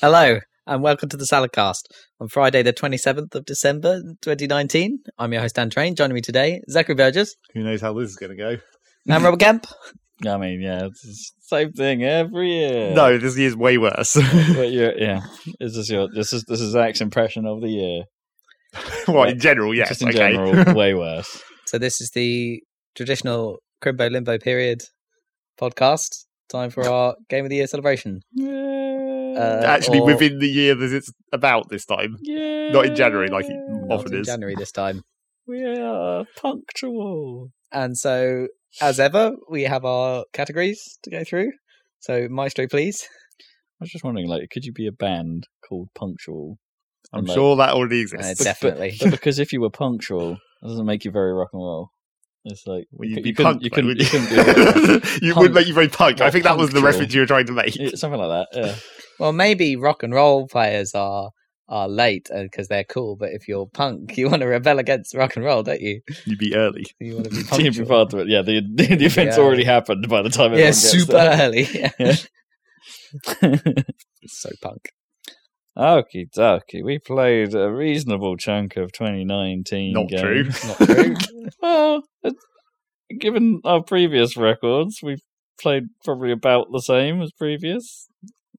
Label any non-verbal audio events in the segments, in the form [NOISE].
Krampus. Hello, and welcome to the Saladcast on Friday, the 27th of December, 2019. I'm your host, Dan Train. Joining me today, Zachary Burgess Who knows how this is going to go? and Robert Kemp. [LAUGHS] I mean, yeah, it's the same thing every year. No, this year's way worse. but [LAUGHS] you're, yeah, is this your this is this is Zach's impression of the year? [LAUGHS] well, in general, yes. Just in okay. general, way worse. So, this is the traditional Crimbo Limbo period podcast. Time for our Game of the Year celebration. Uh, Actually, or- within the year that it's about this time. yeah, Not in January, like it not often in is. January this time. we are punctual. And so, as ever, we have our categories to go through. So, Maestro, please. I was just wondering, like, could you be a band called Punctual? I'm And, like, sure that already Uh, exists. But- definitely. But because if you were punctual, that doesn't make you very rock and roll. It's like Well, you, you'd you be couldn't, punk, you couldn't, you couldn't do that. [LAUGHS] you Punk- would make you very punk. I think that was the reference you were trying to make. Yeah, something like that. Yeah. Well, maybe rock and roll players are are late uh, because they're cool, but if you're punk, you want to rebel against rock and roll, don't you? You'd be early. You want to be [LAUGHS] Team punctual. part of it. Yeah, the the, the event's Yeah. already happened by the time. yeah, everyone gets super there. early. Yeah. Yeah. [LAUGHS] so punk. Okie dokie. We played a reasonable chunk of 2019 Not true. [LAUGHS] Not true. [LAUGHS] well, given our previous records, we've played probably about the same as previous.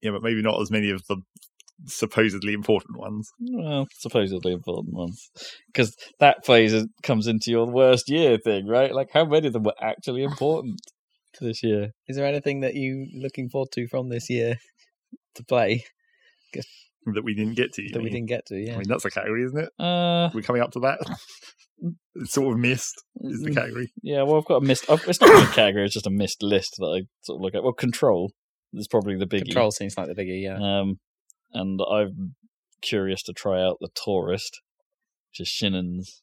Yeah, but maybe not as many of the supposedly important ones. Well, supposedly important ones. Because that phase comes into your worst year thing, right? Like, how many of them were actually important to [LAUGHS] this year? Is there anything that you looking forward to from this year to play That we didn't get to. you that we didn't get to? Yeah, I mean, that's a category, isn't it? Uh, We're coming up to that. [LAUGHS] It's sort of missed is the category. Yeah, well, I've got a missed. I've, it's not really a category; it's just a missed list that I sort of look at. Well, control is probably the biggie. Control seems like the biggie. Yeah. Um, and I'm curious to try out the Touryst, which is Shin'en's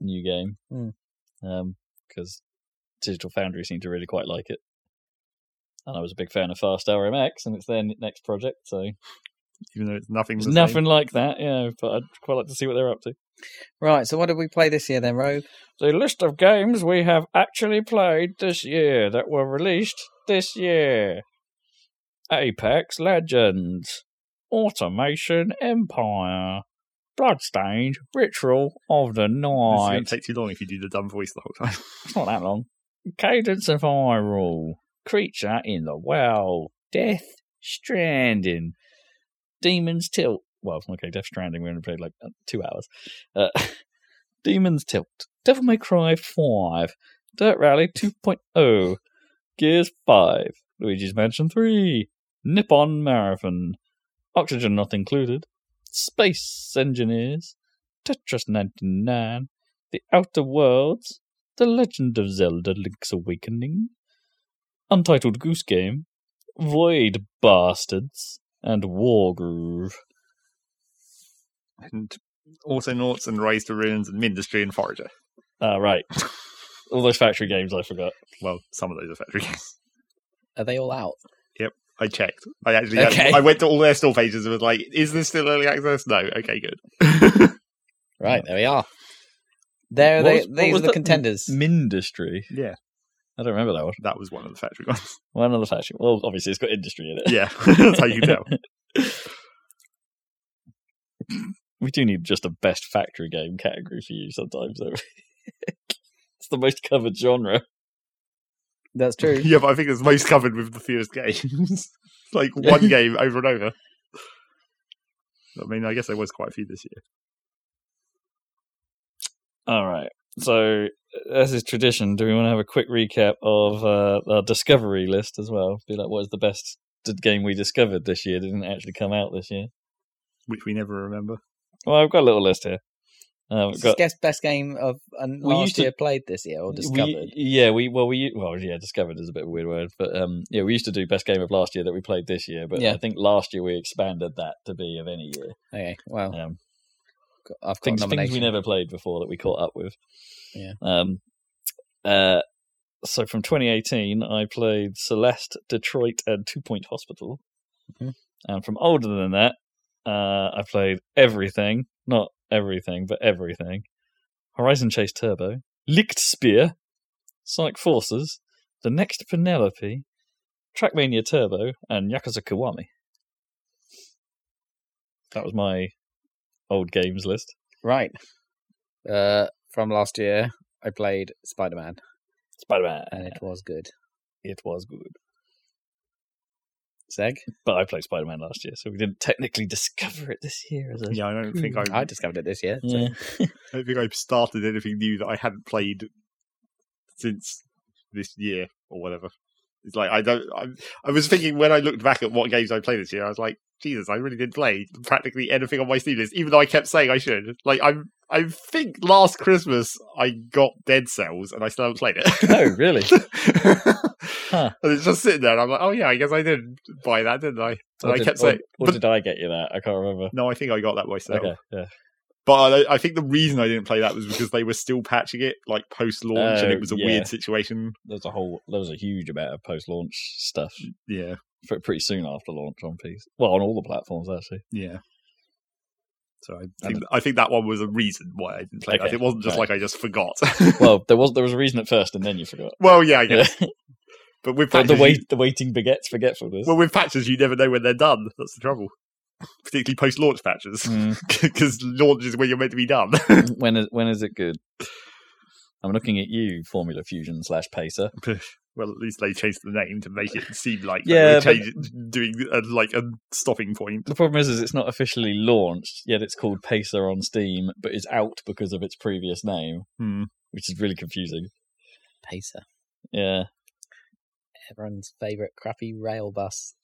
new game. Hmm. Um, because Digital Foundry seemed to really quite like it, and I was a big fan of Fast RMX, and it's their next project, so Even though it's nothing. it's the nothing like that. Yeah, but I'd quite like to see what they're up to. Right. So what did we play this year then, Rogue? The list of games we have actually played this year that were released this year Apex Legends, Automation Empire, Bloodstained Ritual of the This is going Night. to take too long if you do the dumb voice the whole time. [LAUGHS] It's not that long. Cadence of Hyrule, Creature in the Well, Death Stranding, Demon's Tilt. Well, okay, Death Stranding, we only played like uh, two hours. Uh, [LAUGHS] Demon's Tilt, Devil May Cry 5, Dirt Rally 2.0, Gears 5, Luigi's Mansion 3, Nippon Marathon, Oxygen Not Included, Space Engineers, Tetris 99, The Outer Worlds, The Legend of Zelda Link's Awakening, Untitled Goose Game, Void Bastards, and Wargroove. and Autonauts and Rise to Ruins and Mindustry and Forager. Ah, right. [LAUGHS] All those factory games I forgot. Well, some of those are factory [LAUGHS] games. Are they all out? Yep, I checked. I actually Okay. I went to all their store pages and was like, "Is this still early access?" No. Okay, good. [LAUGHS] Right. There we are. There. What They, was- these are the that? contenders. Mindustry. yeah, I don't remember that one. that was one of the factory ones. [LAUGHS] One of the factory. Well, obviously it's got industry in it. Yeah, [LAUGHS] that's how you can tell. [LAUGHS] We do need just a best factory game category for you sometimes, though. it's the most covered genre. That's true. Yeah, but I think it's most covered with the fewest games. like one game over and over. I mean, I guess there was quite a few this year. All right. So, as is tradition, do we want to have a quick recap of uh, our discovery list as well? Be like, what is the best game we discovered this year? that Didn't actually come out this year. which we never remember. Well, I've got a little list here. Uh, we've got Guess best game of uh, We last used to- year played this year or discovered. We, yeah, we well we well yeah discovered is a bit of a weird word, but um yeah we used to do best game of last year that we played this year, but Yeah. I think last year we expanded that to be of any year. Okay. Well, Um, I've got things things we never played before that we caught up with. Yeah. Um. Uh. So from 2018, I played Celeste, Detroit, and Two Point Hospital. Mhm. And from older than that, uh, I played everything, not everything, but everything. Horizon Chase Turbo, Lichtspeer, Sonic Forces, The Next Penelope, Trackmania Turbo, and Yakuza Kiwami. That was my old games list. Right. Uh, from last year, I played Spider Man, Spider Man, and it was good. it was good. Zeg? But I played Spider Man last year, so we didn't technically [LAUGHS] discover it this year. As a Yeah, I don't think I, I discovered it this year. so- yeah. [LAUGHS] I don't think I've started anything new that I hadn't played since this year or whatever. It's like I don't. I, I was thinking when I looked back at what games I played this year, I was like, Jesus, I really didn't play practically anything on my Steam list, even though I kept saying I should. Like I'm I think last Christmas I got Dead Cells and I still haven't played it. Oh, really? [LAUGHS] Huh. And it's just sitting there, and I'm like, oh yeah, I guess I did buy that, didn't I? And Or I did, kept saying, or but did I get you that? I can't remember. no, I think I got that myself. Okay, yeah. But I, I think the reason I didn't play that was because they were still patching it, like post launch, and Oh, it was a yeah. weird situation. There's a whole, there was a huge amount of post-launch stuff Yeah, pretty soon after launch on PC. Well, on all the platforms actually. yeah. So I think I think that one was a reason why I didn't play Okay, that. It wasn't just right. like I just forgot. [LAUGHS] Well, [LAUGHS] there was there was a reason at first, and then you forgot. well, yeah, I guess. Yeah. [LAUGHS] But with patches, the you- wait, the waiting begets forgetfulness. well, with patches, you never know when they're done. That's the trouble. Particularly post-launch patches, Mm. because launch is when you're meant to be done. when is when is it good? I'm looking at you, Formula Fusion slash Pacer. Well, at least they changed the name to make it seem like Yeah, they were change, doing a, like a stopping point. The problem is, is it's not officially launched yet. It's called Pacer on Steam, but is out because of its previous name, Hmm. which is really confusing. Pacer. Yeah, Everyone's favourite crappy rail bus.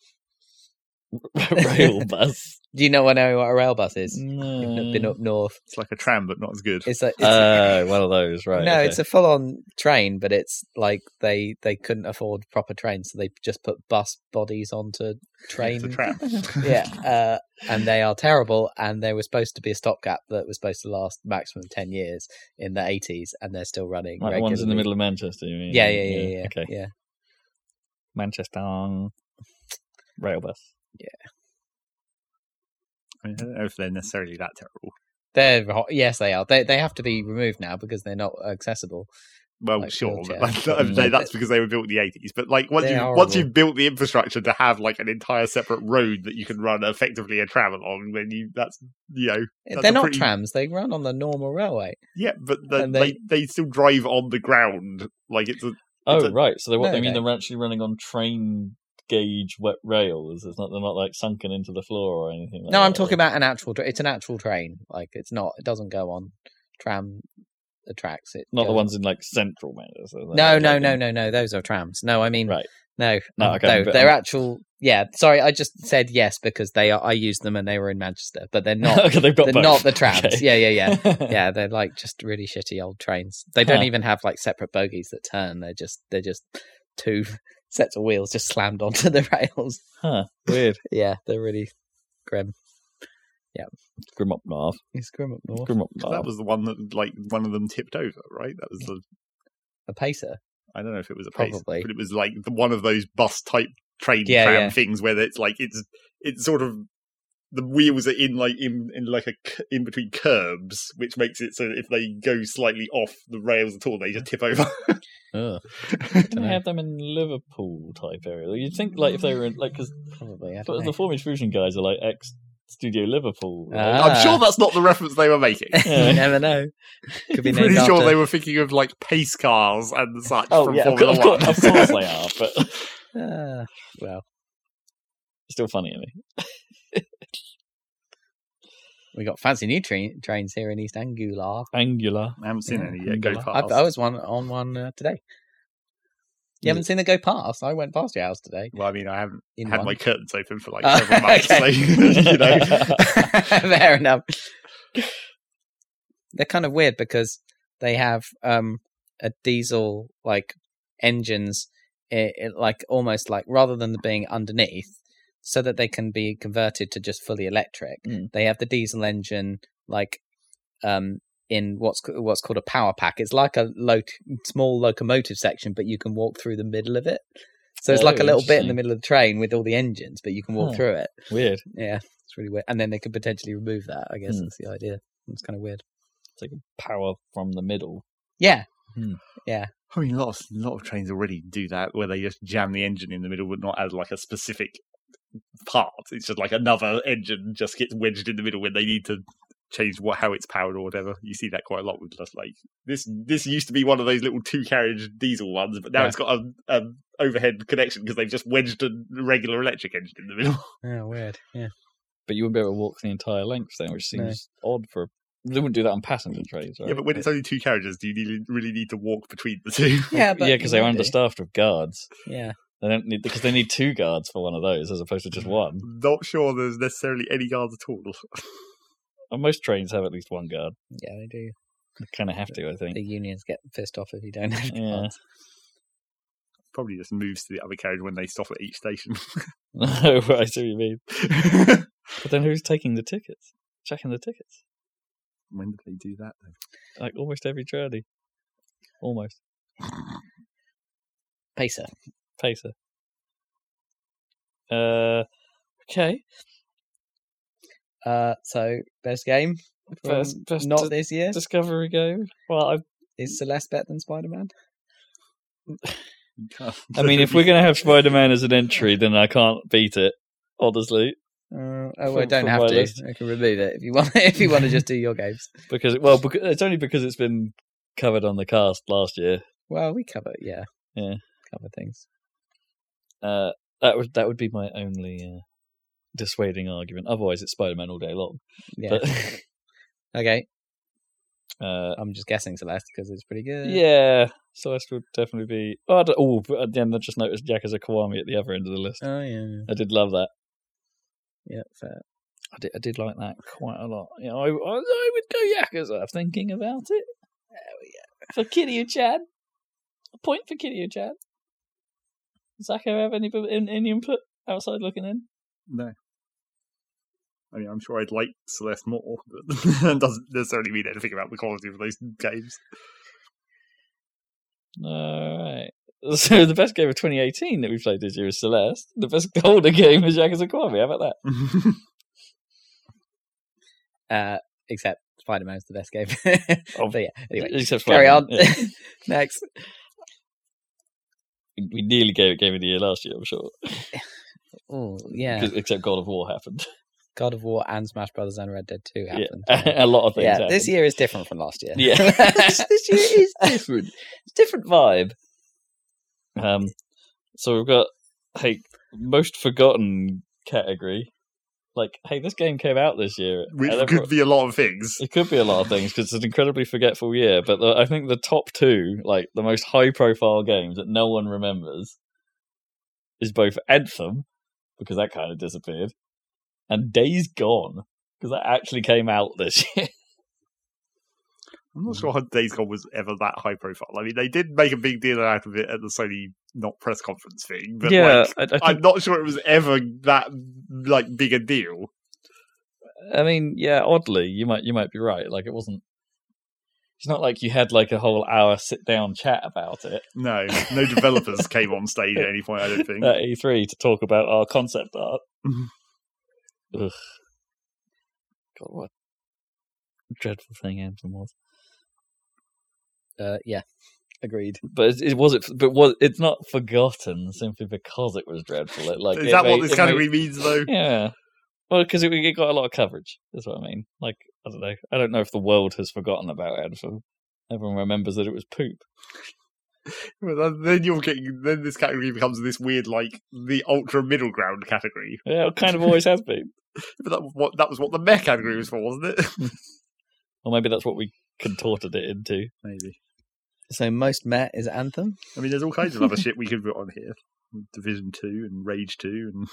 [LAUGHS] rail [LAUGHS] bus. Do you know what a rail bus is? You've No. been up north. It's like a tram, but not as good. It's like it's Uh, [LAUGHS] one of those, right? no, okay. it's a full-on train, but it's like they they couldn't afford proper trains, so they just put bus bodies onto train. It's a tram. yeah, uh, and they are terrible. And there was supposed to be a stopgap that was supposed to last maximum ten years in the eighties, and they're still running. like the ones in the middle of Manchester. You mean? Yeah, yeah, yeah, yeah. Okay, yeah. Manchester rail bus. I, mean, I don't know if they're necessarily that terrible. They're yes, they are. They they have to be removed now because they're not accessible. Well, Like sure, but would say that's because they were built in the eighties. But like once you once you've built the infrastructure to have like an entire separate road that you can run effectively a tram along, then you that's you know eh, That's they're not pretty- trams. They run on the normal railway. yeah, but the, they, they- they still drive on the ground like it's a Oh, a- right. So they, what No, they mean no. they're actually running on train gauge wet rails. It's not they're not like sunken into the floor or anything. Like No, I'm talking about an actual. It's an actual train. Like it's not. It doesn't go on tram the tracks. It not the ones in like central Manchester. No, no, no, no, no. Those are trams. No, I mean Right. no, No, okay, no. They're actual. Yeah, sorry. I just said yes because they are. I used them and they were in Manchester, but they're [LAUGHS] not. okay, they've got they're both. not the trams. Okay. Yeah, yeah, yeah. [LAUGHS] yeah, they're like just really shitty old trains. They don't Huh. even have like separate bogies that turn. They're just they're just two sets of wheels just slammed onto the [LAUGHS] rails. Huh. Weird. [LAUGHS] Yeah, they're really grim. Yeah. Grim up north. It's grim up north. Grim up north. that was the one that like one of them tipped over, right? That was the A pacer. I don't know if it was a pace, Probably. but it was like the, one of those bus type train Yeah, tram yeah. things where it's like it's it's sort of the wheels are in like in in like a c- in between curbs, which makes it so that if they go slightly off the rails at all, they just tip over. [LAUGHS] Ugh, Can they have them in Liverpool type area? You'd think like if they were in like because probably. I don't the know. Formula Fusion guys are like ex Studio Liverpool. right? Ah. I'm sure that's not the reference they were making. Yeah. you never know. Could be [LAUGHS] I'm named pretty sure after- they were thinking of like pace cars and such Oh from yeah, of Formula course, of One. course, of course they are, but [LAUGHS] Ah, well, still funny to me. We got fancy new train trains here in East Angula. Angular. I haven't seen Yeah. any yet go I, past. I was one on one uh, today. You haven't seen it go past. I went past your house today. Well, I mean, I haven't In had one. my curtains open for like Oh, several [LAUGHS] months, [LAUGHS] okay. so you know. [LAUGHS] Fair enough. They're kind of weird because they have um, a diesel like engines, i i like almost like rather than being underneath, so that they can be converted to just fully electric. Mm. They have the diesel engine like um, in what's what's called a power pack. It's like a lo- small locomotive section, but you can walk through the middle of it. So it's Oh, like a little bit in the middle of the train with all the engines, but you can walk Huh. through it. Weird. Yeah, it's really weird. And then they could potentially remove that. I guess Hmm. that's the idea. It's kind of weird. It's like power from the middle. Yeah, Yeah. I mean, a lot of, a lot of trains already do that, where they just jam the engine in the middle, but not as like a specific part. It's just like another engine just gets wedged in the middle when they need to change what how it's powered or whatever. You see that quite a lot with just like this. This used to be one of those little two carriage diesel ones, but now Yeah. it's got a, a overhead connection because they've just wedged a regular electric engine in the middle. [LAUGHS] Yeah, weird. Yeah. But you wouldn't be able to walk the entire length then, which No. seems odd for. They wouldn't do that on passenger trains, right? Yeah, but when it's only two carriages, do you need, really need to walk between the two? Yeah, [LAUGHS] but yeah, because they're understaffed with guards. Yeah. They don't need because they need two guards for one of those as opposed to just one. Not sure there's necessarily any guards at all. [LAUGHS] And most trains have at least one guard. Yeah, they do. They kind of have to, I think. The unions get pissed off if you don't have Yeah. cards. Probably just moves to the other carriage when they stop at each station. [LAUGHS] [LAUGHS] oh, I see what you mean. But then who's taking the tickets? Checking the tickets? when did they do that? Though? Like almost every journey. Almost. Pacer. Pacer. Uh, okay. Uh, so best game. from Best- best not dis- this year. Discovery game. Well, I, Is Celeste better than Spider Man? [LAUGHS] I mean, if we're going to have Spider Man as an entry, then I can't beat it, honestly. Uh, oh, well, From- don't have to. list. I can remove it if you want. [LAUGHS] If you want to just do your games. Because, well, because, it's only because it's been covered on the cast last year. Well, we cover. Yeah. Yeah. Cover things. Uh, that would that would be my only uh, dissuading argument. Otherwise, it's Spider Man all day long. Yeah. But, [LAUGHS] okay. [LAUGHS] uh, I'm just guessing Celeste because it's pretty good. yeah, Celeste would definitely be. Oh, oh, but again, I just noticed Yakuza Kiwami at the other end of the list. Oh yeah. I did love that. Yeah. Fair. I did, I did like that quite a lot. You know, I, I, I would go Yakuza thinking about it. There we go. For Kiryu-chan. A point for Kiryu-chan. Zach, have any, any any input outside looking in? No. I mean, I'm sure I'd like Celeste more, but [LAUGHS] that doesn't necessarily mean anything about the quality of those games. Alright. [LAUGHS] So the best game of 2018 that we played this year is Celeste. The best [LAUGHS] older game is Yakuza Kiwami. How about that? Uh, except Spider Man's the best game. Oh, but yeah. Anyway, Except carry on. Spider-Man, yeah. Next. We- nearly gave it Game of the Year last year, I'm sure. [LAUGHS] Oh yeah. Except God of War happened. God of War and Smash Brothers and Red Dead Two Yeah. happened. [LAUGHS] a lot of things yeah, happened. this year is different from last year. Yeah, this, [LAUGHS] this year is different. It's a different vibe. Um, so we've got hey most forgotten category. Like, hey, this game came out this year. Which and could everyone- be a lot of things. It could be a lot of things because it's an incredibly forgetful year. But the, I think the top two, like the most high-profile games that no one remembers, is both Anthem because that kind of disappeared, and Days Gone because that actually came out this [LAUGHS] year. I'm not sure how Days Gone was ever that high profile. I mean, they did make a big deal out of it at the Sony not press conference thing, but yeah, like, I, I, I'm not sure it was ever that like big a deal. I mean, yeah, oddly, you might you might be right. Like it wasn't. It's not like you had like a whole hour sit down chat about it No, no developers [LAUGHS] came on stage at any point. I don't think. at E3 to talk about our concept art. [LAUGHS] Ugh. God, what a dreadful thing Anthem was. Uh, yeah. Agreed. But it, it was it. But was it's not forgotten simply because it was dreadful. It, like Is that made- what this category made- means, though? yeah. Well, because it, it got a lot of coverage. That's what I mean. Like I don't know. I don't know if the world has forgotten about Anthem. Everyone remembers that it was poop. [LAUGHS] Well, then- then you're getting. Then this category becomes this weird, like the ultra middle ground category. Yeah, it kind of always has been. [LAUGHS] But that was what that was what the mech category was for, wasn't it? [LAUGHS] Or maybe that's what we contorted it into. Maybe. So most met is Anthem. I mean, there's all kinds of other shit we could put on here. Division Two and Rage Two, and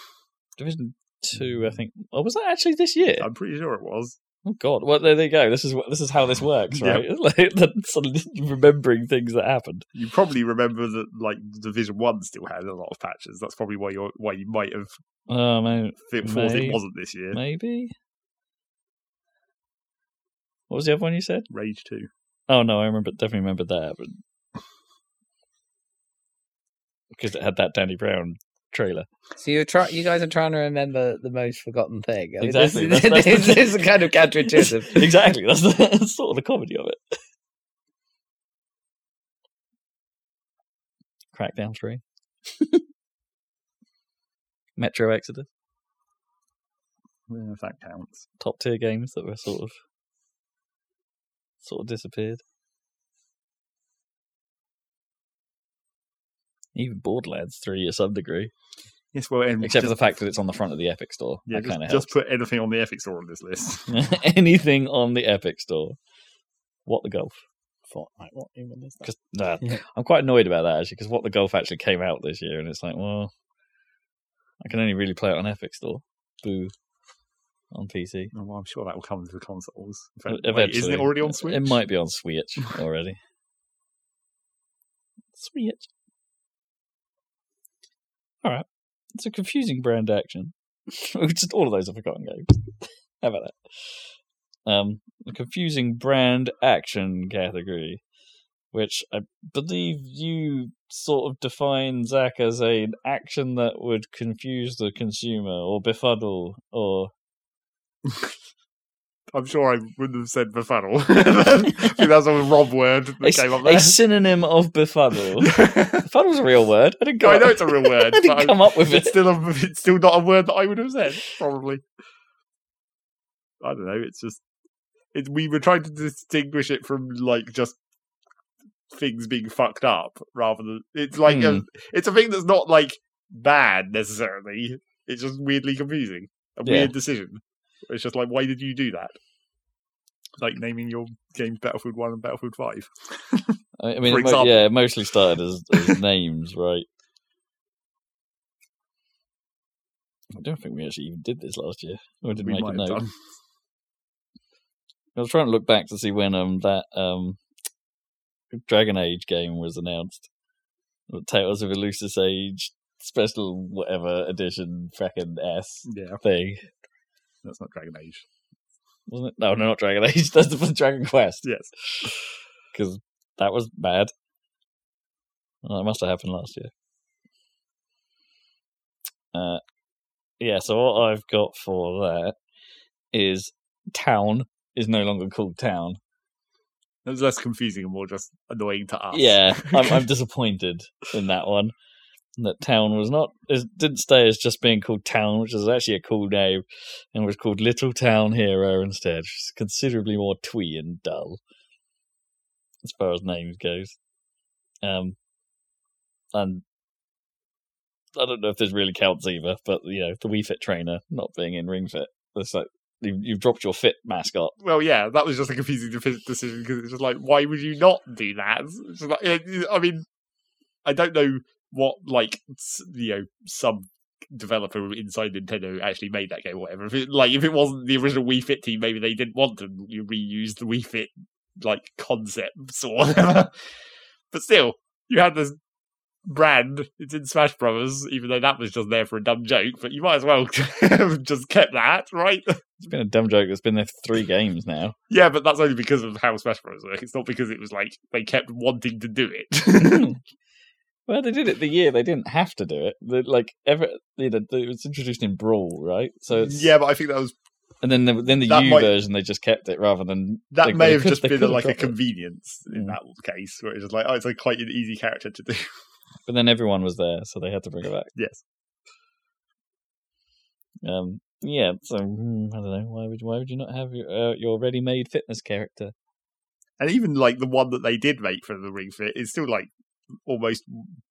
Division two, I think. Oh, was that actually this year? I'm pretty sure it was. Oh God! Well, there they go. This is what this is how this works, Yeah. right? [LAUGHS] like the, suddenly remembering things that happened. You probably remember that, like Division One still had a lot of patches. That's probably why you why you might have Oh man, it wasn't this year. maybe. What was the other one you said? Rage Two. Oh no, I remember. Definitely remember that, but because it had that Danny Brown trailer. So you're try, you guys are trying to remember the most forgotten thing. I mean, Exactly, This, that's- [LAUGHS] that's- this is kind of counterintuitive. [LAUGHS] exactly. That's, the, that's sort of the comedy of it. Crackdown 3. [LAUGHS] Metro Exodus. Yeah, if that counts. Top tier games that were sort of sort of disappeared. Even Borderlands 3 to some degree. Yes, well, and Except for the fact that it's on the front of the Epic Store. yeah, that just, just put anything on the Epic Store on this list. [LAUGHS] Anything on the Epic Store. What the Golf? Fortnite. What even is that? Because nah, Yeah. I'm quite annoyed about that actually. Because What the Golf actually came out this year, and it's like, well, I can only really play it on Epic Store. Boo. On PC. Oh, well, I'm sure that will come to the consoles. In E- wait, isn't it already on Switch? It might be on Switch [LAUGHS] already. Switch. All right. It's a confusing brand action. [LAUGHS] Just all of those are forgotten games. [LAUGHS] How about that? Um, a confusing brand action category, which I believe you sort of define Zach as an action that would confuse the consumer or befuddle or [LAUGHS] I'm sure I wouldn't have said befuddle. [LAUGHS] I think that's a Rob word that a, came up a synonym of befuddle. [LAUGHS] Befuddle's a real word. I didn't come I know it's a real word. I didn't come up with it's it. still a, it's still not a word that I would have said. Probably. I don't know. It's just it, we were trying to distinguish it from like just things being fucked up, rather than it's like a, Hmm. it's a thing that's not like bad necessarily. It's just weirdly confusing. A Yeah. weird decision. It's just like, why did you do that? Like naming your games Battlefield One and Battlefield Five. [LAUGHS] I mean, mo- yeah, it mostly started as, as [LAUGHS] names, right? I don't think we actually even did this last year. Or didn't We make a note. I was trying to look back to see when um that um Dragon Age game was announced. The Tales of Elusive Age special whatever edition fucking S Yeah, thing. That's not Dragon Age. Wasn't it? No, no, not Dragon Age. [LAUGHS] That's the Dragon Quest. Yes. because that was bad. Well, that must have happened last year. Uh, yeah. So what I've got for that is town is no longer called town. It was less confusing and more just annoying to us. Yeah, I'm, I'm [LAUGHS] disappointed in that one. That town was not it didn't stay as just being called town, which is actually a cool name, and was called Little Town Hero instead, which is considerably more twee and dull as far as names goes. Um, and I don't know if this really counts either, but you know the Wii Fit trainer not being in Ring Fit, it's like you, you've dropped your Fit mascot. well, yeah, that was just a confusing decision because it's just like, why would you not do that? Like, I mean, I don't know what like you know some developer inside Nintendo actually made that game or whatever. If it, like if it wasn't the original Wii Fit team, maybe they didn't want to reuse the Wii Fit like concepts or [LAUGHS] whatever. but still, you had this brand. It's in Smash Brothers, even though that was just there for a dumb joke. But you might as well [LAUGHS] have just kept that, right? [LAUGHS] It's been a dumb joke that's been there for three games now. Yeah, but that's only because of how Smash Bros. work. It's not because it was like they kept wanting to do it. Well, they did it the year they didn't have to do it. The, like ever, you know, it was introduced in Brawl, right? So it's, yeah, but I think that was and then the, then the U might- version they just kept it rather than that they- may they have could- just been have like a dropped it. convenience in Mm. that case, where it's just like, oh, it's like quite an easy character to do. [LAUGHS] But then everyone was there, so they had to bring it back. yes, Um, yeah, so hmm, I don't know why would why would you not have your uh, your ready made fitness character? and even like the one that they did make for the Ring Fit is still like almost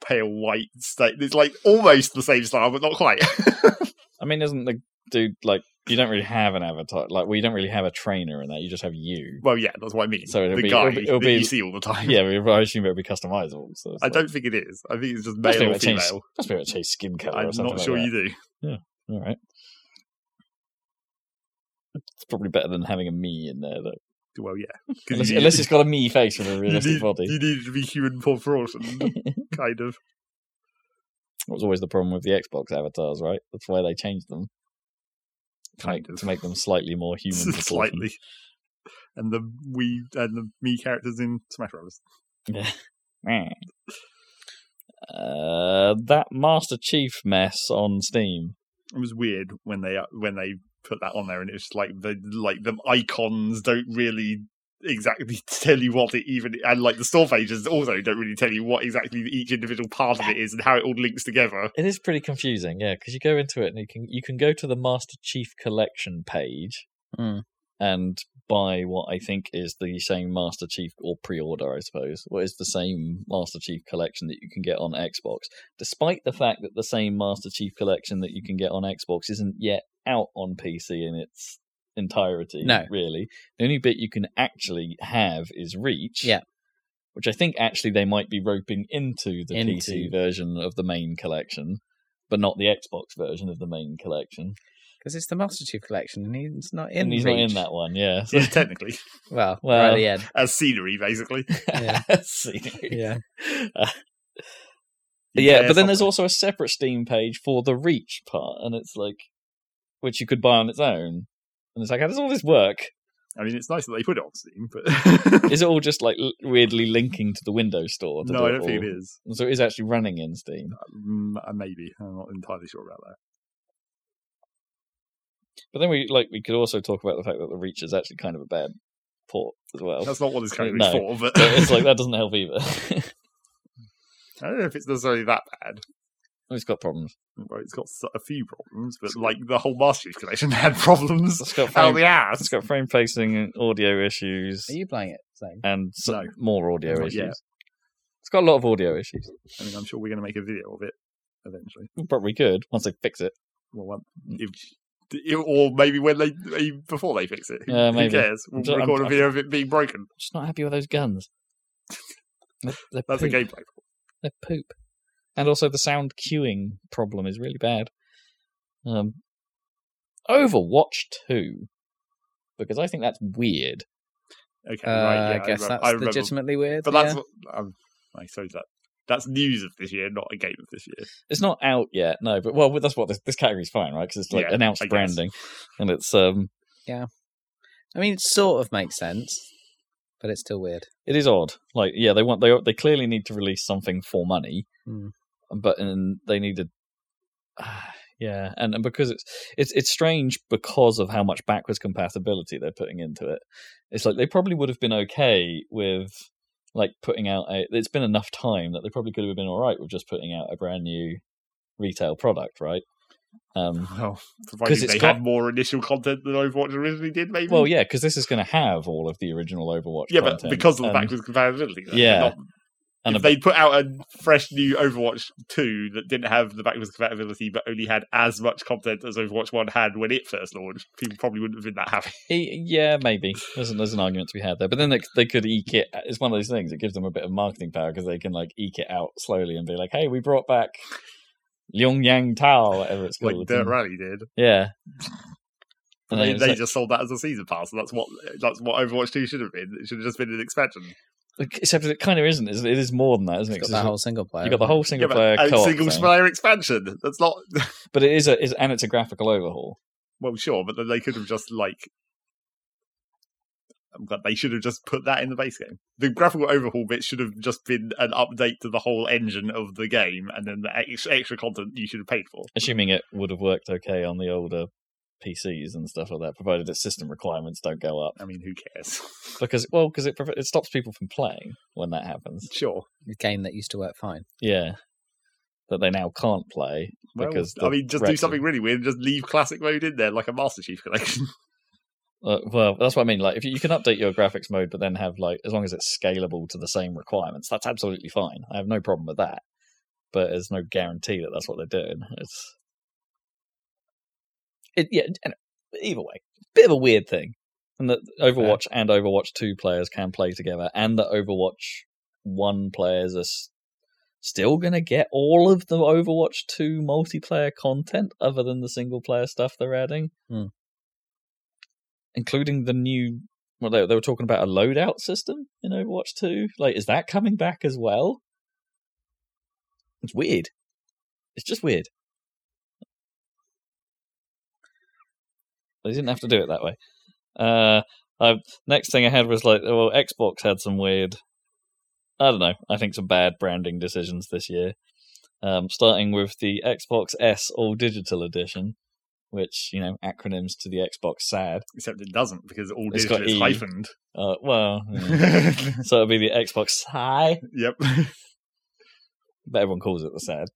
pale white state. It's like almost the same style, but not quite. [LAUGHS] I mean, isn't the dude like you don't really have an avatar? Like, well, you don't really have a trainer in that. You just have you. well, yeah, that's what I mean. So it'll the be- guy it'll be- it'll be- you see all the time. Yeah, I assume it'll be customizable. So I like- don't think it is. I think it's just male or change- female. Must be able to change skin color. I'm not sure that. you do. Yeah. All right. It's probably better than having a me in there, though. Well, yeah. [LAUGHS] Unless, you- unless it's got a me face with a [LAUGHS] you realistic need, body. you need to be human proportion, [LAUGHS] kind of. That was always the problem with the Xbox avatars, right? That's why they changed them to make, Kind of. to make them slightly more human. Slightly. And the we and the me characters in Smash Bros. Yeah. Uh, that Master Chief mess on Steam. It was weird when they when they put that on there, and it's like the like the icons don't really exactly [LAUGHS] tell you what it even and like the store pages also don't really tell you what exactly each individual part of it is and how it all links together. It is pretty confusing, yeah, because you go into it and you can you can go to the Master Chief Collection page Mm. and buy what I think is the same Master Chief or pre-order, I suppose. What is the same Master Chief Collection that you can get on Xbox, despite the fact that the same Master Chief Collection that you can get on Xbox isn't yet out on PC in its entirety. No. really. The only bit you can actually have is Reach. Yeah. Which I think actually they might be roping into the Into- PC version of the main collection, but not the Xbox version of the main collection. Because it's the Master Chief Collection, and he's not in. and he's Reach. not in that one, yeah. So- Yeah, [LAUGHS] technically, Well, Well- right at the end. as scenery, basically. Yeah. [LAUGHS] Scenery. Yeah. [LAUGHS] Uh, You yeah, care but then there's also a separate Steam page for the Reach part, and it's like, which you could buy on its own. And it's like, how does all this work? I mean, it's nice that they put it on Steam, but [LAUGHS] Is it all just like weirdly linking to the Windows Store? no, do I don't think it is. So it is actually running in Steam. Mm, uh, maybe I'm not entirely sure about that. But then we like we could also talk about the fact that the Reach is actually kind of a bad port as well. That's not what it's currently No. for, but So it's like that [LAUGHS] doesn't help either. [LAUGHS] I don't know if it's necessarily that bad. It's got problems. Well, it's got a few problems, but like the whole Master Chief collection [LAUGHS] had problems It's got out frame, the ass. it's got frame pacing and audio issues Are you playing it? Same. and some No. more audio Not issues. yet. It's got a lot of audio issues. I mean, I'm sure we're going to make a video of it eventually. Probably could once they fix it. Well, um, if, or maybe when they before they fix it. Who- Yeah, Who maybe. cares? We'll I'm record I'm- a video of it being broken. I'm just not happy with those guns. [LAUGHS] They're, they're That's poop. a gameplay. They're poop. And also the sound queuing problem is really bad. Um, Overwatch 2. Because I think that's weird. Okay, Uh, right. Yeah, I guess remember- that's I remember. legitimately weird. But that's yeah. what, um, I suppose that that's news of this year, not a game of this year. It's not out yet, no, but well, that's what this, this category's fine, right? Because it's like Yeah, announced I guess. branding, and it's um, yeah. I mean, it sort of makes sense, but it's still weird. it is odd. Like, yeah, they want they they clearly need to release something for money, Hmm. But and they needed, [SIGHS] yeah, and, and because it's it's it's strange because of how much backwards compatibility they're putting into it. It's like they probably would have been okay with like putting out a. It's been enough time that they probably could have been all right with just putting out a brand new retail product, right? Um, [LAUGHS] Well, provided it's they got- had more initial content than Overwatch originally did, maybe. Well, yeah, because this is going to have all of the original Overwatch. yeah, but because of the and, backwards compatibility. though, Yeah. not- and if they put out a fresh new Overwatch 2 that didn't have the backwards compatibility but only had as much content as Overwatch 1 had when it first launched, people probably wouldn't have been that happy. Yeah, maybe there's an, there's an argument to be had there, but then they, they could eke it. It's one of those things. It gives them a bit of marketing power because they can like eke it out slowly and be like, "Hey, we brought back Liang Yang Tao, whatever it's called. Like. Dirt Rally did. yeah, and They, they like- just sold that as a season pass, and that's what that's what Overwatch 2 should have been. It should have just been an expansion. Except it kind of isn't. Is it is more than that, isn't it? It's 'Cause got that it's- whole single player. you got the whole single but player a single thing. player expansion. That's not. [LAUGHS] but it is a is and it's a graphical overhaul. Well, sure, but they could have just like. But they should have just put that in the base game. The graphical overhaul bit should have just been an update to the whole engine of the game, and then the ex- extra content you should have paid for. Assuming it would have worked okay on the older PCs and stuff like that, provided its system requirements don't go up. I mean, who cares? [LAUGHS] Because well, because it it stops people from playing when that happens. sure. a game that used to work fine. Yeah, that they now can't play Well, because I mean, just do Brexit- something really weird. and Just leave classic mode in there, like a Master Chief collection. [LAUGHS] Uh, well, that's what I mean. Like, if you, you can update your graphics mode, but then have like as long as it's scalable to the same requirements, that's absolutely fine. I have no problem with that. But there's no guarantee that that's what they're doing. It's it, yeah. Either way, bit of a weird thing, and that Overwatch and Overwatch Two players can play together, and that Overwatch One players are s- still going to get all of the Overwatch Two multiplayer content, other than the single player stuff they're adding Hmm. including the new. Well, they, they were talking about a loadout system in Overwatch 2. Like, is that coming back as well? It's weird. It's just weird. They didn't have to do it that way. Uh, I, next thing I had was like, well, Xbox had some weird. I don't know. I think some bad branding decisions this year. Um, starting with the Xbox S All Digital Edition, which you know acronyms to the Xbox sad. Except it doesn't because all It's digital is E. hyphened. Uh, well, yeah. [LAUGHS] so it'll be the Xbox Sigh, yep. but everyone calls it the sad.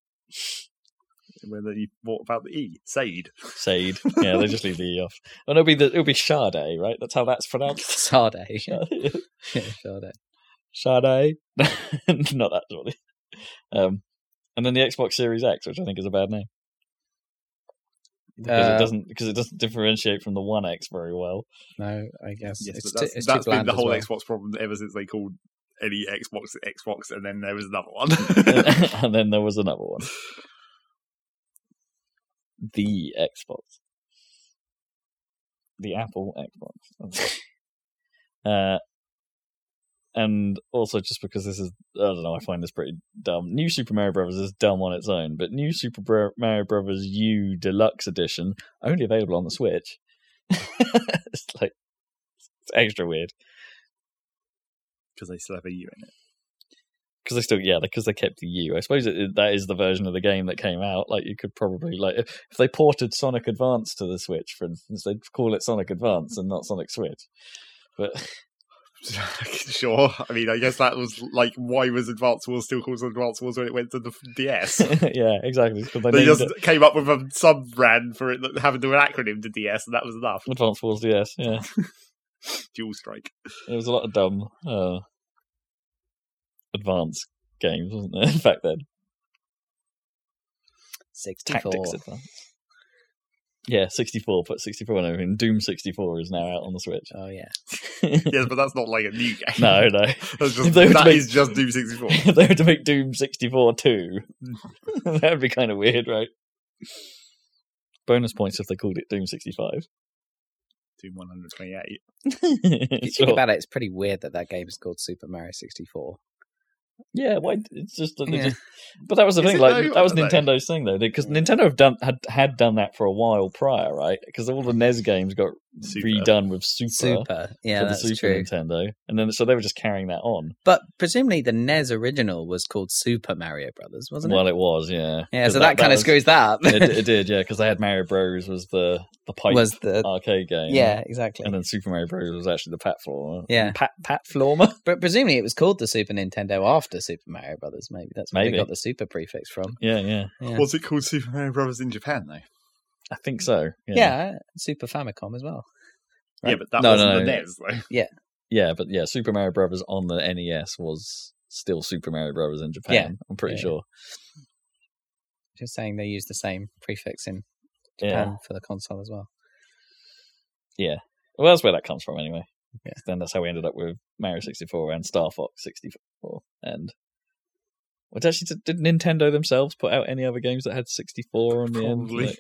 Whether you what about the E? Sade. Shade. [LAUGHS] Yeah, they just leave the E off. And it'll be the it'll be Sade, right? That's how that's pronounced. [LAUGHS] Sade. [LAUGHS] Yeah, Sade. Sade. Not that Jolly. Um, and then the Xbox Series X, which I think is a bad name because Uh, it doesn't because it doesn't differentiate from the One X very well. No, I guess Yes, it's, but too, that's, it's too that's been the whole well. Xbox problem ever since they called any Xbox Xbox, and then there was another one. and then there was another one, the Xbox, the Apple Xbox. [LAUGHS] uh, and also just because this is I don't know, I find this pretty dumb. New Super Mario Brothers is dumb on its own, but New Super Mario Brothers U Deluxe Edition only available on the Switch. [LAUGHS] it's like it's extra weird because they still have a U in it. Because they still yeah because they kept the U. I suppose it, it- that is the version of the game that came out. Like you could probably like if, if they ported Sonic Advance to the Switch, for instance, they'd call it Sonic Advance and not Sonic Switch. But [LAUGHS] [LAUGHS] sure. I mean, I guess that was like why was Advance Wars still called Advance Wars when it went to the DS? [LAUGHS] yeah, exactly. they they just it came up with a sub brand for it that having to an acronym to DS, and that was enough. Advance Wars DS. Yeah, Dual Strike. there was a lot of dumb uh, advance games, wasn't there? [LAUGHS] Back then, 64. Tactics Advance. Yeah, 64, put 64 on everything. Doom 64 is now out on the Switch. Oh, yeah. [LAUGHS] yes, but that's not like a new game. no, no. [LAUGHS] That's just, If they were to that make- is just Doom 64. if they were to make Doom 64 too, that would be kind of weird, right? Bonus points if they called it Doom 65. Doom 128. If you Sure. think about it, it's pretty weird that that game is called Super Mario 64. Yeah, why? It's just, that Yeah. just- but that was the Is thing. Like though? that was. Nintendo's thing, though, because Nintendo have done had had done that for a while prior, right? Because all the NES games got Super. redone with Super, Super. Yeah, for the that's Super true. Nintendo, and then so they were just carrying that on. But presumably the NES original was called Super Mario Brothers, wasn't it? well, it? it was, yeah. Yeah, so that, kind of screws that up. it, it [LAUGHS] did, yeah, because they had Mario Bros was the the pipe was the arcade game, yeah, exactly. and then Super Mario Bros was actually the platformer. Yeah. pat platformer. [LAUGHS] But presumably it was called the Super Nintendo after Super Mario Brothers. Maybe that's where Maybe. they got the Super prefix from. Yeah, yeah, Yeah, Was it called Super Mario Brothers in Japan, though? I think so. Yeah, yeah. Super Famicom as well. Yeah, but that No, wasn't no, the. NES, though. yeah, yeah, but yeah, Super Mario Brothers on the NES was still Super Mario Brothers in Japan. Yeah. I'm pretty Yeah. sure. Just saying they use the same prefix in Yeah, Japan for the console as well. Yeah, well, that's where that comes from, anyway. Yeah. Then that's how we ended up with Mario 64 and Star Fox 64, and. Which actually, did, did Nintendo themselves put out any other games that had 64 on the end? Probably. Like,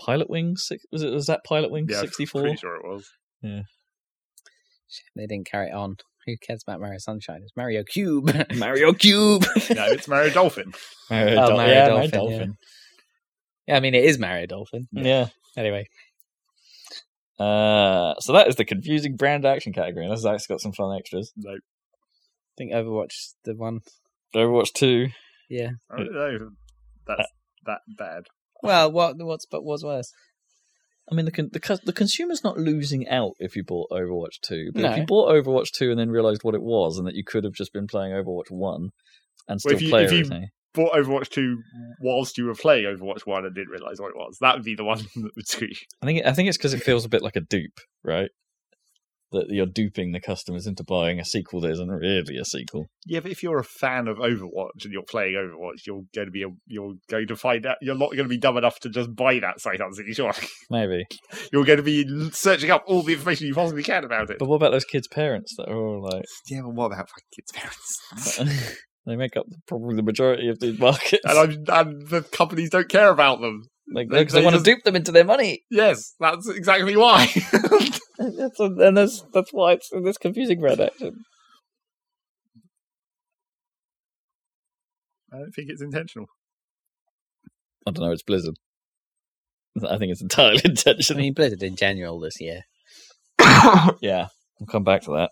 Pilotwings? six- Was it? Was that Pilotwings Yeah, 64? pretty sure it was. Shame They didn't carry it on. Who cares about Mario Sunshine? It's Mario Cube. [LAUGHS] Mario Cube. [LAUGHS] No, it's Mario Dolphin. Mario, Oh, Dol- Mario yeah, Dolphin, Mario yeah. Dolphin. yeah, I mean it is Mario Dolphin. Yeah. Anyway, Uh, so that is the confusing brand action category. and That's actually got some fun extras. Nope. I think Overwatch the one. Overwatch 2. Yeah. I don't know. That's that bad. Well, what what's but what's worse? I mean, the con- the, cus- the consumer's not losing out if you bought Overwatch 2. But if you bought Overwatch 2 and then realized what it was and that you could have just been playing Overwatch 1 and still if you- play if you- everything. Bought Overwatch 2 whilst you were playing Overwatch 1 and didn't realise what it was. That would be the one [LAUGHS] that would screw you. I think I think it's because it feels a bit like a dupe, right? That you're duping the customers into buying a sequel that isn't really a sequel. Yeah, but if you're a fan of Overwatch and you're playing Overwatch, you're going to be a, you're going to find out you're not going to be dumb enough to just buy that unseen. Sure, [LAUGHS] Maybe. you're going to be searching up all the information you possibly can about it. But what about those kids' parents that are all like, yeah, but what about fucking kids' parents? [LAUGHS] they make up probably the majority of these markets. and, I'm, and the companies don't care about them. Like, they- because they, they want just- to dupe them into their money. Yes, that's exactly why. [LAUGHS] That's and that's that's why it's this confusing red action. I don't think it's intentional. I don't know. It's Blizzard. I think it's entirely [LAUGHS] intentional. I intentional. mean Blizzard in general this year. [COUGHS] yeah, we'll come back to that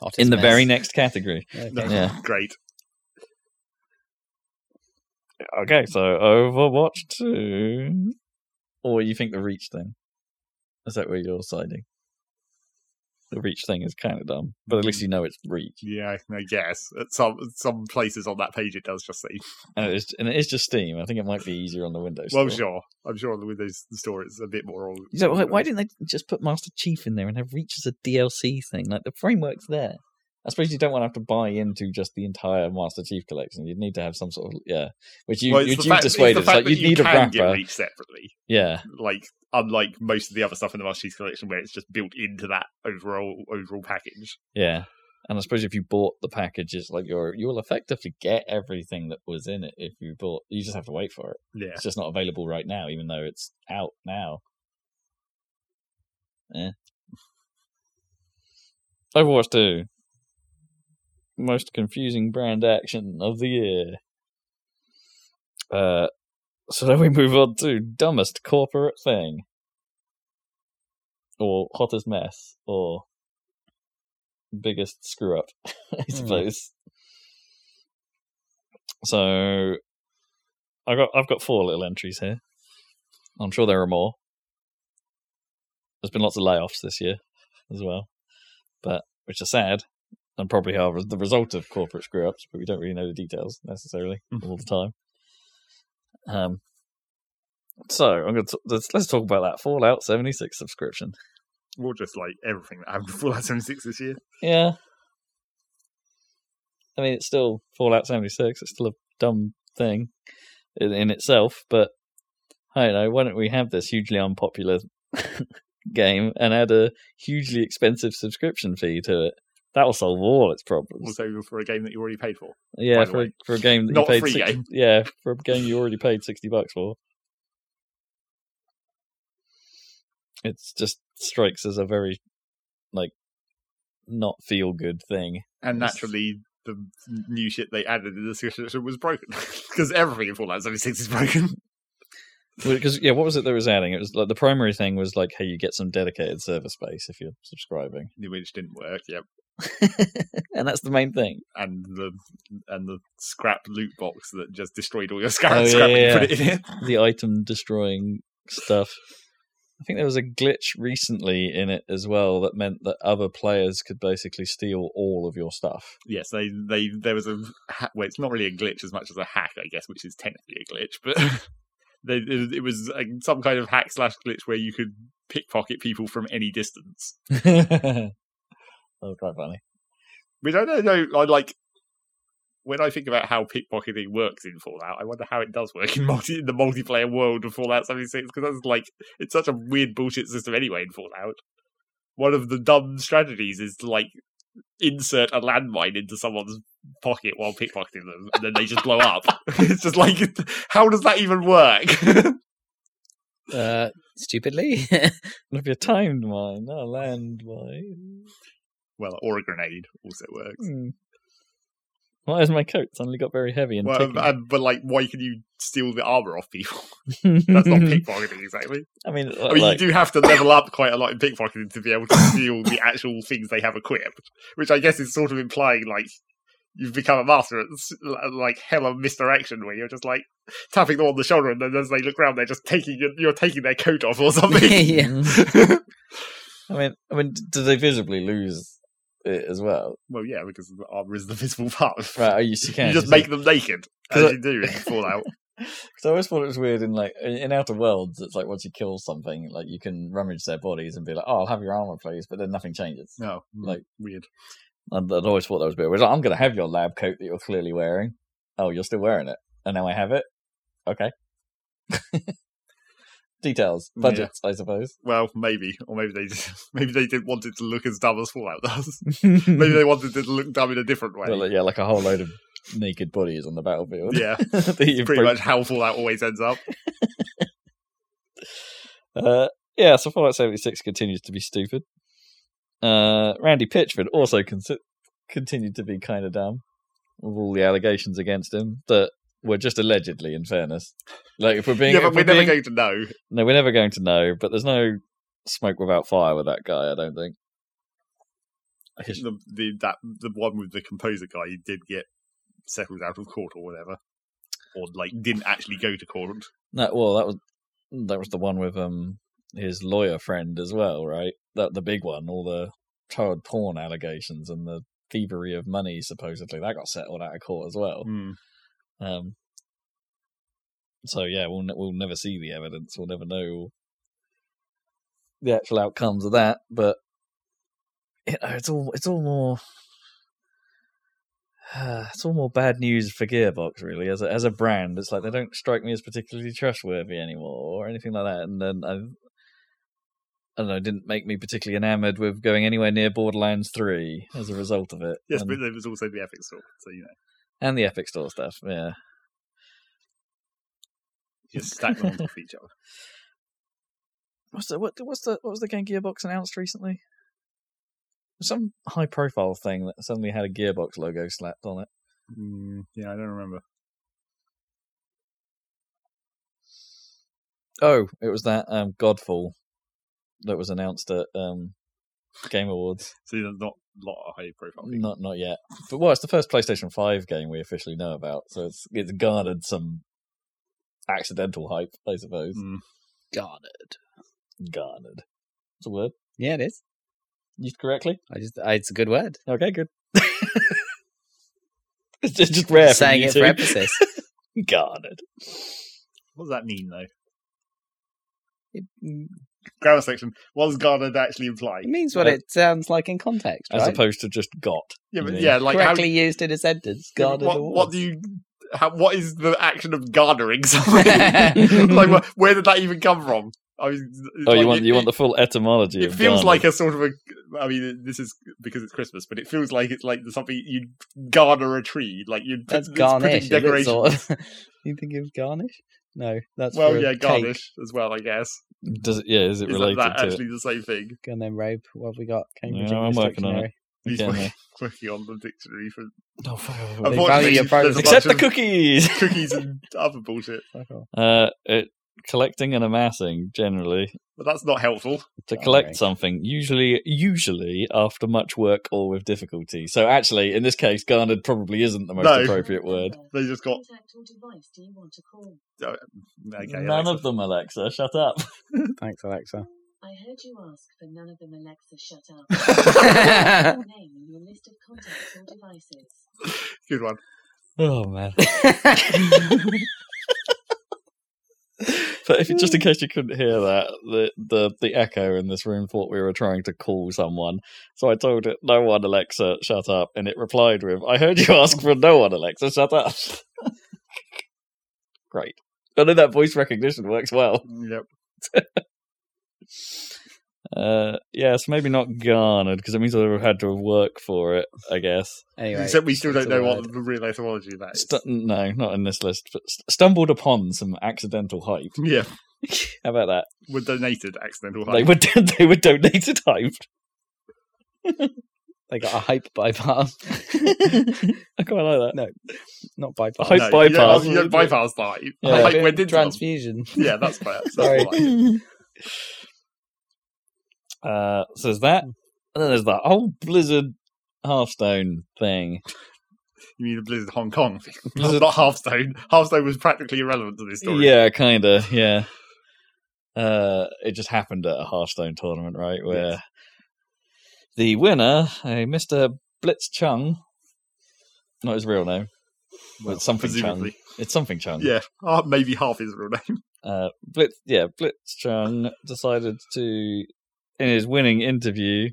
Hottest in the mess. very next category. Okay. No, Yeah. Great. Okay, so Overwatch 2. Or you think the Reach thing? Is that where you're siding? The Reach thing is kind of dumb, but at least you know it's Reach. Yeah, I guess at some some places on that page it does just say. And it is, and it is just Steam. I think it might be easier on the Windows Store. Well, sure, I'm sure on the Windows Store it's a bit more. So why, why didn't they just put Master Chief in there and have Reach as a DLC thing? Like the framework's there. I suppose you don't want to have to buy into just the entire Master Chief collection. You'd need to have some sort of yeah, which you Well, it's which the you fact- it's. It's like you'd you need a get wrapper. Reach separately. Yeah, like unlike most of the other stuff in the Master Chief collection where it's just built into that overall overall package. yeah. And I suppose if you bought the packages, like you're you'll effectively get everything that was in it if you bought. You just have to wait for it. Yeah. It's just not available right now, even though it's out now. Yeah. Overwatch 2. Most confusing brand action of the year. Uh, so then we move on to dumbest corporate thing. Or hottest mess. Or biggest screw up, [LAUGHS] I suppose. So I got I've got four little entries here. I'm sure there are more. There's been lots of layoffs this year as well, but which are sad and probably are the result of corporate screw ups, but we don't really know the details necessarily all the time. Um, so I'm going to let's, let's talk about that Fallout 76 subscription. Or just like everything that happened to Fallout 76 this year. Yeah, I mean it's still Fallout 76. It's still a dumb thing in, in itself, but I don't know. Why don't we have this hugely unpopular [LAUGHS] game and add a hugely expensive subscription fee to it? That will solve all its problems. Also for a game that you already paid for. yeah, for a, for a game that Not you paid free six- game. [LAUGHS] yeah for a game you already paid sixty bucks for. It just strikes as a very like not feel good thing. And naturally, the new shit they added in the subscription was broken. [LAUGHS] Because everything in Fallout 76 is broken. [LAUGHS] Because yeah, what was it that was adding? It was like the primary thing was like, hey, you get some dedicated server space if you're subscribing, Which didn't work, yep. [LAUGHS] and that's the main thing. And the and the scrap loot box that just destroyed all your scrap, Oh, scrap you yeah, put it in it. [LAUGHS] The item destroying stuff. I think there was a glitch recently in it as well that meant that other players could basically steal all of your stuff. Yes, they they there was a ha- well, it's not really a glitch as much as a hack, I guess, which is technically a glitch, but [LAUGHS] they, it, it was like some kind of hack slash glitch where you could pickpocket people from any distance. That was quite funny. Which I don't know. I like when I think about how pickpocketing works in Fallout. I wonder how it does work in multi in the multiplayer world of Fallout seventy six because that's like it's such a weird bullshit system anyway in Fallout. One of the dumb strategies is to like insert a landmine into someone's pocket while pickpocketing them, and then they just blow up. [LAUGHS] it's just like, how does that even work? [LAUGHS] Uh, stupidly. It'll be a timed mine, not a land mine. Well, or a grenade also works. Hmm. Why has my coat suddenly got very heavy and Well, ticking? but like, why can you steal the armor off people? [LAUGHS] [LAUGHS] That's not pickpocketing exactly. I mean, I mean, like, you do have to level up quite a lot in pickpocketing to be able to steal the actual things they have equipped, which I guess is sort of implying like you've become a master at s- like hella misdirection, where you're just like tapping them on the shoulder, and then as they look around, they're just taking your, you're taking their coat off or [LAUGHS] something. yeah. Mm. I mean, I mean, do they visibly lose it as well? well, yeah, because the armor is the visible part. of- Right, oh, [LAUGHS] used to can. you just make them naked, as I- you do in Fallout. [LAUGHS] Because I always thought it was weird in like in Outer Worlds. It's like once you kill something, like you can rummage their bodies and be like, "Oh, I'll have your armor, please," but then nothing changes. No, Like- like weird. I'd, I'd always thought that was a bit weird. Like, I'm going to have your lab coat that you're clearly wearing. Oh, you're still wearing it, and now I have it. Okay. [LAUGHS] Details, Yeah. budgets, I suppose. Well, maybe, or maybe they [LAUGHS] maybe they didn't want it to look as dumb as Fallout does. [LAUGHS] maybe they wanted it to look dumb in a different way. Well, yeah, like a whole load of naked bodies on the battlefield. yeah, [LAUGHS] pretty broke- much how Fallout always ends up. Uh, yeah, so Fallout 76 continues to be stupid. Uh, Randy Pitchford also con- continued to be kind of dumb with all the allegations against him that were just allegedly, in fairness. Like, if we're being. [LAUGHS] yeah, but we're we're never being- going to know. No, we're never going to know, but there's no smoke without fire with that guy, I don't think. I The, the that the one with the composer guy did get settled out of court or whatever. or like didn't actually go to court. No, well, that was that was the one with um his lawyer friend as well, right? That the big one, all the child porn allegations and the thievery of money supposedly that got settled out of court as well. Hmm. Um, so yeah, we'll ne- we'll never see the evidence. We'll never know the actual outcomes of that. But you know, it's all it's all more [SIGHS] it's all more bad news for Gearbox, really. As a as a brand, it's like they don't strike me as particularly trustworthy anymore, or anything like that. And then I, I don't know, didn't make me particularly enamored with going anywhere near Borderlands Three as a result of it. Yes, and, but there was also the Epic Store, so you know, and the Epic Store stuff. Yeah, just stack them on top of each other. [LAUGHS] What's the what? What's the what was the game Gearbox announced recently? Some high profile thing that suddenly had a Gearbox logo slapped on it. Mm, yeah, I don't remember. Oh, it was that um, Godfall that was announced at um, Game Awards. So there's not lot of high profile things. Not not yet, but well, it's the first PlayStation Five game we officially know about, so it's it's garnered some accidental hype, I suppose. Mm. Garnered. Garnered. It's a word Yeah, it is. used correctly. I just, I, it's a good word. Okay, good. [LAUGHS] [LAUGHS] it's just, just rare. Saying you it two. for emphasis. [LAUGHS] Garnered. What does that mean, though? it, mm, Grammar section. What does garnered actually imply? it means what Uh, it sounds like in context, As right? opposed to just got. Yeah, but Yeah. yeah, like how, Correctly used in a sentence. Yeah, Garnered what, what do you? How, what is the action of garnering [LAUGHS] something? [LAUGHS] like, wh- where did that even come from? I mean, it's Oh, you want it, you want the full etymology? It of feels garnered. like a sort of a. I mean, this is because it's Christmas, but it feels like it's like something you'd garner a tree, like you'd That's it's garnish. putting is sort of? [LAUGHS] you think it was garnish? No, that's Well, for a yeah, cake. garnish as well, I guess. Does it? Yeah, is it Is related that, that to? actually the same thing? Go on then, Robe. What have we got? Cambridge Yeah, I'm English working on it. He's working, [LAUGHS] working on the dictionary for Oh, fuck. They value Unfortunately, your privacy. Except the cookies. [LAUGHS] cookies and other bullshit. Uh, it, collecting and amassing generally But that's not helpful. to Garnering. collect something, usually usually after much work or with difficulty. So actually, in this case, garnered probably isn't the most No. appropriate word. [LAUGHS] They just got Contact device do you want to call? Uh, okay. None Alexa. of them, Alexa. Shut up. [LAUGHS] Thanks, Alexa. I heard you ask for none of them, Alexa. Shut up. [LAUGHS] Name in your list of contacts or devices. Good one. Oh man. But if just in mm. case you couldn't hear that, the, the the echo in this room thought we were trying to call someone. So I told it, "No one, Alexa, shut up," and it replied with, "I heard you ask for no one, Alexa, shut up." [LAUGHS] Great. I know that voice recognition works well. Yep. [LAUGHS] Uh, yes, maybe not garnered because it means I've had to work for it. I guess. anyway, Except we still don't a know what the real etymology of that is. Stu- no, not in this list. But st- stumbled upon some accidental hype. [LAUGHS] yeah, How about that? were donated accidental They hype. were [LAUGHS] they were donated hype. They got a hype bypass. [LAUGHS] I quite like that. no, not bypass. Hype No, bypass. You don't, you don't bypass the hype. Yeah. The hype went into them. transfusion. Yeah, that's fair. That's Sorry. Uh, so there's that. And then there's that whole Blizzard Hearthstone thing. You mean the Blizzard Hong Kong thing? [LAUGHS] Blizzard- Not Hearthstone. Hearthstone was practically irrelevant to this story. Yeah, kind of. Yeah. Uh, it just happened at a Hearthstone tournament, right? Where Yes. the winner, a Mister Blitz Chung, not his real name, Well, it's something Chung. It's something Chung. Yeah, uh, maybe half his real name. uh, Blitz, yeah, Blitz Chung decided to, in his winning interview,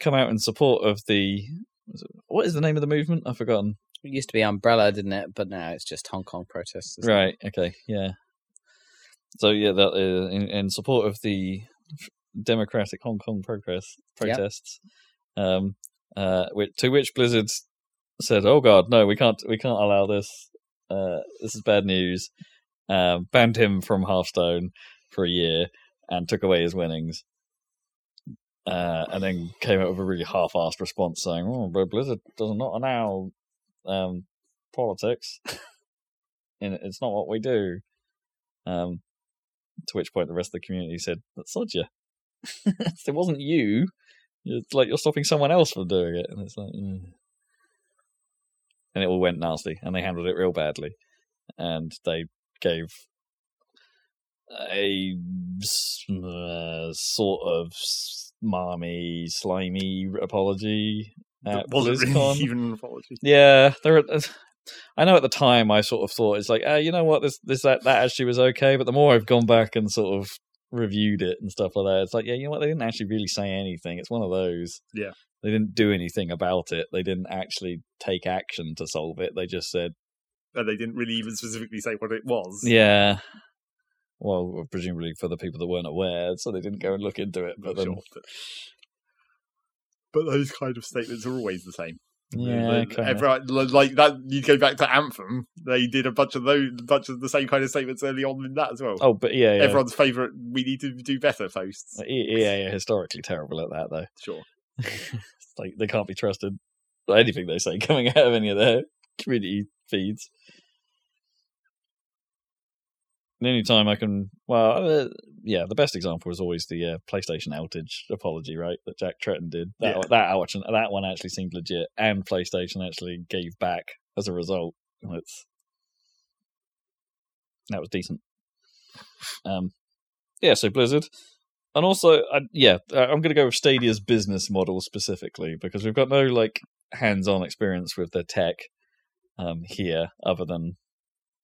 come out in support of the. What is the name of the movement? I've forgotten. It used to be Umbrella, didn't it? But now it's just Hong Kong protests. isn't it? Right. Okay. Yeah. So yeah, that uh, in, in support of the democratic Hong Kong progress Yep. protests, um, uh, to which Blizzard said, "Oh God, no, we can't, we can't allow this. Uh, this is bad news." Um, banned him from Hearthstone for a year and took away his winnings. Uh, and then came out with a really half-assed response saying, "Oh, but Blizzard does not allow um, politics. [LAUGHS] and it's not what we do." Um, to which point the rest of the community said, "That's sod you. [LAUGHS] it wasn't you. It's like you're stopping someone else from doing it." And it's like, mm. and it all went nasty, and they handled it real badly. and they gave a uh, sort of smarmy, slimy apology at wasn't really [LAUGHS] even an apology. Yeah, there. Are, I know at the time I sort of thought it's like, ah, you know what, this this that that actually was okay. But the more I've gone back and sort of reviewed it and stuff like that, it's like, yeah, you know what, they didn't actually really say anything. It's one of those. Yeah. They didn't do anything about it. They didn't actually take action to solve it. They just said, And they didn't really even specifically say what it was. yeah. Well, presumably for the people that weren't aware, so they didn't go and look into it. But then, sure, but, but those kind of statements are always the same. yeah, Like, everyone- like that. You go back to Anthem; they did a bunch of those, bunch of the same kind of statements early on in that as well. oh, but yeah, yeah. Everyone's favourite. We need to do better posts. Yeah, are historically terrible at that, though. Sure. [LAUGHS] like they can't be trusted anything they say coming out of any of their community feeds. The only time I can, well, uh, yeah, the best example is always the uh, PlayStation outage apology, right? That Jack Tretton did. That Yeah. that that one actually seemed legit, and PlayStation actually gave back as a result. That was decent. Um, yeah. So Blizzard, and also, I, yeah, I'm going to go with Stadia's business model specifically because we've got no like hands-on experience with their tech um, here, other than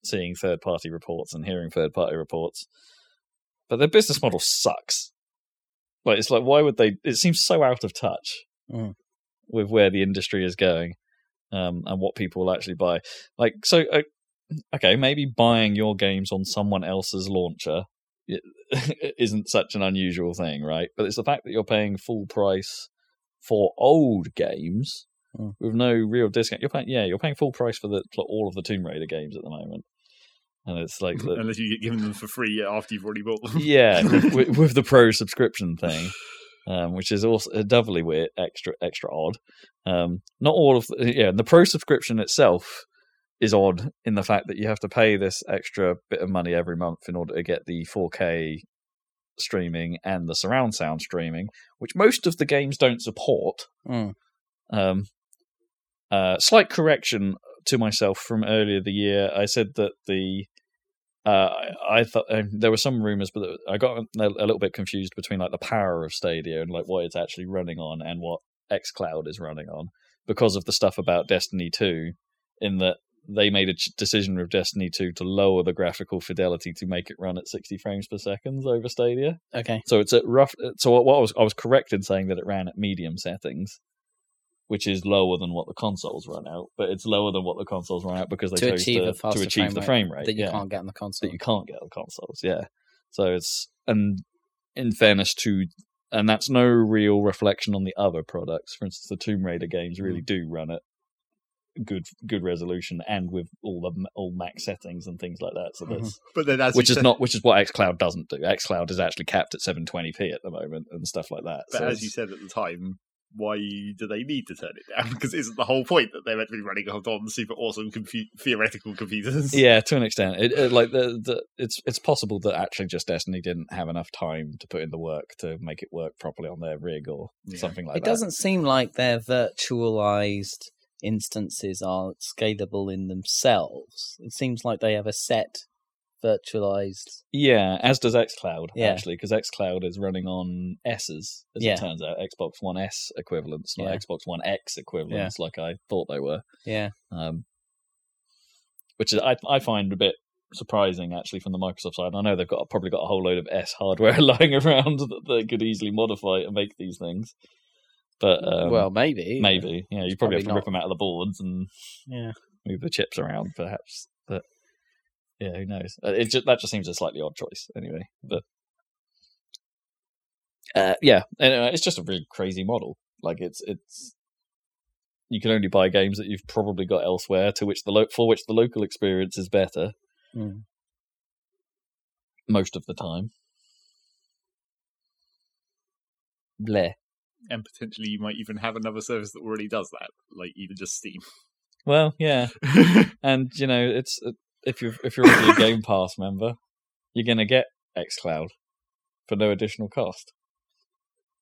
seeing third-party reports and hearing third-party reports. But their business model sucks. Like it's like, why would they? It seems so out of touch Mm. with where the industry is going um, and what people will actually buy. Like, so uh, okay, maybe buying your games on someone else's launcher [LAUGHS] isn't such an unusual thing, right? But it's the fact that you're paying full price for old games Mm. with no real discount. You're paying, yeah, you're paying full price for the for all of the Tomb Raider games at the moment, and it's like, [LAUGHS] the, Unless you get given them for free after you've already bought them. yeah, [LAUGHS] with, with the pro subscription thing, um, which is also doubly weird, extra extra odd. Um, not all of the, yeah, the pro subscription itself is odd in the fact that you have to pay this extra bit of money every month in order to get the 4K streaming and the surround sound streaming, which most of the games don't support. Mm. Um, uh, slight correction to myself from earlier the year. I said that the uh, I, thought um, there were some rumors, but I got a, a little bit confused between like the power of Stadia and like what it's actually running on and what XCloud is running on because of the stuff about Destiny 2 in that they made a ch- decision with Destiny 2 to lower the graphical fidelity to make it run at 60 frames per second over Stadia. Okay. So it's at rough. So what I was I was correct in saying that it ran at medium settings, which is lower than what the consoles run out. But it's lower than what the consoles run out because they To chose achieve to, to achieve frame the frame rate that you yeah, can't get on the console. that you can't get on the consoles. Yeah. So it's and in fairness to. And that's no real reflection on the other products. For instance, the Tomb Raider games really Mm. do run at good good resolution and with all the all max settings and things like that. So Mhm. that's But then, as which is said, not which is what xCloud doesn't do. xCloud is actually capped at 720p at the moment and stuff like that. But so as you said at the time, why do they need to turn it down? [LAUGHS] Because isn't the whole point that they're meant to be running on on super awesome compu- theoretical computers? [LAUGHS] yeah, to an extent, it, it, like the, the it's it's possible that actually just Destiny didn't have enough time to put in the work to make it work properly on their rig or Yeah. something like it that. It doesn't seem like their virtualized instances are scalable in themselves. It seems like they have a set virtualized. Yeah, as does xCloud Yeah. actually, because xCloud is running on S's, as Yeah. it turns out, Xbox One S equivalents, not Yeah. Xbox One X equivalents, like I thought they were. Yeah. um, which is I, I find a bit surprising actually from the Microsoft side. I know they've got probably got a whole load of S hardware [LAUGHS] lying around that they could easily modify and make these things, but um, well, maybe. maybe yeah, you probably, probably have to rip them out of the boards and Yeah. move the chips around, perhaps. But yeah, who knows? Uh, It just, that just seems a slightly odd choice anyway. But uh, yeah, anyway, it's just a really crazy model. Like it's it's you can only buy games that you've probably got elsewhere, to which the lo- for which the local experience is better Mm. most of the time. Bleh. And potentially you might even have another service that already does that, like even just Steam. Well, yeah, [LAUGHS] and you know it's uh, if you're if you're already a [LAUGHS] Game Pass member, you're gonna get XCloud for no additional cost,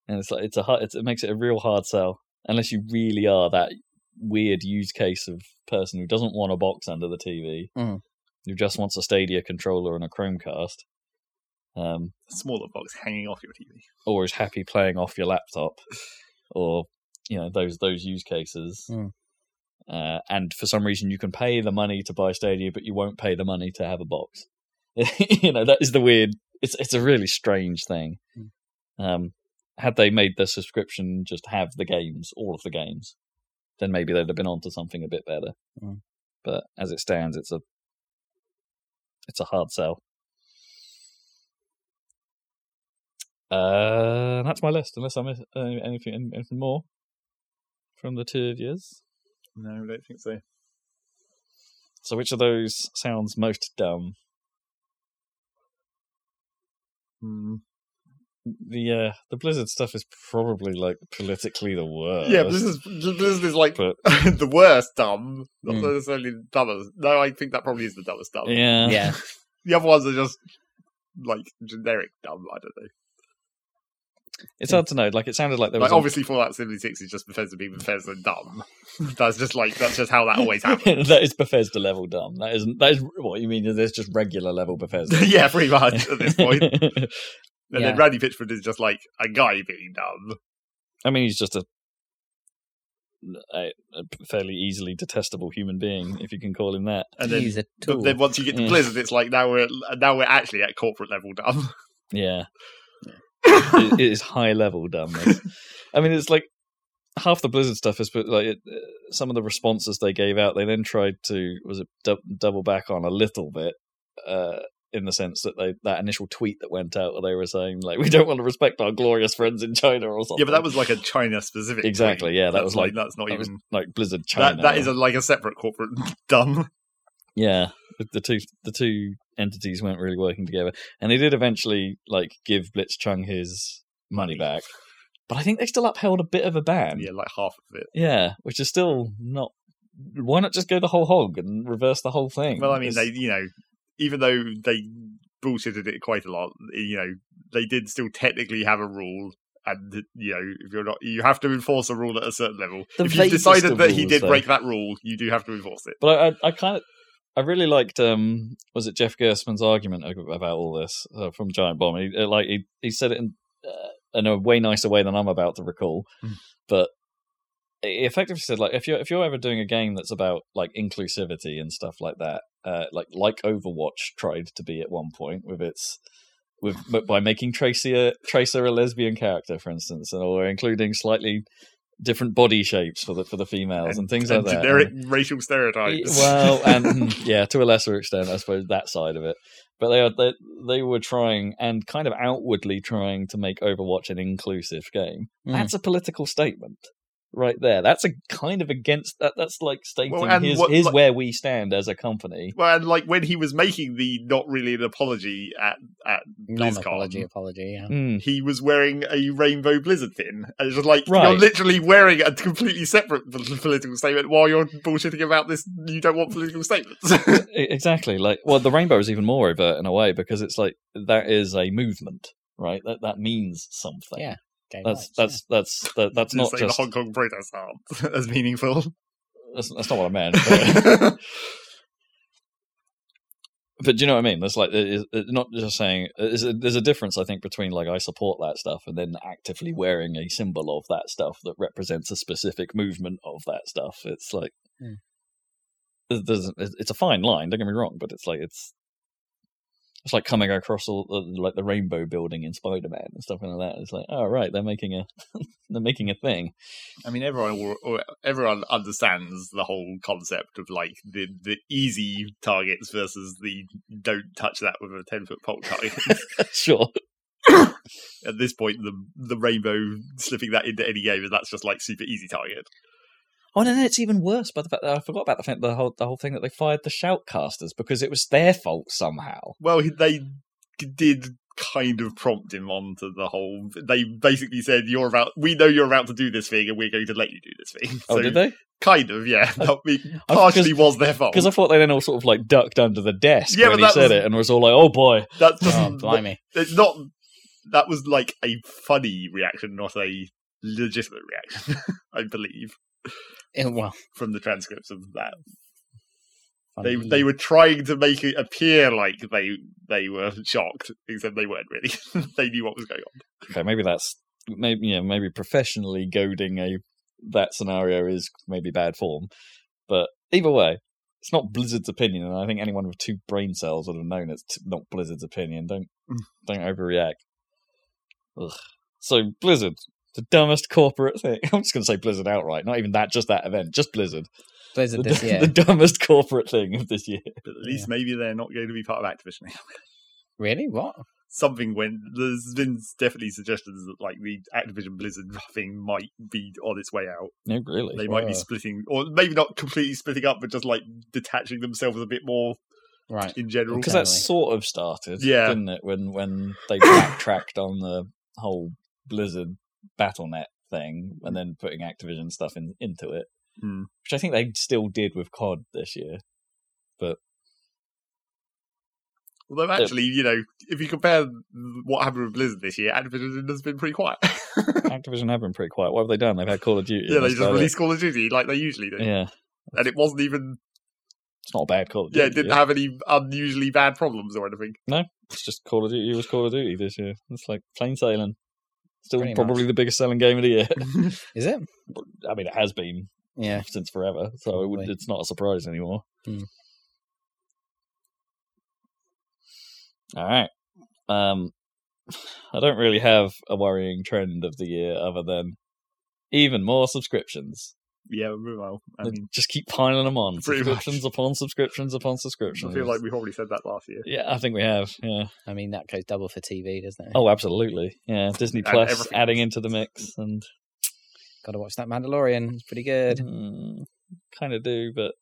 and it's like it's a hard, it's, it makes it a real hard sell unless you really are that weird use case of person who doesn't want a box under the TV Mm. who just wants a Stadia controller and a Chromecast, um, A smaller box hanging off your TV. or is happy playing off your laptop, [LAUGHS] or you know those those use cases. Hmm. Uh, and for some reason, you can pay the money to buy Stadia, but you won't pay the money to have a box. [LAUGHS] you know that is the weird. It's it's a really strange thing. Hmm. Um, had they made the subscription just have the games, all of the games, then maybe they'd have been onto something a bit better. Hmm. But as it stands, it's a it's a hard sell. Uh, that's my list. Unless I miss uh, anything, anything more from the two of yours. No, I don't think so. So, which of those sounds most dumb? Hmm. The uh, the Blizzard stuff is probably like politically the worst. Yeah, Blizzard, Blizzard is like But [LAUGHS] the worst dumb. Not Hmm. necessarily the dumbest. No, I think that probably is the dumbest dumb. yeah, Yeah. [LAUGHS] The other ones are just like generic dumb. I don't know. It's hard to know. Like it sounded like there was Like a- obviously Fallout 76 is just Bethesda being Bethesda dumb. [LAUGHS] that's just like that's just how that always [LAUGHS] happens. that is Bethesda level dumb. That isn't. That is what you mean. There's just regular level Bethesda [LAUGHS] yeah, pretty much at this point. And Yeah. then Randy Pitchford is just like a guy being dumb. I mean, he's just a, a, a fairly easily detestable human being, if you can call him that. And then He's a but then once you get to Yeah. Blizzard, it's like now we're now we're actually at corporate level dumb. Yeah, it, it is high level dumbness. I mean, it's like half the Blizzard stuff is, but like it, uh, some of the responses they gave out, they then tried to was it dou- double back on a little bit. Uh, in the sense that they that initial tweet that went out where they were saying like we don't want to respect our glorious friends in China or something. yeah, but that was like a China specific. Exactly, yeah, that that's was like- that's not even like Blizzard China. that. That is a, like a separate corporate [LAUGHS] dumb. Yeah, the, two the two entities weren't really working together, and they did eventually like give Blitzchung his money back, but I think they still upheld a bit of a ban. Yeah, like half of it. Yeah, which is still not. Why not just go the whole hog and reverse the whole thing? Well, I mean, It's- they you know, even though they bullshitted it quite a lot, you know, they did still technically have a rule. And you know, if you're not, you have to enforce a rule at a certain level. The if you've decided that he did though. break that rule, you do have to enforce it. But I, I, I kind of, I really liked. Um, was it Jeff Gerstmann's argument about all this uh, from Giant Bomb? He, uh, like he, he said it in, uh, in a way nicer way than I'm about to recall, Hmm. but he effectively said like if you're if you're ever doing a game that's about like inclusivity and stuff like that, uh, like like Overwatch tried to be at one point with its. With by making Tracy a, Tracer a lesbian character, for instance, and or including slightly different body shapes for the for the females and, things and like that. generic racial stereotypes. Well, and [LAUGHS] mm, yeah, to a lesser extent, I suppose that side of it. But they are they, they were trying and kind of outwardly trying to make Overwatch an inclusive game. Mm. That's a political statement right there. That's a kind of against that. That's like stating Well, and here's, what- here's like- where we stand as a company. Well, and like when he was making the not really an apology at at Non-apology, apology. Yeah. Mm. he was wearing a rainbow blizzard pin, and it's just like you're literally wearing a completely separate political statement while you're bullshitting about this. You don't want political statements. [LAUGHS] Exactly. Like, well, the rainbow is even more overt in a way because it's like that is a movement, right? That that means something. Yeah, Gay That's rights, that's that's that, that's [LAUGHS] not say just the Hong Kong protests aren't [LAUGHS] as meaningful. That's, that's not what I meant. [LAUGHS] But, but do you know what I mean? That's like it is- it's not just saying. Uh, there's a, there's a difference, I think, between like I support that stuff and then actively wearing a symbol of that stuff that represents a specific movement of that stuff. It's like hmm. there's, there's- it's a fine line. Don't get me wrong, but it's like it's it's like coming across all the, like the rainbow building in Spider-Man and stuff like that. It's like, oh right, they're making a [LAUGHS] they're making a thing. I mean, everyone will- everyone understands the whole concept of like the the easy targets versus the don't touch that with a ten foot pole target. [LAUGHS] sure. At this point, the the rainbow slipping that into any game, and that's just like super easy target. Oh no, no, it's even worse. By the fact that I forgot about the fact the whole the whole thing that they fired the shoutcasters because it was their fault somehow. Well, they did kind of prompt him onto the whole. They basically said, "You're about. We know you're about to do this thing, and we're going to let you do this thing." Oh, did they? Kind of, yeah. I Oh, partially was their fault. Because I thought they then all sort of like ducked under the desk Yeah, when he that said was- it, and was all like, "Oh boy." That's just Oh, blimey. it's not. That was like a funny reaction, not a legitimate reaction. [LAUGHS] I believe Eh, well, from the transcripts of that. They Funny. they were trying to make it appear like they they were shocked, except they weren't really. [LAUGHS] they knew what was going on. Okay, maybe that's maybe yeah, maybe professionally goading a that scenario is maybe bad form. But either way, it's not Blizzard's opinion, and I think anyone with two brain cells would have known it's t- not Blizzard's opinion. Don't Mm. don't overreact. Ugh. So Blizzard, the dumbest corporate thing. [LAUGHS] I'm just going to say Blizzard outright. Not even that, just that event, just Blizzard. Blizzard The, this [LAUGHS] year. the dumbest corporate thing of this year. But at least maybe they're not going to be part of Activision. now. [LAUGHS] Really? What? Something went. there's been definitely suggestions that like the Activision Blizzard thing might be on its way out. No, really. They might be splitting, or maybe not completely splitting up, but just like detaching themselves a bit more Right. in general. because that sort of started, Yeah. didn't it? When when they backtracked on the whole Blizzard BattleNet thing, and then putting Activision stuff in, into it, Hmm. which I think they still did with COD this year. But although actually, you know, if you compare what happened with Blizzard this year, Activision has been pretty quiet. [LAUGHS] Activision have been pretty quiet. What have they done? They've had Call of Duty. yeah, they just it. released Call of Duty like they usually do, Yeah, and it wasn't even it's not a bad Call of yeah, it didn't have any unusually bad problems or anything. No, it's just Call of Duty. It was Call of Duty this year. It's like plain sailing. Still Pretty probably the biggest selling game of the year. [LAUGHS] Is it? [LAUGHS] I mean, it has been Yeah. since forever, so it it's not a surprise anymore. Hmm. All right. Um, [SIGHS] I don't really have a worrying trend of the year other than even more subscriptions. Yeah, well, I mean, Just keep piling them on. Pretty Subscriptions upon subscriptions upon subscriptions. I feel like we probably said that last year. yeah, I think we have. Yeah. I mean, that goes double for TV, doesn't it? Oh, absolutely. Yeah. Disney Plus everything adding else. into the mix and Got to watch that Mandalorian. It's pretty good. mm, kind of do, but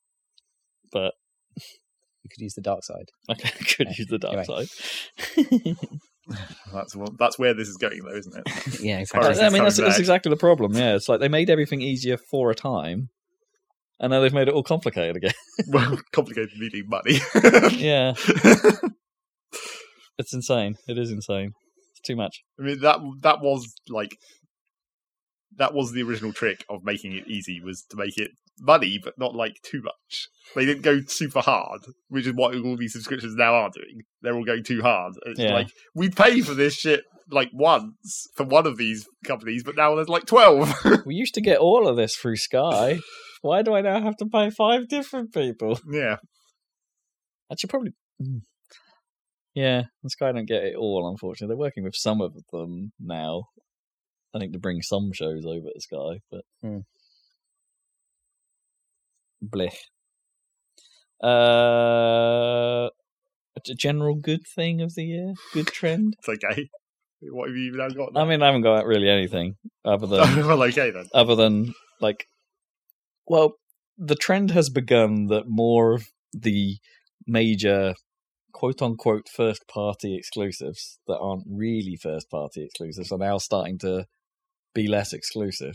but You could use the dark side. [LAUGHS] I could Yeah. use the dark Anyway. side. [LAUGHS] [LAUGHS] That's what, that's where this is going, though, isn't it? [LAUGHS] yeah, Pirates exactly. I mean, that's, that's exactly the problem. Yeah, it's like they made everything easier for a time, and now they've made it all complicated again. [LAUGHS] well, complicated meaning money. yeah, it's insane. It is insane. It's too much. I mean that that was like that was the original trick of making it easy was to make it money but not like too much. They didn't go super hard, which is what all these subscriptions now are doing. They're all going too hard. It's Yeah. like we pay for this shit like once for one of these companies, but now there's like twelve. [LAUGHS] We used to get all of this through Sky. Why do I now have to pay five different people? yeah. Actually, probably. mm. Yeah, Sky don't get it all. Unfortunately, they're working with some of them now. I think to bring some shows over to Sky, but Hmm. Blech. Uh, a general good thing of the year, good trend. [LAUGHS] It's okay. What have you now got? I mean, I haven't got really anything other [LAUGHS] than well, okay then. other than like, well, the trend has begun that more of the major quote unquote first party exclusives that aren't really first party exclusives are now starting to be less exclusive.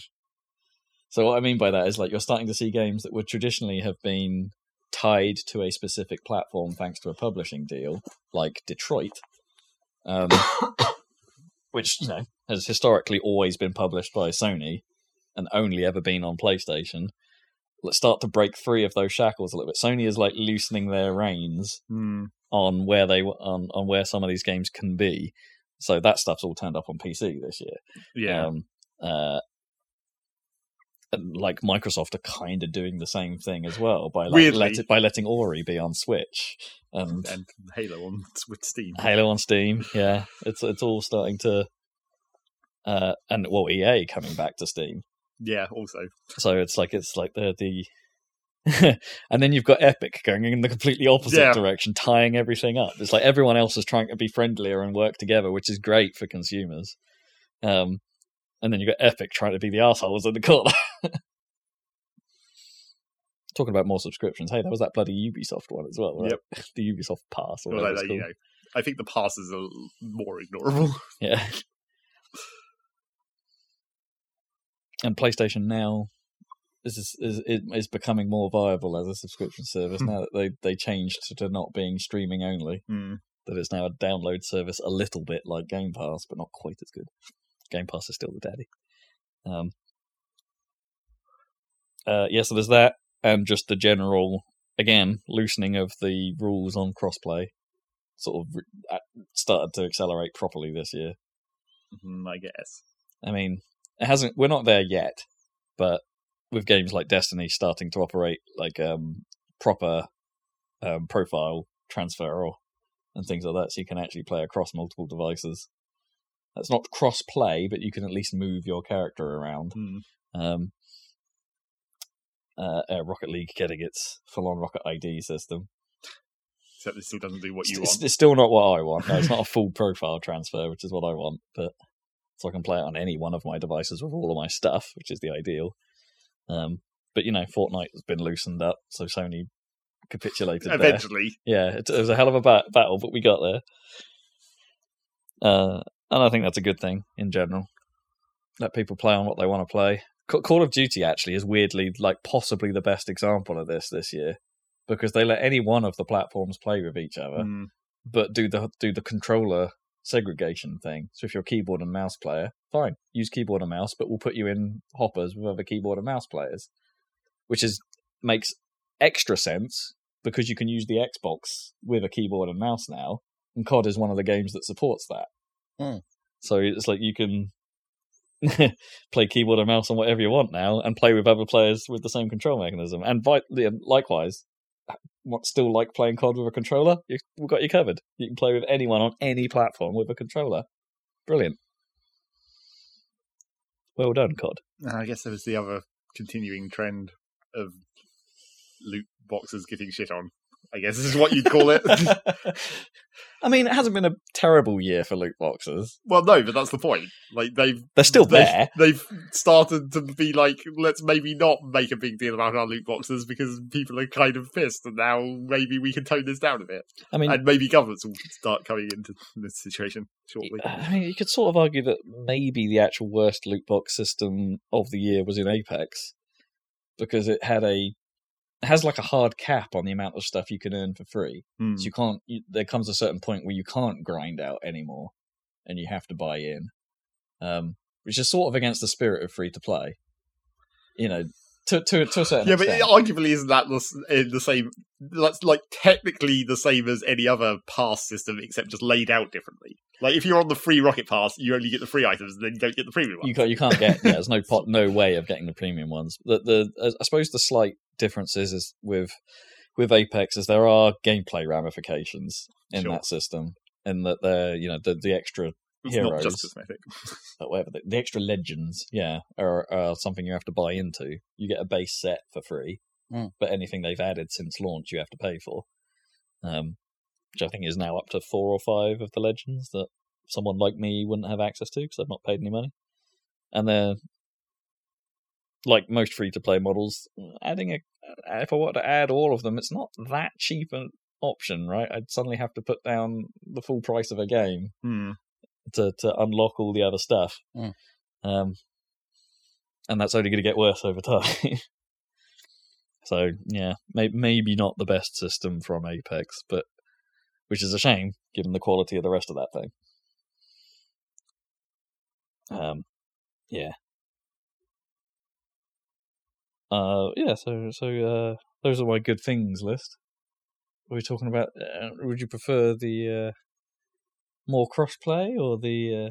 So what I mean by that is like you're starting to see games that would traditionally have been tied to a specific platform thanks to a publishing deal, like Detroit, um, [COUGHS] which you know has historically always been published by Sony and only ever been on PlayStation. Let's start to break free of those shackles a little bit. Sony is like loosening their reins Hmm. on where they on on where some of these games can be. So that stuff's all turned up on PC this year. Yeah. Um, uh, and like Microsoft are kind of doing the same thing as well by like let it, by letting Ori be on Switch and and Halo on with Steam. Halo on Steam. Yeah, it's it's all starting to. Uh, and well, EA coming back to Steam. Yeah, also. So it's like it's like the the. [LAUGHS] and then you've got Epic going in the completely opposite Yeah. direction, tying everything up. It's like everyone else is trying to be friendlier and work together, which is great for consumers. Um, and then you've got Epic trying to be the assholes in the corner. [LAUGHS] [LAUGHS] Talking about more subscriptions. Hey, there was that bloody Ubisoft one as well, right? Yep, [LAUGHS] the Ubisoft Pass. Or Well, you know, I think the passes are more ignorable. [LAUGHS] Yeah. And PlayStation now is is is, is becoming more viable as a subscription service Hmm. now that they they changed to not being streaming only. Hmm. That it's now a download service, a little bit like Game Pass, but not quite as good. Game Pass is still the daddy. Um. Uh, yeah, so there's that, and just the general again, loosening of the rules on crossplay sort of re- uh, started to accelerate properly this year. Mm, I guess. I mean, it hasn't. We're not there yet, but with games like Destiny starting to operate like um, proper um, profile transfer or and things like that, so you can actually play across multiple devices. That's not cross play, but you can at least move your character around. Hmm. Um, uh, uh, Rocket League getting its full-on Rocket ID system. Except it still doesn't do what you it's, want. it's still not what I want. No, it's not a full [LAUGHS] profile transfer, which is what I want. But so I can play it on any one of my devices with all of my stuff, which is the ideal. Um, but you know, Fortnite has been loosened up, so Sony capitulated there. Eventually, Yeah, it, it was a hell of a ba- battle, but we got there. Uh, and I think that's a good thing in general. Let people play on what they want to play. Ca- Call of Duty actually is weirdly like possibly the best example of this this year because they let any one of the platforms play with each other, Mm. but do the do the controller segregation thing. So if you're a keyboard and mouse player, fine, use keyboard and mouse, but we'll put you in hoppers with other keyboard and mouse players, which is makes extra sense because you can use the Xbox with a keyboard and mouse now, and COD is one of the games that supports that. Hmm. So it's like you can [LAUGHS] play keyboard and mouse on whatever you want now, and play with other players with the same control mechanism. And likewise, what still like playing COD with a controller? You, we've got you covered. You can play with anyone on any platform with a controller. Brilliant. Well done, COD. And I guess there was the other continuing trend of loot boxes getting shit on. I guess this is what you'd call it. [LAUGHS] I mean, it hasn't been a terrible year for loot boxes. well, no, but that's the point. Like they've They're still they've, there. They've started to be like, let's maybe not make a big deal about our loot boxes because people are kind of pissed, and now maybe we can tone this down a bit, I mean, and maybe governments will start coming into this situation shortly. I mean, you could sort of argue that maybe the actual worst loot box system of the year was in Apex because it had a it has like a hard cap on the amount of stuff you can earn for free. Hmm. So you can't. You, there comes a certain point where you can't grind out anymore, and you have to buy in, um, which is sort of against the spirit of free to play. You know, to to to a certain Yeah, but extent. arguably, isn't that the, in the same? That's like technically the same as any other pass system, except just laid out differently. Like if you're on the free rocket pass, you only get the free items, and then you don't get the premium ones. you can't you can't get yeah, there's no [LAUGHS] pot no way of getting the premium ones the the i suppose the slight difference is, is with with apex is there are gameplay ramifications in Sure. that system in that they're you know the, the extra it's not heroes. just cosmetic. [LAUGHS] whatever the, the extra legends yeah are, are something you have to buy into you get a base set for free Mm. but anything they've added since launch you have to pay for um which i think is now up to four or five of the legends that someone like me wouldn't have access to because i've not paid any money and they're like most free to play models adding a if i want to add all of them it's not that cheap an option right i'd suddenly have to put down the full price of a game Hmm. to to unlock all the other stuff. Mm. Um, and that's only going to get worse over time. [LAUGHS] so yeah, may, maybe not the best system from Apex, but which is a shame given the quality of the rest of that thing. Um, yeah. Uh, yeah. So so uh, those are my good things list. Are we talking about? Uh, would you prefer the uh, more crossplay or the uh,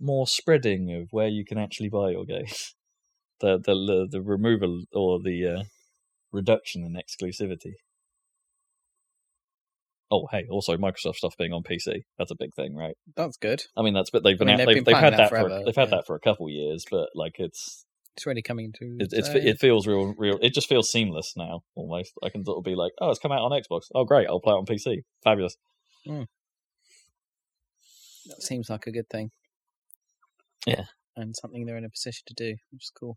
more spreading of where you can actually buy your games? [LAUGHS] the the the, the removal or the uh, reduction in exclusivity. Oh, hey! Also, Microsoft stuff being on PC. That's a big thing, right? That's good. I mean, that's but they've been, I mean, out, they've they've, been they've had that that for forever, they've had yeah. that for a couple years, but like it's It's really coming to. it, it's it feels real real. It just feels seamless now. Almost, I can sort of be like, oh, it's come out on Xbox. Oh, great! I'll play it on PC. Fabulous. Mm. that seems like a good thing. Yeah. And something they're in a position to do, which is cool.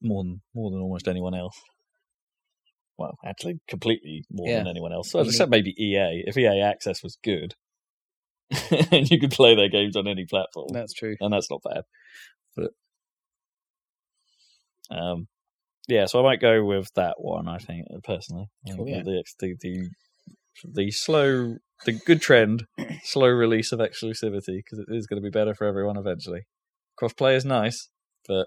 more than more than almost anyone else. Well, actually, completely more Yeah. than anyone else. Except maybe EA. If EA Access was good, [LAUGHS] and you could play their games on any platform, That's true. and that's not bad. But um, yeah, so I might go with that one. I think personally, Cool, yeah. the, the the the slow, the good trend, slow release of exclusivity because it is going to be better for everyone eventually. Crossplay is nice, but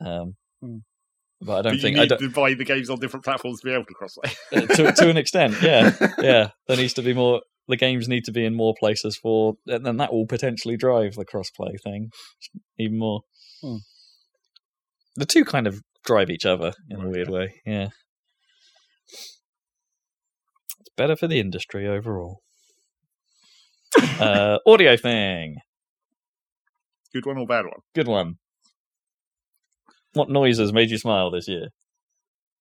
um, Hmm. but I don't you think I need don't, to buy the games on different platforms to be able to crossplay. [LAUGHS] uh, to to an extent. Yeah, [LAUGHS] yeah. There needs to be more. The games need to be in more places for, and then that will potentially drive the crossplay thing even more. Hmm. The two kind of drive each other in a weird way. Yeah, it's better for the industry overall. [COUGHS] uh, audio thing, Good one or bad one? good one. What noises made you smile this year?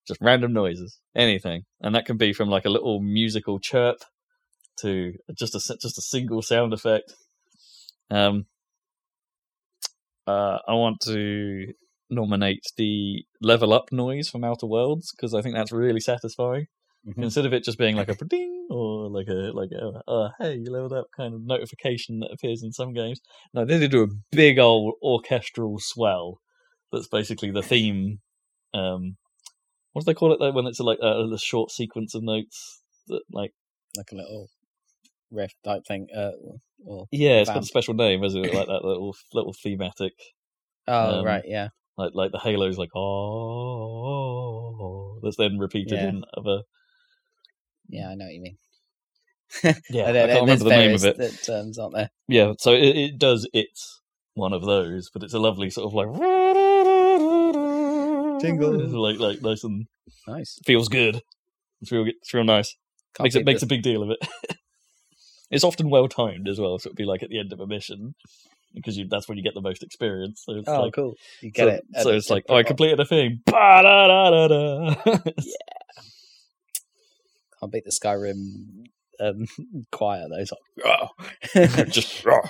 Just random noises, anything, and that can be from like a little musical chirp to just a just a single sound effect. Um, uh, I want to nominate the level up noise from Outer Worlds because I think that's really satisfying. Mhm. Instead of it just being like a ding or like a like a uh, hey you leveled up kind of notification that appears in some games, no, they did do a big old orchestral swell that's basically the theme. Um, what do they call it though? When it's like a, a short sequence of notes that like like a little riff type thing. Uh, or yeah, it's got a special name, isn't it? Like that little little thematic, oh Um, right, yeah, like like the Halo's like oh that's then repeated Yeah. in other. yeah, I know what you mean. [LAUGHS] Yeah, I there- can't remember the name of it. that terms, aren't there? Yeah, so it, it does it's one of those, but it's a lovely sort of like Jingle. [LAUGHS] Like like nice and Nice. feels good. It's real it's real nice. Can't makes it makes the- a big deal of it. [LAUGHS] it's often well timed as well, so it'd be like at the end of a mission because you, that's when you get the most experience. So it's Oh, like, cool. You get so, it. So it's like, oh, I completed a thing. Ba-da-da-da-da. [LAUGHS] Can't beat the Skyrim um, [LAUGHS] choir though. It's like, "Rah." [LAUGHS] Just raw.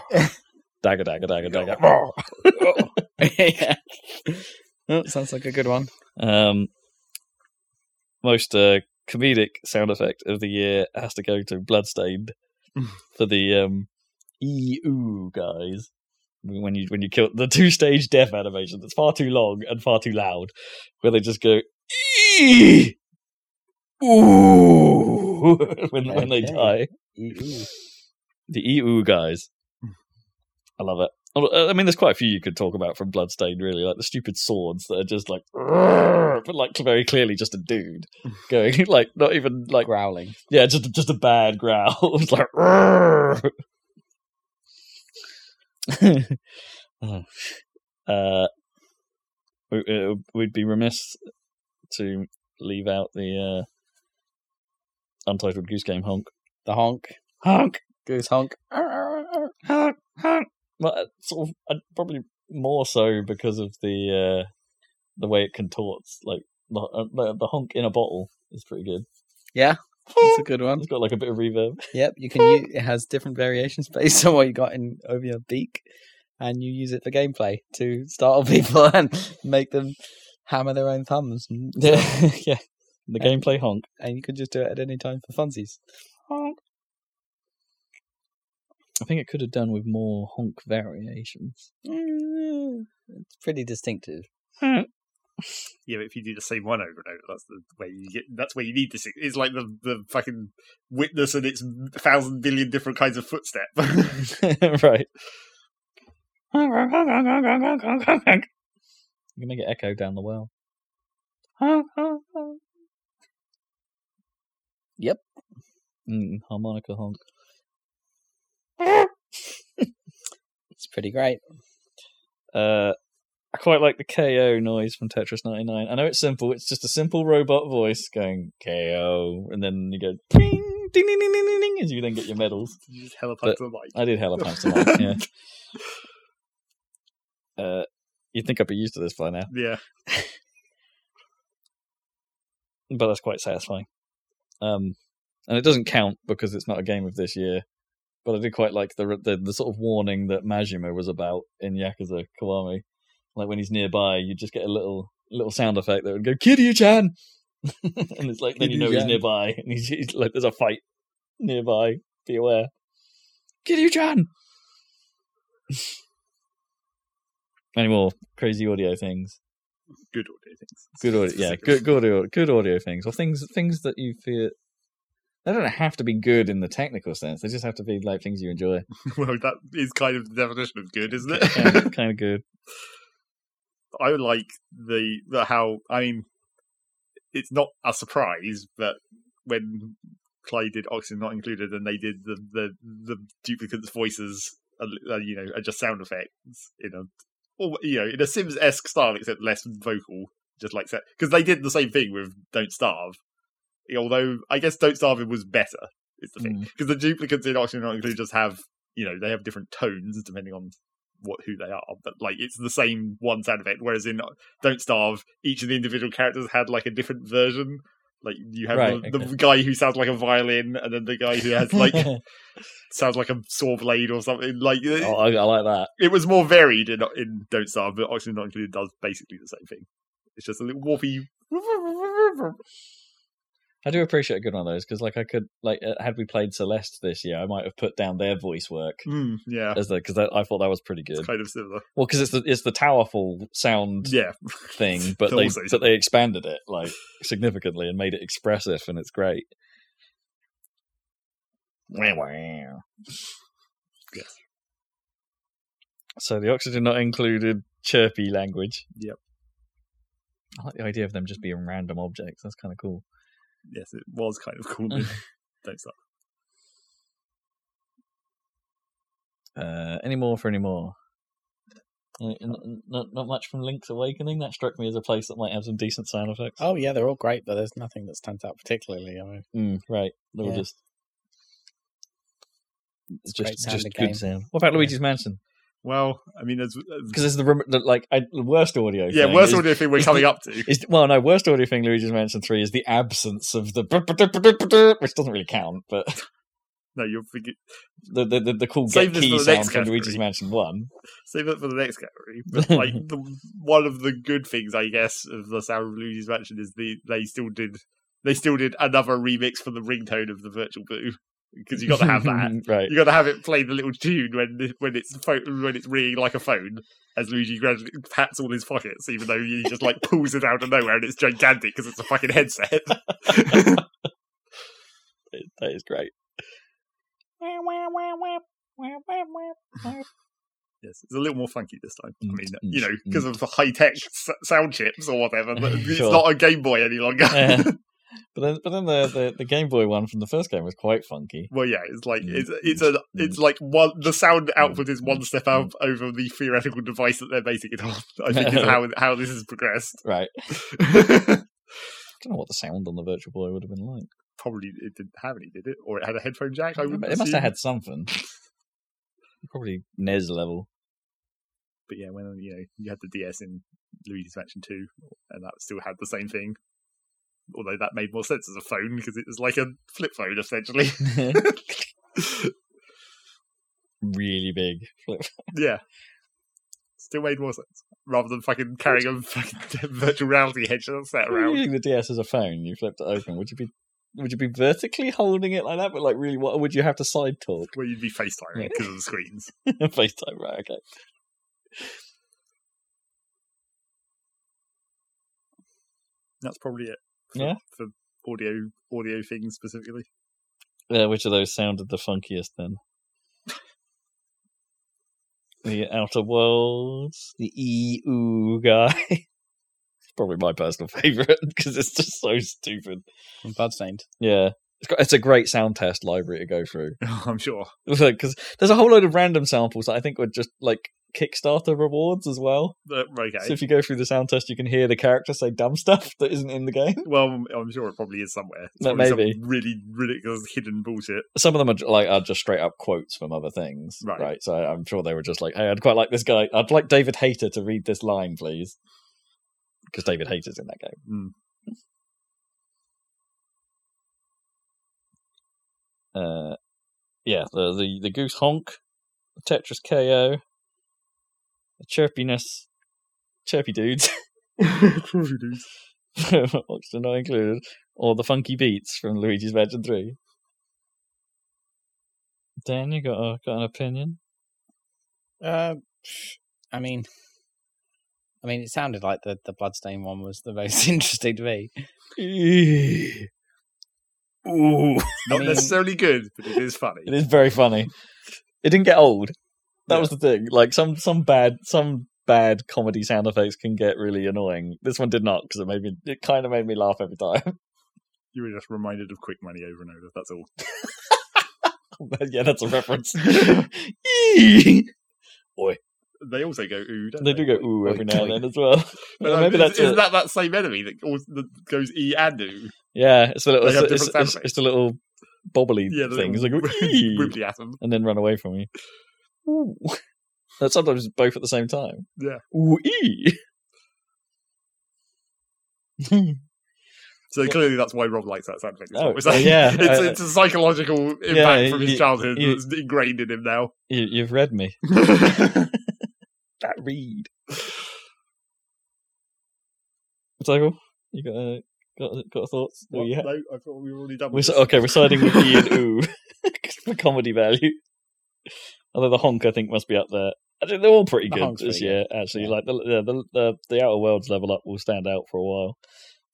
dagger, dagger, dagger, dagger. yeah. Oh, sounds like a good one. Um, most uh, comedic sound effect of the year has to go to Bloodstained for the um, EU guys. When you when you kill the two stage death animation that's far too long and far too loud, where they just go "Ee! ooh [LAUGHS] when when they Okay. die. Ooh. The EU guys, I love it. Uh, I mean, there's quite a few you could talk about from Bloodstained, really, like the stupid swords that are just like, but like very clearly just a dude [LAUGHS] going, like not even like Growling. yeah, just just a bad growl. [LAUGHS] it's like. [LAUGHS] uh, we, uh, we'd be remiss to leave out the uh, Untitled Goose Game honk. The honk. Honk, Goose honk. [LAUGHS] honk, honk. Well, uh, sort of, uh, probably more so because of the uh, the way it contorts. Like the the honk in a bottle is pretty good. Yeah, that's a [LAUGHS] good one. It's got like a bit of reverb. Yep, you can use it has different variations based [LAUGHS] on what you got in over your beak, and you use it for gameplay to startle [LAUGHS] people and make them hammer their own thumbs. Yeah, yeah. The And- gameplay honk. and you can just do it at any time for funsies. honk. I think it could have done with more honk variations. Mm, It's pretty distinctive. [LAUGHS] Yeah, but if you do the same one over and over, that's the way you get. That's where you need this. It's like the the fucking witness and its thousand billion different kinds of footstep. [LAUGHS] [LAUGHS] right. You can make it echo down the well. Yep. Mm, harmonica honk. It's pretty great. Uh, I quite like the KO noise from Tetris 99. I know it's simple. It's just a simple robot voice going KO, and then you go ding, ding, ding, ding, ding, ding, ding, as you then get your medals. you just hella to the mic. I did hella times tonight. [LAUGHS] Yeah. Uh, you'd think I'd be used to this by now, Yeah, [LAUGHS] but that's quite satisfying. Um, and it doesn't count because it's not a game of this year. But I did quite like the the, the sort of warning that Majima was about in Yakuza Kiwami. Like when he's nearby, you just get a little little sound effect that would go Kiryu-chan, [LAUGHS] and it's like then you know he's nearby, and he's, he's like there's a fight nearby. Be aware, Kiryu-chan. [LAUGHS] Any more crazy audio things? good audio things. Good audio, yeah, [LAUGHS] good, good audio, good audio things, or things things that you feel. They don't have to be good in the technical sense. They just have to be like things you enjoy. well, that is kind of the definition of good, isn't it? kind, of, kind of good. I like the, the how I mean, it's not a surprise, but when Klei did Oxygen Not Included, and they did the the the Duplicants' voices, uh, uh, you know, are just sound effects in a, or, you know, in a Sims esque style, except less vocal, just like that. Because they did the same thing with Don't Starve, although I guess Don't Starve was better. Is the thing because the Duplicants in Oxygen Not Included just have you know they have different tones depending on what who they are, but like it's the same one sound effect. Whereas in uh, Don't Starve, each of the individual characters had like a different version. Like you have Right, the, okay. the guy who sounds like a violin, and then the guy who has like [LAUGHS] sounds like a saw blade or something. Like uh, Oh, I, I like that. it was more varied in in Don't Starve, but Oxygen Not Included does basically the same thing. It's just a little warpy. I do appreciate a good one of those because, like, I could, like, uh, had we played Celeste this year, I might have put down their voice work Mm, yeah, as the because I thought that was pretty it's good. kind of similar. Well, because it's the it's the TowerFall sound Yeah, thing, [LAUGHS] but they but they expanded it like significantly and made it expressive, and it's great. Wow, wow. Yes. So the oxygen not included chirpy language. Yep. I like the idea of them just being random objects. That's kind of cool. Yes, it was kind of cool. in Don't Starve. Uh, any more for any more? N- n- Not, not much from Link's Awakening. That struck me as a place that might have some decent sound effects. Oh yeah, they're all great, but there's nothing that stands out particularly. I mean, Mm, right. They were Yeah. just It's just great just good game. sound. What about Yeah. Luigi's Mansion? Well, I mean, Because it's the, the like I, the worst audio. yeah, thing worst is, audio thing we're coming the- up to. Is well, no, worst audio thing. Luigi's Mansion Three is the absence of the which doesn't really count, but [LAUGHS] No, you're forget- the the, the, the cool Save get key sound from. Luigi's Mansion One. save it for the next category. [LAUGHS] But like the, one of the good things, I guess, of the sound of Luigi's Mansion is the they still did they still did another remix for the ringtone of the Virtual Boo because you got to have that. [LAUGHS] right? You got to have it play the little tune when when it's pho- when it's ringing like a phone as Luigi gradually pats all his pockets, even though he just like pulls it out of nowhere and it's gigantic because it's a fucking headset. [LAUGHS] That is great. Yes, it's a little more funky this time. I Mm, mean, mm, you know, mm. because of the high tech s- sound chips or whatever. But [LAUGHS] it's Sure. not a Game Boy any longer. But then, but then the, the, the Game Boy one from the first game was quite funky. well, yeah, it's like Mm, it's it's a mm, it's like one the sound output is one mm, step out over the theoretical device that they're basing it on. [LAUGHS] I think is how [LAUGHS] how this has progressed. Right. [LAUGHS] I don't know what the sound on the Virtual Boy would have been like. Probably it didn't have any, did it? Or it had a headphone jack. I would it must have had something. Probably NES level. But yeah, when you know you had the DS in Luigi's Mansion Two, and that still had the same thing. Although that made more sense as a phone because it was like a flip phone essentially. [LAUGHS] [LAUGHS] really big flip. yeah, still made more sense rather than fucking carrying a fucking [LAUGHS] virtual reality headset set around. Using the DS as a phone, you flipped it open. Would you be would you be vertically holding it like that? But like really, what would you have to side talk? Well, you'd be FaceTiming Yeah. because of the screens. FaceTime, right? Okay. That's probably it. For, Yeah. For audio audio things specifically. Yeah, which of those sounded the funkiest then? [LAUGHS] the Outer Worlds, the EU guy. [LAUGHS] probably my personal favorite because it's just so stupid. From Bloodstained. Yeah, it's got, it's a great sound test library to go through [LAUGHS] I'm sure. [LAUGHS] because there's a whole load of random samples that I think would just like Kickstarter rewards as well. Uh, okay. So if you go through the sound test, you can hear the character say dumb stuff that isn't in the game. [LAUGHS] well, I'm sure it probably is somewhere. It's No, probably some maybe. really ridiculous hidden bullshit. Some of them are like are just straight up quotes from other things, Right. So I'm sure they were just like, "Hey, I'd quite like this guy. I'd like David Hayter to read this line, please," because David Hayter's in that game. Mm. Uh, yeah, the the the goose honk, the Tetris KO, the chirpiness, chirpy dudes, Probably do. Oxygen not included, or the funky beats from Luigi's Mansion Three. Dan, you got a, got an opinion? Uh, I mean, I mean, it sounded like the the Bloodstain one was the [LAUGHS] most interesting to me. [LAUGHS] Ooh, Not mean- necessarily good, but it is funny. it is very funny. It didn't get old. That Yeah. was the thing. Like some some bad some bad comedy sound effects can get really annoying. This one did not because it made me. It kind of made me laugh every time. [LAUGHS] You were just reminded of Quick Money over and over. That's all. [LAUGHS] yeah, that's a reference. [LAUGHS] Eee! They also go ooh. Don't they they, do go ooh every now and then as well. [LAUGHS] But, Well, [LAUGHS] um, maybe that's isn't that that same enemy that, goes e and ooh? Yeah, it's a little. It's, it's, it's, it's a little bobbly Yeah, thing. It's like [LAUGHS] wibbly atom. and then run away from you. Ooh. That's sometimes both at the same time. Yeah. Ooh ee. So clearly that's why Rob likes that sound effect. Oh, It's, yeah, it's, uh, it's a psychological impact yeah, from his you- childhood you- that's ingrained in him now. you, you've read me. That read. Michael, you got uh, got a, got thoughts? Or What? you No, I thought we were already done We're, with this. okay, we're siding with E and [LAUGHS] Ooh [LAUGHS] for comedy value. Although the honk, I think, must be up there. I think they're all pretty The good honk's this pretty year. Actually, Yeah. like the, the the the the Outer Worlds level up will stand out for a while.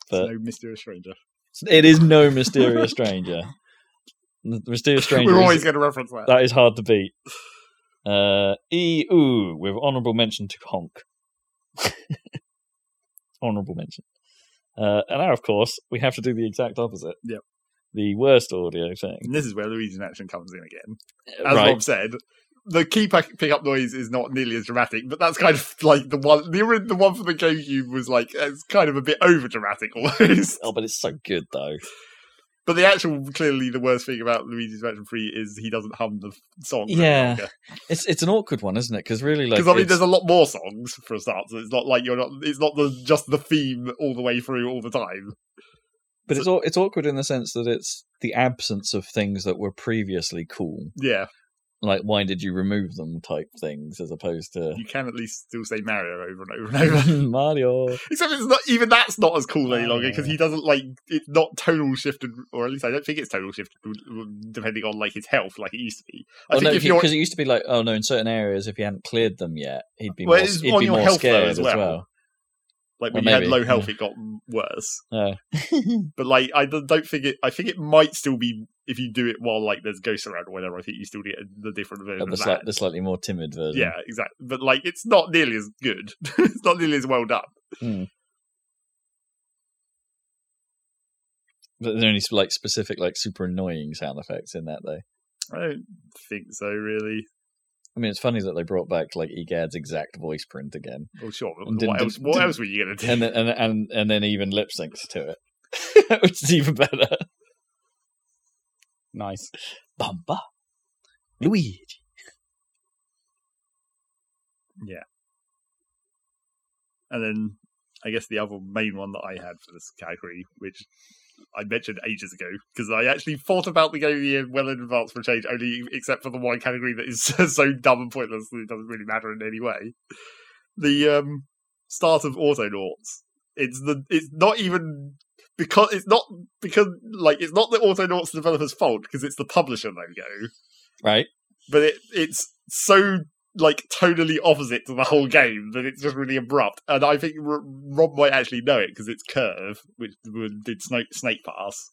There's But no mysterious stranger. it is no mysterious stranger. The [LAUGHS] mysterious stranger. We're always going to reference that. that is hard to beat. Uh, E ooh with honourable mention to honk. [LAUGHS] honourable mention. Uh, and now, of course, we have to do the exact opposite. Yep. The worst audio thing. And this is where Luigi's action comes in again. As right. Rob said, the key pick pickup noise is not nearly as dramatic, but that's kind of like the one. The the one for the GameCube was like it's kind of a bit over dramatic almost. Oh, but it's so good though. But the actual, clearly, the worst thing about Luigi's Mansion Three is he doesn't hum the song. Yeah. It's it's an awkward one, isn't it? Because really, like, because I mean, it's- there's a lot more songs for a start, so it's not like you're not. It's not the just the theme all the way through all the time. but it's it's awkward in the sense that it's the absence of things that were previously cool. Yeah, Like, why did you remove them? Type things, as opposed to you can at least still say Mario over and over and over. [LAUGHS] Mario. Except it's not even that's not as cool any longer because he doesn't like it's not tonal shifted, or at least I don't think it's tonal shifted depending on like his health, like it used to be. I Oh think no, if you're because it used to be like, oh no, in certain areas, if he hadn't cleared them yet, he'd be Well, more, it's he'd on be your more scared as as well. Well. like well, when you had low health, yeah. it got worse. [LAUGHS] But like I don't don't think it. I think it might still be if you do it while like there's ghosts around or whatever. I think you still get the different version the, of slight, that. the slightly more timid version. Yeah, exactly. But like it's not nearly as good. [LAUGHS] it's not nearly as well done. Hmm. But there are only like specific, like super annoying sound effects in that, though. I don't think so, really. I mean, it's funny that they brought back like Egad's exact voice print again, Well, sure. But And didn't- what else? didn't- What else were you gonna do? and then and and and then even lip syncs to it, [LAUGHS] which is even better. Nice. Bamba, Luigi. Yeah. And then I guess the other main one that I had for this category, which I mentioned ages ago, because I actually thought about the game of the year well in advance for a change, only except for the one category that is [LAUGHS] so dumb and pointless that it doesn't really matter in any way. The um, start of Autonauts. It's the it's not even because it's not because like it's not the Autonauts developers' fault because it's the publisher logo Right? but it it's so like tonally opposite to the whole game that it's just really abrupt. And I think R- Rob might actually know it because it's Curve, which did Snake, Snake Pass.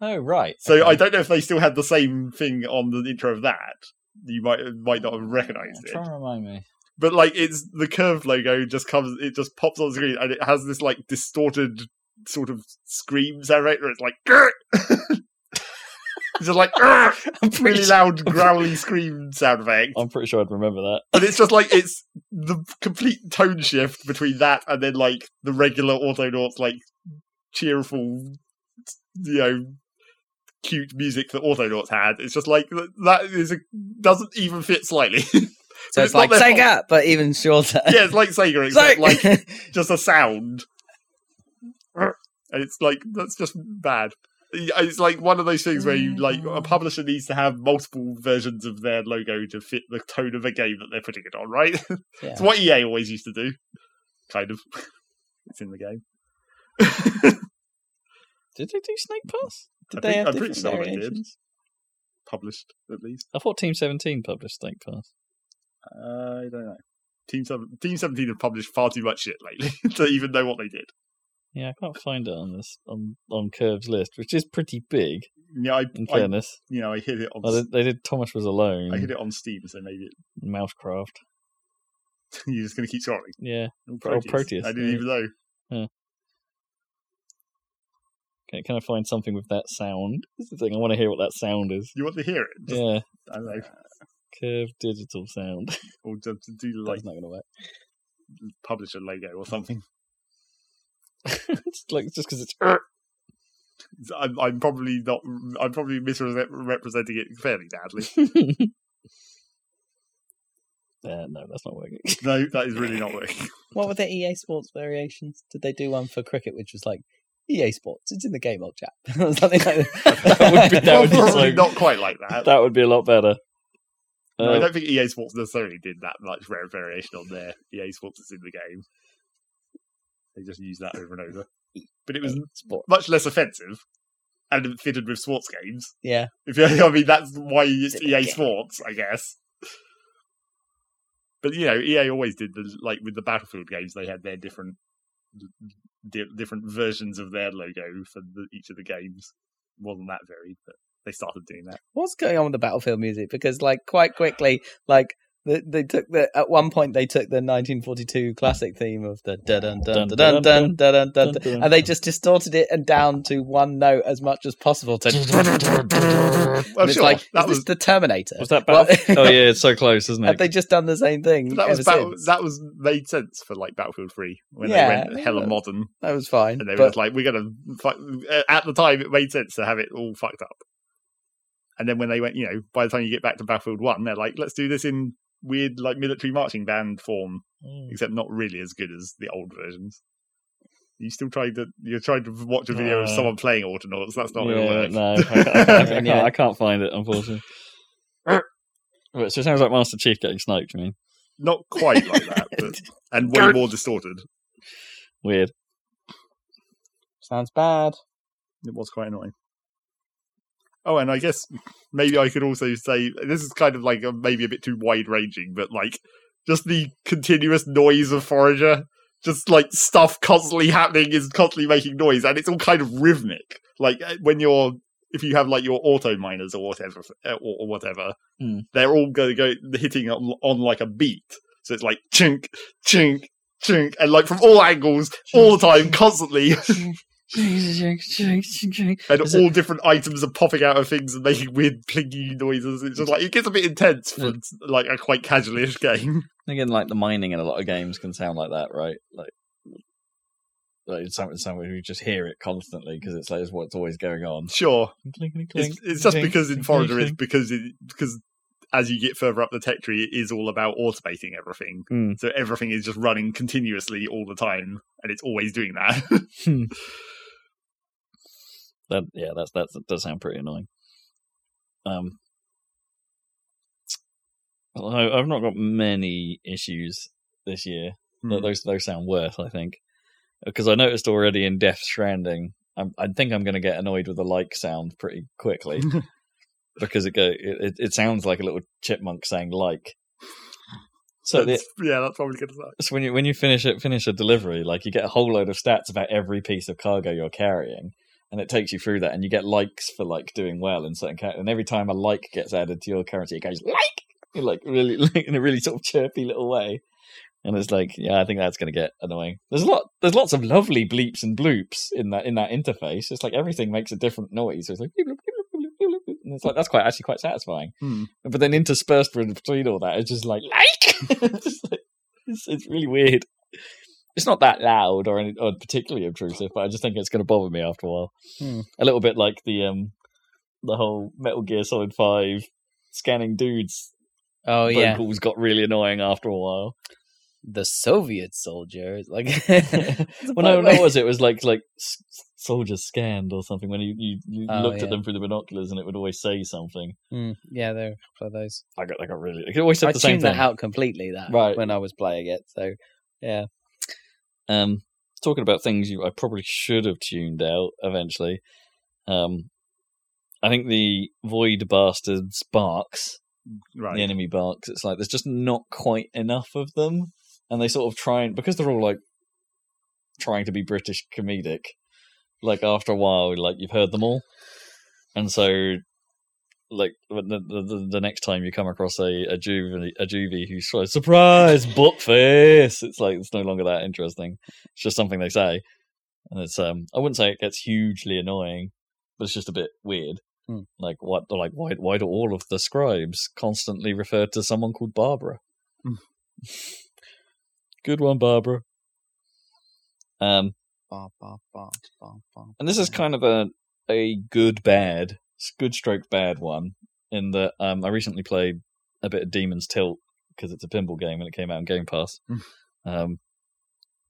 Oh, right. So Okay. I don't know if they still had the same thing on the intro of that. You might might not have recognised Try it, and remind me. but like it's the Curve logo just comes, it just pops on the screen, and it has this like distorted sort of scream sound it's like. [LAUGHS] Just like [LAUGHS] really sure, loud, growly scream sound effect. I'm pretty sure I'd remember that. But it's just like it's the complete tone shift between that and then like the regular Autonauts like cheerful, you know, cute music that Autonauts had. It's just like that is a, doesn't even fit slightly. [LAUGHS] So it's, it's like their fault. Sega, but even shorter. yeah, it's like Sega, [LAUGHS] except Like- like just a sound, and it's like that's just bad. It's like one of those things where you like a publisher needs to have multiple versions of their logo to fit the tone of a game that they're putting it on, right? [LAUGHS] Yeah. It's what EA always used to do. Kind of. [LAUGHS] it's in the game. [LAUGHS] Did they do Snake Pass? Did I they think- have I'm pretty sure they did. Published, at least. I thought Team 17 published Snake Pass. Uh, I don't know. Team, Seven- Team 17 have published far too much shit lately to even know what they did. Yeah, I can't find it on this on on Curve's list, which is pretty big. Yeah, I, In I fairness, you know, I hit it on. oh, they, they did Thomas was alone. I hit it on Steam, so maybe it Mousecraft. [LAUGHS] You're just going to keep scrolling. Yeah. Oh, Oh, Proteus, I didn't yeah. even know. Okay, can I find something with that sound? That's the thing. I want to hear what that sound is. You want to hear it? Just, Yeah. I don't know. [LAUGHS] Curve Digital sound. Or to do [LAUGHS] like That's not going to work. Publish a logo or something. It's [LAUGHS] like just because it's. [LAUGHS] I'm, I'm probably not. I'm probably misrepresenting it fairly badly. yeah, [LAUGHS] no, that's not working. No, that is really not working. What were the EA Sports variations? Did they do one for cricket, which was like EA Sports? It's in the game, old chap. Something like that. That would be- that Well, would probably so- not quite like that. that would be a lot better. No, I Uh, don't think EA Sports necessarily did that much rare variation on there. EA Sports is in the game. They just use that over and over. [LAUGHS] But it was Sport. much less offensive and it fitted with sports games. Yeah. [LAUGHS] If you, I mean, that's why it's It's in the EA game. Sports, I guess. But you know, EA always did the like with the Battlefield games. They had their different di- different versions of their logo for the, each of the games. wasn't that varied, but they started doing that. What's going on with the Battlefield music? Because like quite quickly, like they, they took the at one point they took the 1942 classic theme of the dun dun dun dun dun dun dun, and they just distorted it and down to one note as much as possible. To [LAUGHS] well, it's sure. like that was the Terminator. Was that Battle? [LAUGHS] Oh yeah, it's so close, isn't it? Have they just done the same thing? But that was battle, that was made sense for like Battlefield 3 when yeah, they went hella modern. That was fine. And they but... were like, we're gonna fuck... at the time it made sense to have it all fucked up. And then when they went, you know, by the time you get back to Battlefield One, they're like, let's do this in weird, like military marching band form," Mm. except not really as good as the old versions. You still trying to you're trying to watch a video of Uh, someone playing Autonauts. That's not yeah, going to work. no, I, [LAUGHS] can't- I, can't, I can't find it, unfortunately. [LAUGHS] Right, so it sounds like Master Chief getting sniped. I mean, Not quite like that, but [LAUGHS] and way more distorted. weird. sounds bad. It was quite annoying. Oh, and I guess maybe I could also say this is kind of like a, maybe a bit too wide ranging, but like just the continuous noise of Forager, just like stuff constantly happening is constantly making noise, and it's all kind of rhythmic. Like uh, when you're if you have like your auto miners or whatever uh, or, or whatever, Hmm. they're all going to go hitting on, on like a beat. So it's like chink, chink, chink, and like from all angles, all the time, constantly. And Is all different items are popping out of things and making weird plingy noises. It's just like it gets a bit intense for like a quite casualish game. [LAUGHS] Again, like the mining in a lot of games can sound like that, right? Like, like it's something, something you just hear it constantly because it's like it's what's always going on. Sure, Clink, clink, clink, it's, it's just because in Forager it's clink. because it because as you get further up the tech tree, it is all about automating everything. Hmm. So everything is just running continuously all the time, and it's always doing that. [LAUGHS] That yeah, that's that's that does sound pretty annoying. Um, I, I've not got many issues this year. Hmm. Those those sound worse, I think, because I noticed already in Death Stranding. I'm, I think I'm going to get annoyed with the like sound pretty quickly [LAUGHS] because it go it, it, sounds like a little chipmunk saying like. So the, yeah, that's probably good suck. so when you when you finish it finish a delivery, like you get a whole load of stats about every piece of cargo you're carrying, and it takes you through that, and you get likes for like doing well in certain ca- and every time a like gets added to your currency, it goes like You're, [LAUGHS] like really [LAUGHS] like, in a really sort of chirpy little way, and it's like yeah, I think that's going to get annoying. There's a lot there's lots of lovely bleeps and bloops in that in that interface. It's like everything makes a different noise. It's like [LAUGHS] and it's like that's quite actually quite satisfying. Hmm. But then interspersed between all that, it's just like like, Just like it's, it's really weird. It's not that loud or, any, or particularly obtrusive, but I just think it's going to bother me after a while. Hmm. A little bit like the um the whole Metal Gear Solid Five scanning dudes Oh yeah, vocals got really annoying after a while. the Soviet soldiers, like. [LAUGHS] [LAUGHS] well, no, was it? It was like like soldiers scanned or something when you you, you Oh, looked yeah. at them through the binoculars and it would always say something. Hmm, yeah, there are a those. I got I got really it always said I the same tuned thing. that out completely. That Right. when I was playing it. So yeah, Um, talking about things you I probably should have tuned out eventually. Um, I think the Void Bastards barks, Right. the enemy barks. It's like there's just not quite enough of them, and they sort of try and because they're all like trying to be British comedic. Like after a while, like you've heard them all, and so like the, the the next time you come across a a juvie a juvie who's like surprise butt face, it's like it's no longer that interesting. It's just something they say, and it's um I wouldn't say it gets hugely annoying, but it's just a bit weird. Hmm. Like what? Like why? Why do all of the scribes constantly refer to someone called Barbara? Hmm. [LAUGHS] Good one, Barbara. Um, Ba, ba, ba, ba, ba, and this is kind of a a good bad, good stroke bad one. In that um, I recently played a bit of Demon's Tilt because it's a pinball game and it came out on Game Pass. Mm. um,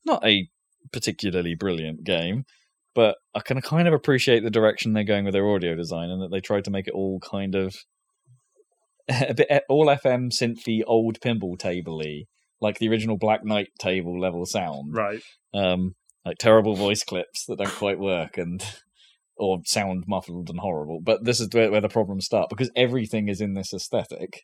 not a particularly brilliant game, but I can kind of appreciate the direction they're going with their audio design and that they tried to make it all kind of [LAUGHS] a bit all FM synthy old pinball table-y, like the original Black Knight table level sound Right. um, like terrible voice clips that don't quite work and or sound muffled and horrible. But this is where, where the problems start because everything is in this aesthetic,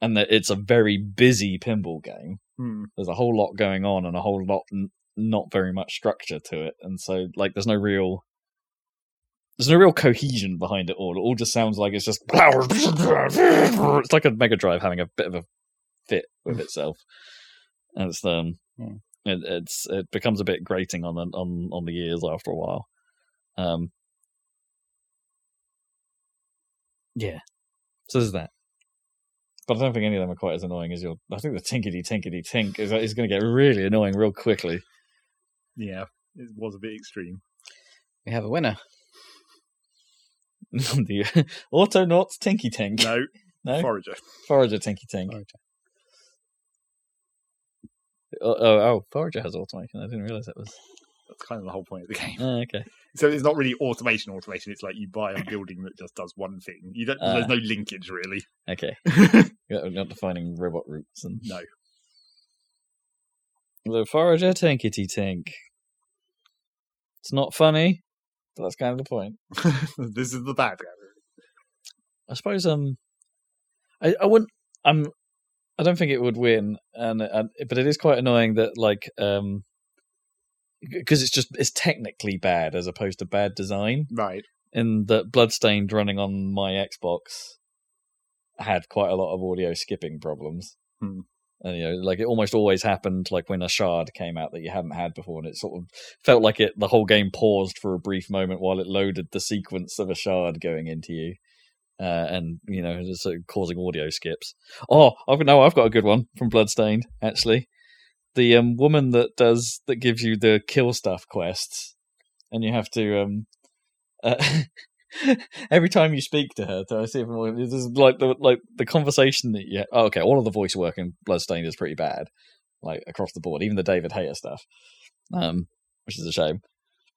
and that it's a very busy pinball game. Hmm. There's a whole lot going on and a whole lot n- not very much structure to it, and so like there's no real. There's no real cohesion behind it all. It all just sounds like it's just. [LAUGHS] It's like a Mega Drive having a bit of a fit with [LAUGHS] itself, and it's um, Hmm. it, it's it becomes a bit grating on the on on the ears after a while. Um, yeah, so there's that. But I don't think any of them are quite as annoying as your. I think the tinkety tinkety tink is is going to get really annoying real quickly. Yeah. It was a bit extreme. We have a winner. [LAUGHS] the Autonauts Tinky Tink. No. [LAUGHS] No? Forager. Forager Tinky Tink. Forager. Oh, oh, oh, Forager has automation. I didn't realize that was. That's kind of the whole point of the game. Oh, okay. [LAUGHS] So it's not really automation. Automation. It's like you buy a building that just does one thing. You don't. Ah. there's no linkage really. Okay. [LAUGHS] You're not defining robot routes and no. the Forager Tinkety tank. It's not funny, but that's kind of the point. [LAUGHS] this is the bad guy. I suppose um, I I wouldn't I'm I don't think it would win, and, and but it is quite annoying that like um because it's just it's technically bad as opposed to bad design. Right. In that Bloodstained running on my Xbox had quite a lot of audio skipping problems. Hmm. And you know, like it almost always happened like when a shard came out that you hadn't had before, and it sort of felt like it the whole game paused for a brief moment while it loaded the sequence of a shard going into you. Uh, and you know, just sort of causing audio skips. Oh, I've no, I've got a good one from Bloodstained. Actually, the um, woman that does that gives you the kill stuff quests, and you have to um, uh, [LAUGHS] every time you speak to her, to see if this is like the like the conversation that you. Oh, okay, all of the voice work in Bloodstained is pretty bad, like across the board, even the David Hayter stuff, um, which is a shame.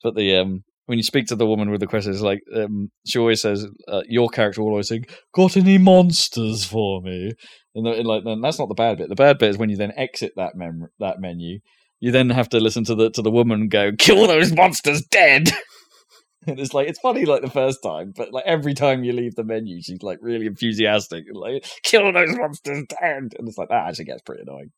But the um, when you speak to the woman with the question, it's like um, she always says, uh, "Your character will always say, got any monsters for me?" And, and like, then that's not the bad bit. The bad bit is when you then exit that mem- that menu. You then have to listen to the to the woman go, "Kill those monsters dead." [LAUGHS] And it's like it's funny like the first time, but like every time you leave the menu, she's like really enthusiastic and like kill those monsters dead. And it's like that actually gets pretty annoying.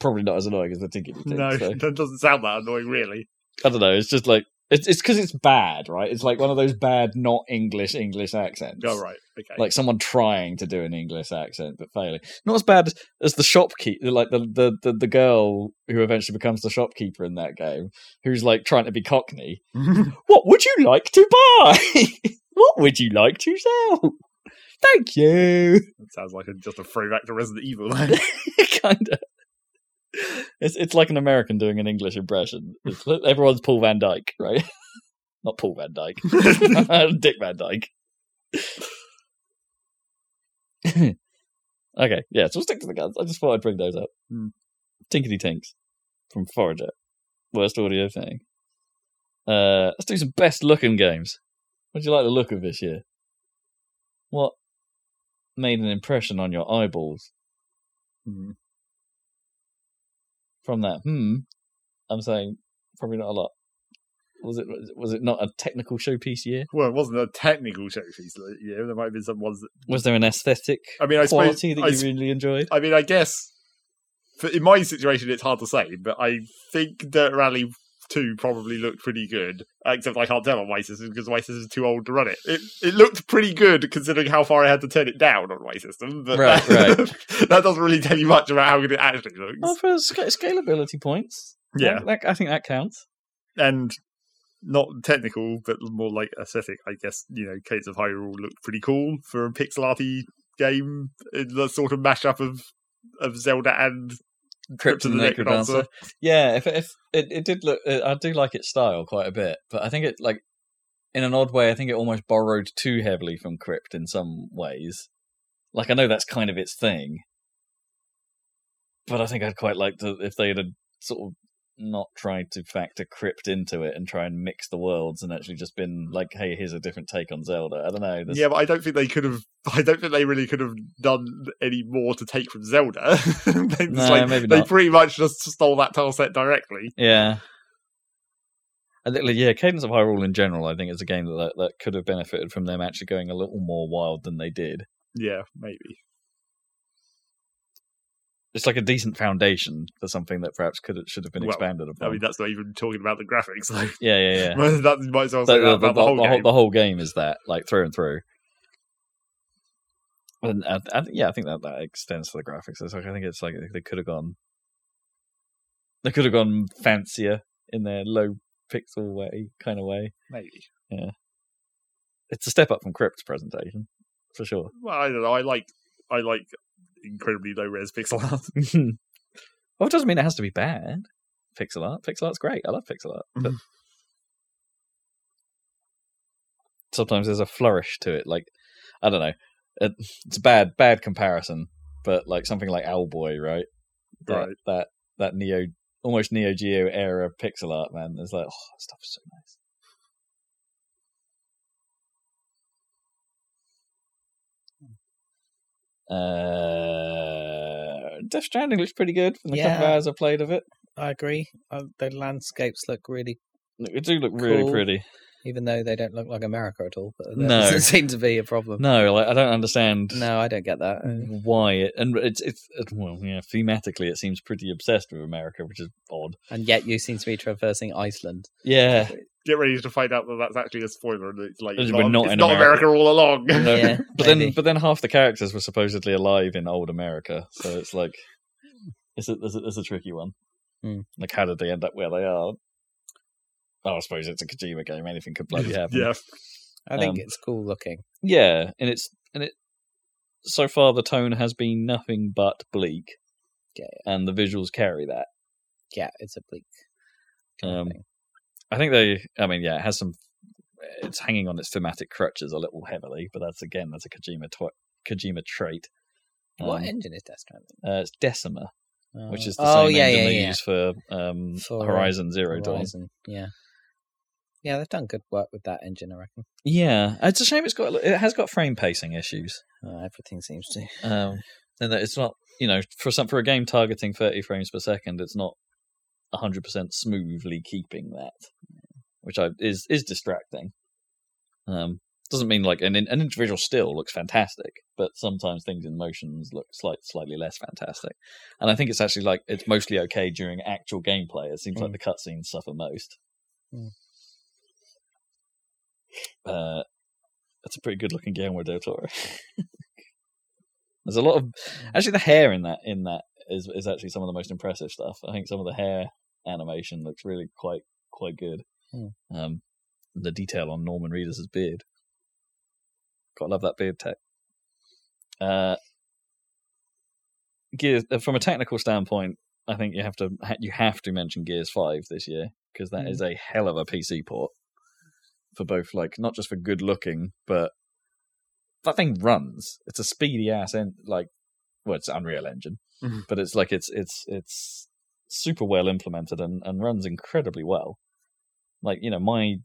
Probably not as annoying as the tinkety tink. No, so. [LAUGHS] that doesn't sound that annoying, really. I don't know. It's just like it's it's because it's bad, right? It's like one of those bad, not English English accents. Oh, right. Okay. Like someone trying to do an English accent but failing. Not as bad as the shopkeeper, like the, the the the girl who eventually becomes the shopkeeper in that game, who's like trying to be Cockney. [LAUGHS] What would you like to buy? [LAUGHS] what would you like to sell? Thank you. that sounds like a, just a throwback to Resident Evil. [LAUGHS] kind of. It's it's like an American doing an English impression. It's, everyone's Paul Van Dyke, right? [LAUGHS] Not Paul Van Dyke. [LAUGHS] [LAUGHS] Dick Van Dyke. [COUGHS] okay, yeah, so we'll stick to the guns. I just thought I'd bring those up. Hmm. Tinkety Tinks from Forager. Worst audio thing. Uh, let's do some best looking games. What do you like the look of this year? What made an impression on your eyeballs Hmm. From that? Hmm. I'm saying probably not a lot. Was it was it not a technical showpiece year? Well, it wasn't a technical showpiece. Yeah, there might have been some ones that. Was there an aesthetic I mean, I suppose. quality that I, you really enjoyed? I mean, I guess. For, in my situation, it's hard to say, but I think Dirt Rally Two probably looked pretty good, uh, except I can't tell on my system because my system is too old to run it. It it looked pretty good considering how far I had to turn it down on my system. But Right, that, right. [LAUGHS] that doesn't really tell you much about how good it actually looks. Well, for sca- scalability points, Yeah. that- that- I think that counts. and not technical, but more like aesthetic. I guess you know, Gates of Hyrule looked pretty cool for a pixel arty game. The sort of mashup of of Zelda and Crypt of the Necrodancer. Necrodancer. Yeah, if if it, it did look, uh, I do like its style quite a bit, but I think it like in an odd way, I think it almost borrowed too heavily from Crypt in some ways. Like I know that's kind of its thing, but I think I'd quite like to if they had sort of not tried to factor Crypt into it and try and mix the worlds and actually just been like, hey, here's a different take on Zelda. I don't know. there's- Yeah, but I don't think they could have. [LAUGHS] I don't think they really could have done any more to take from Zelda. [LAUGHS] they, No, like- maybe they not. pretty much just stole that tile set directly. Yeah. I think, yeah, Cadence of Hyrule in general, I think is a game that that could have benefited from them actually going a little more wild than they did. Yeah, maybe. It's like a decent foundation for something that perhaps could should have been Well, expanded upon. I mean, that's not even talking about the graphics. Though. [LAUGHS] yeah, yeah, yeah. [LAUGHS] that might as well So that the, about the- the, whole the game. the whole game is that, like through and through. And I, I, yeah, I think that that extends to the graphics. It's like I think it's like they could have gone, they could have gone fancier in their low pixel way kind of way. Maybe. Yeah, it's a step up from Crypt's presentation for sure. Well, I don't know. I like. I like incredibly low res pixel art. [LAUGHS] well, it doesn't mean it has to be bad. Pixel art, pixel art's great. I love pixel art, but mm-hmm. sometimes there's a flourish to it. Like I don't know, it, it's a bad, bad comparison, but like something like Owlboy, right? That, Right. That that Neo, almost Neo Geo era pixel art, man. There's like, oh, that stuff is so Uh, Death Stranding looks pretty good from the couple of hours I played of it. I agree. Uh, the landscapes look really, It do look really pretty. even though they don't look like America at all. But that No. [LAUGHS] doesn't seem to be a problem. No, like I don't understand No, I don't get that. why it, and it's it's it, well, yeah, thematically it seems pretty obsessed with America, which is odd. And yet you seem to be traversing Iceland. Yeah, Get ready to find out that that's actually a spoiler. And it's like We're it's not, not it's in not America. America. all along. No, Yeah, but then but then half the characters were supposedly alive in old America, so it's like it's a it's a, it's a tricky one. Hmm. Like, how did they end up where they are? Oh, I suppose it's a Kojima game. Anything could bloody happen. yeah, I think Um, it's cool looking. yeah, and it's and it. So far, the tone has been nothing but bleak. Yeah. and the visuals carry that. Yeah, it's a bleak. kind of Um, thing. I think they. I mean, yeah, it has some. It's hanging on its thematic crutches a little heavily, but that's again that's a Kojima Kojima trait. what Um, engine is Death Stranding? uh, it's Decima, which is the oh same yeah, engine yeah, they yeah. use for, um, For, uh, Horizon Zero Dawn. Yeah. Yeah, they've done good work with that engine, I reckon. Yeah, it's a shame it's got it has got frame pacing issues. Uh, everything seems to. Um, and that it's not you know for some for a game targeting thirty frames per second, it's not hundred percent smoothly keeping that, which I, is is distracting. Um, doesn't mean like an an individual still looks fantastic, but sometimes things in motions look slight, slightly less fantastic. And I think it's actually like it's mostly okay during actual gameplay. It seems like Mm. the cutscenes suffer most. Mm. Uh, that's a pretty good looking Guillermo del Toro. [LAUGHS] There's a lot of actually the hair in that in that is is actually some of the most impressive stuff. I think some of the hair animation looks really quite quite good. Hmm. Um, the detail on Norman Reedus' beard, gotta love that beard tech. Uh, Gears uh, from a technical standpoint, I think you have to you have to mention Gears Five this year because that Hmm. is a hell of a PC port for both like not just for good looking, but that thing runs. It's a speedy ass and like well, it's Unreal Engine, Mhm. but it's like it's it's it's super well implemented and, and runs incredibly well. Like you know, my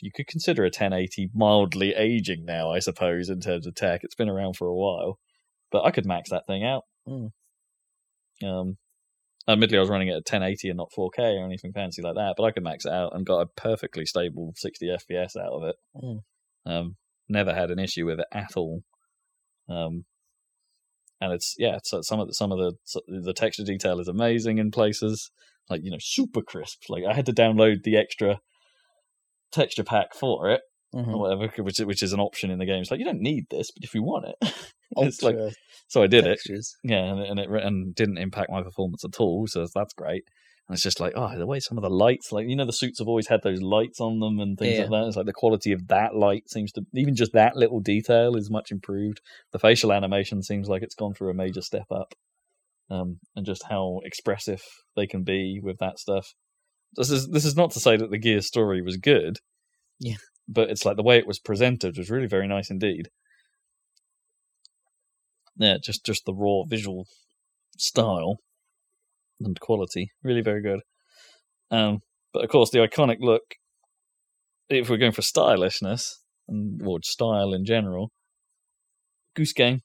you could consider a 1080 mildly aging now, I suppose, in terms of tech. It's been around for a while, but I could max that thing out. Mm. Um, admittedly, I was running it at 1080 and not 4K or anything fancy like that, but I could max it out and got a perfectly stable 60 FPS out of it. Mm. Um, never had an issue with it at all. Um, and it's yeah, so some of the, some of the the texture detail is amazing in places. like you know super crisp. Like I had to download the extra texture pack for it Mhm. or whatever, which which is an option in the game. It's like you don't need this, but if you want it, [LAUGHS] it's like so I did it. Yeah, and, and it and didn't impact my performance at all, so that's great. And it's just like, oh, the way some of the lights, like you know, the suits have always had those lights on them and things Yeah. like that. It's like the quality of that light seems to, even just that little detail is much improved. The facial animation seems like it's gone through a major step up, um, and just how expressive they can be with that stuff. This is this is not to say that the Gear story was good, Yeah. but it's like the way it was presented was really very nice indeed. Yeah, just just the raw visual style and quality, really very good. Um, but of course, the iconic look. If we're going for stylishness and or style in general, Goose Game.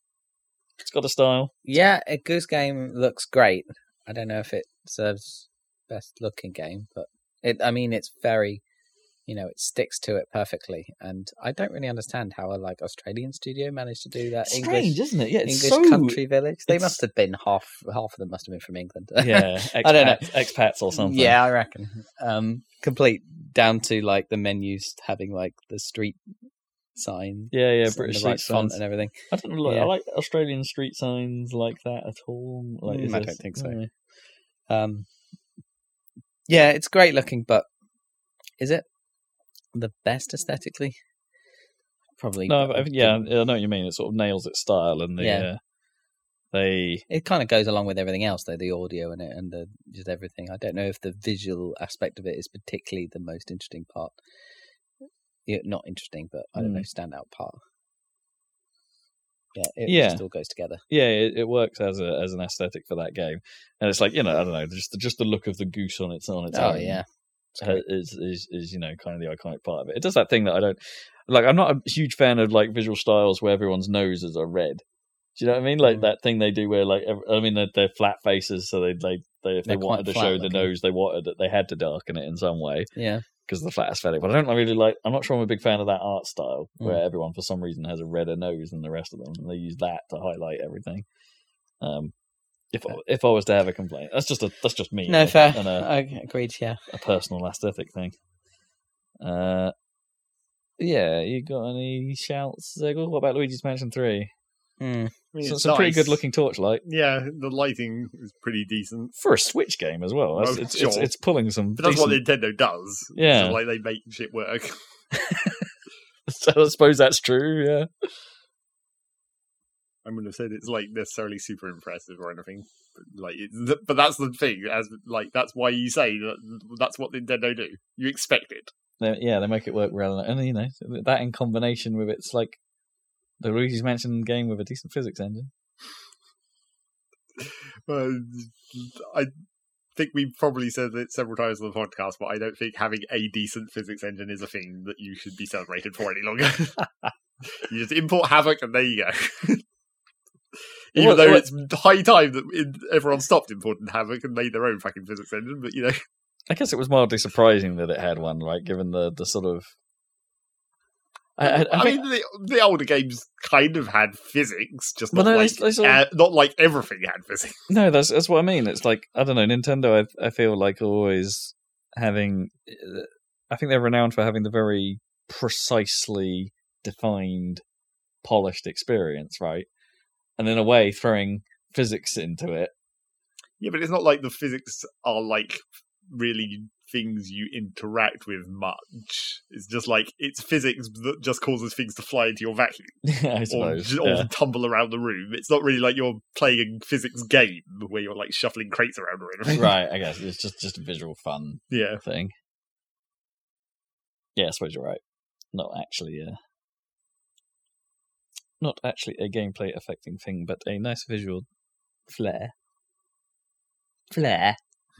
It's got a style. Yeah, a Goose Game looks great. I don't know if it serves best looking game, but it. I mean, it's very, you know, it sticks to it perfectly, and I don't really understand how a like Australian studio managed to do that. Strange, English, isn't it? Yeah, it's English so country village. They must have been half. Half of them must have been from England. [LAUGHS] yeah, I don't know. expats, or something. Yeah, I reckon. Um, complete down to like the menus having like the street sign. yeah, yeah. British right font and everything. I don't know. Like, Yeah. I like Australian street signs like that at all. Like, Mm, I don't think so. Um, yeah, it's great looking, but is it the best aesthetically? Probably. No, I yeah, I know what you mean. It sort of nails its style, and the Yeah. uh, they It kind of goes along with everything else, though the audio and it and the just everything. I don't know if the visual aspect of it is particularly the most interesting part. Yeah, not interesting, but I don't know, standout part. Yeah, it Yeah. just all goes together. yeah, it, it works as a as an aesthetic for that game, and it's like you know I don't know just the, just the look of the goose on its on its Oh own. yeah, is is is you know kind of the iconic part of it. It does that thing that I don't like. I'm not a huge fan of like visual styles where everyone's noses are red. Do you know what I mean? Like Mm. that thing they do where like I mean they're, they're flat faces, so they they, they if They're they wanted to show flat the nose, they wanted that they had to darken it in some way yeah. because of the flat aesthetic. But I don't really like. I'm not sure I'm a big fan of that art style Mm. where everyone for some reason has a redder nose than the rest of them, and they use that to highlight everything. Um, if I, if I was to have a complaint, that's just a that's just me. No, and fair. and a- I agreed. Yeah. a personal aesthetic thing. Uh, yeah, you got any shouts, Zegel? What about Luigi's Mansion Three? Hmm. I mean, So it's it's a pretty good looking torchlight Yeah, the lighting is pretty decent. for a Switch game as well. That's- Oh, it's, it's sure. it's pulling some. But that's what Nintendo does. Yeah. So, like they make shit work. [LAUGHS] So I suppose that's true. Yeah. [LAUGHS] I wouldn't have said it's like necessarily super impressive or anything. But, like, it's, but that's the thing. As like that's why you say that that's what Nintendo do. You expect it. They, yeah, they make it work well, and you know that in combination with it's like the Luigi's Mansion game with a decent physics engine. [LAUGHS] Uh, I think we've probably said it several times on the podcast, but I don't think having a decent physics engine is a thing that you should be celebrated for any longer. [LAUGHS] you just import Havok, and there you go. [LAUGHS] Even Well, though well- it's high time that everyone stopped importing Havok and made their own fucking physics engine, but you know, I guess it was mildly surprising that it had one, right? Given the the sort of. I, I, I mean, the, the older games kind of had physics, just not no, like they of- uh, not like everything had physics. No, that's that's what I mean. It's like I don't know. Nintendo, I I feel like always having. I think they're renowned for having the very precisely defined, polished experience, right? And in a way, throwing physics into it. Yeah, but it's not like the physics are like really things you interact with much. It's just like it's physics that just causes things to fly into your vacuum [LAUGHS] I or, suppose. j- or yeah. tumble around the room. It's not really like you're playing a physics game where you're like shuffling crates around or anything. [LAUGHS] right, I guess it's just just a visual fun Yeah. thing. Yeah, I suppose you're right. Not actually a not actually a gameplay affecting thing, but a nice visual flair. Flair. [LAUGHS]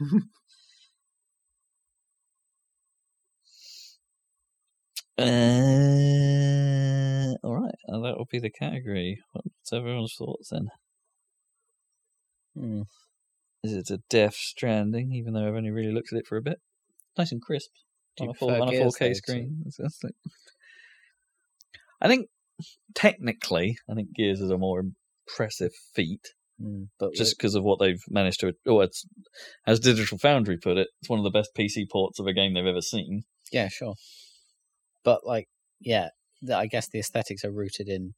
uh, all right, and that will be the category. What's everyone's thoughts then? Hmm. Is it a Death Stranding? Even though I've only really looked at it for a bit, nice and crisp on a, full, on a 4K though, to- screen. I think technically, I think Gears is a more impressive feat, Mm, but just because of what they've managed to. Oh, it's as Digital Foundry put it, it's one of the best PC ports of a game they've ever seen. yeah, sure. But like, yeah, I guess the aesthetics are rooted in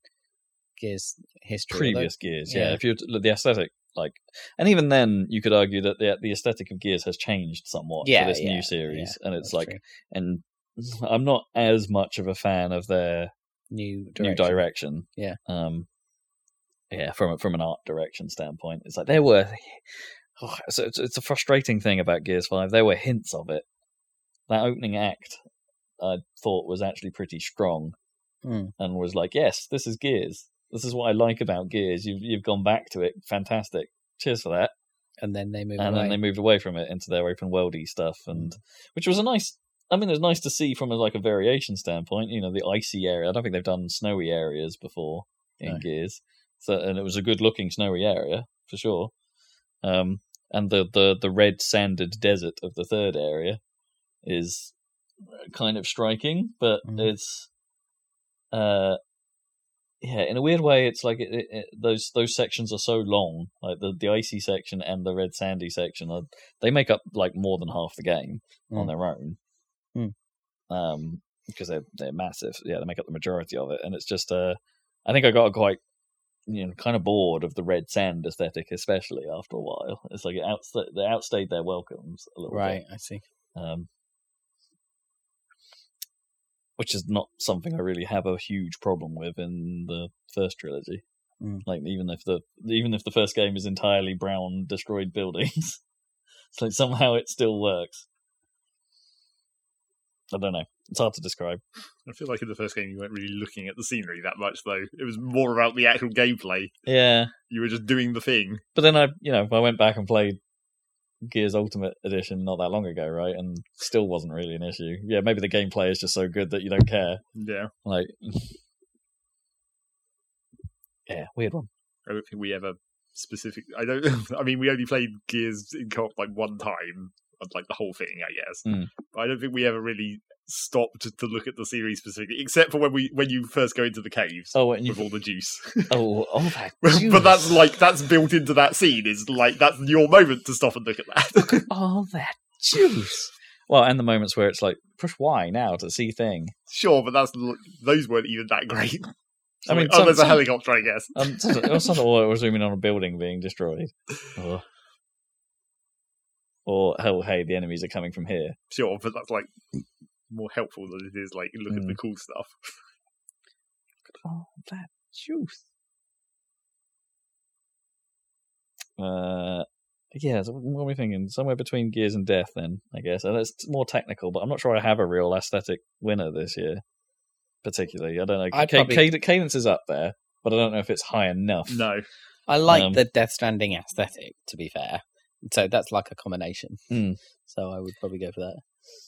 Gears history. although- Previous Gears, yeah. yeah. If you the aesthetic, like, and even then, you could argue that the the aesthetic of Gears has changed somewhat Yeah, for this yeah, new series, and it's like, true. and [LAUGHS] I'm not as much of a fan of their new direction. new direction. Yeah. Um. Yeah, from from an art direction standpoint, it's like there were. [SIGHS] Oh, it's, it's, it's a frustrating thing about Gears Five. There were hints of it. That opening act, I thought was actually pretty strong, Hmm. and was like, yes, this is Gears. This is what I like about Gears. You've you've gone back to it. Fantastic. Cheers for that. and then they move and away. then they moved away from it into their open worldy stuff, and which was a nice. I mean, it was nice to see from a, like a variation standpoint. You know, the icy area. I don't think they've done snowy areas before in No. Gears, so and it was a good looking snowy area for sure. Um, and the the the red sanded desert of the third area is kind of striking, but Mhm. it's uh yeah, in a weird way, it's like it, it, it, those those sections are so long, like the the icy section and the red sandy section, are, they make up like more than half the game on Mm. their own. Um, because they're they're massive, yeah, they make up the majority of it, and it's just uh, I think I got quite you know kind of bored of the red sand aesthetic, especially after a while. It's like it outsta- they outstayed their welcomes a little bit right, I see. um, which is not something I really have a huge problem with in the first trilogy. Mm. Like even if the even if the first game is entirely brown destroyed buildings, [LAUGHS] it's like somehow it still works. I don't know. It's hard to describe. I feel like in the first game you weren't really looking at the scenery that much, though. It was more about the actual gameplay. Yeah, You were just doing the thing. but then I, you know, I went back and played Gears Ultimate Edition not that long ago, right? And still wasn't really an issue. Yeah, maybe the gameplay is just so good that you don't care. Yeah. Like, [SIGHS] yeah, weird one. I don't think we ever specific. I don't. [LAUGHS] I mean, we only played Gears in co-op like one time, like the whole thing, I guess. Mm. I don't think we ever really stopped to look at the series specifically, except for when we when you first go into the caves Oh, and you, with all the juice. oh, oh, that [LAUGHS] Juice. but that's like that's built into that scene. Is like that's your moment to stop and look at that. look at [LAUGHS] all that juice. Well, and the moments where it's like push Y now to see thing. sure, but that's those weren't even that great. [LAUGHS] I mean, oh, some- there's a some- helicopter, I guess. Um, was something or zooming on a building being destroyed. Or, or oh, hey, the enemies are coming from here. Sure, but that's like more helpful than it is like look at Mm. the cool stuff. [LAUGHS] Oh, that juice. Uh, yeah. So what are we thinking? Somewhere between Gears and Death, then I guess. And it's more technical, but I'm not sure I have a real aesthetic winner this year. Particularly, I don't know. I'd Ca- probably- Cad- Cadence is up there, but I don't know if it's high enough. No, I like Um, the Death Stranding aesthetic, to be fair. So that's like a combination. Hmm. So I would probably go for that.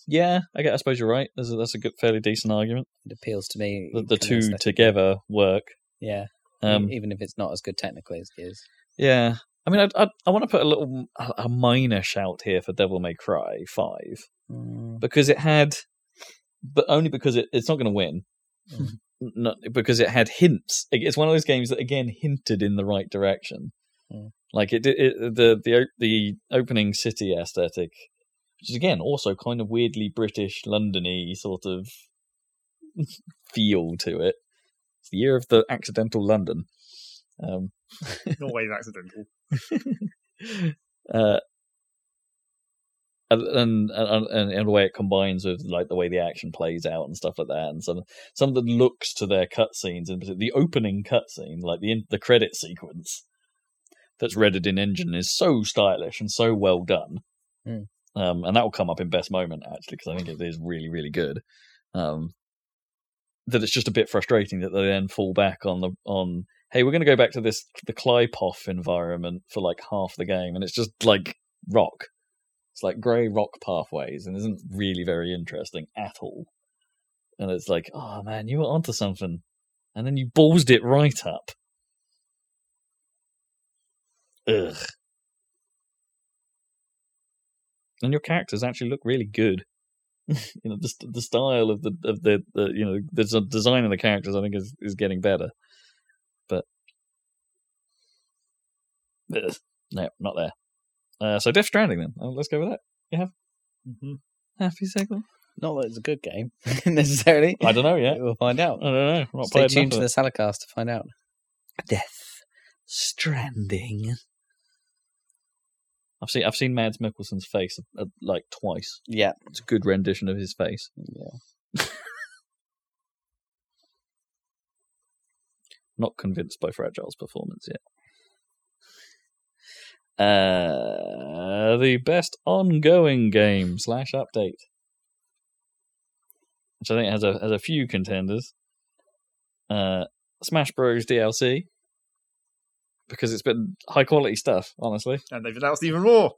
Yeah, I, guess, I suppose you're right. That's a, that's a good, fairly decent argument. It appeals to me. The, the two together work. Yeah. Um, even if it's not as good technically as Gears. yeah, I mean, I I, I want to put a little a, minor shout here for Devil May Cry Five Mm, because it had, but only because it, it's not going to win. Mm. Not because it had hints. It's one of those games that again hinted in the right direction. Mm. Like it, it, the the the opening city aesthetic, which is again also kind of weirdly British, Londony sort of [LAUGHS] feel to it. It's the year of the accidental London. Um, [LAUGHS] not always accidental. [LAUGHS] uh, and, and and and the way it combines with like the way the action plays out and stuff like that, and some some of the looks to their cutscenes, and the opening cutscene, like the the credit sequence that's rendered in engine, is so stylish and so well done. Mm. Um, and that will come up in best moment actually because I think it is really really good. Um, that it's just a bit frustrating that they then fall back on the on hey we're going to go back to this the Qliphoth environment for like half the game and it's just like rock it's like grey rock pathways and isn't really very interesting at all and it's like oh man you were onto something and then you ballsed it right up ugh and your characters actually look really good [LAUGHS] you know the the style of the of the, the you know the design of the characters I think is is getting better. But ugh. No, not there. Uh, so Death Stranding then. Uh, let's go with that. Mhm. Happy sequel? Not that it's a good game [LAUGHS] necessarily. I don't know yet. [LAUGHS] We'll find out. I don't know. Stay tuned to the of Saladcast to find out. Death Stranding. I've seen I've seen Mads Mikkelsen's face uh, like twice. Yeah. It's a good rendition of his face. Yeah. [LAUGHS] Not convinced by Fragile's performance yet. Uh, the best ongoing game slash update, which I think has a has a few contenders. Uh, Smash Bros DLC because it's been high quality stuff, honestly. And they've announced even more.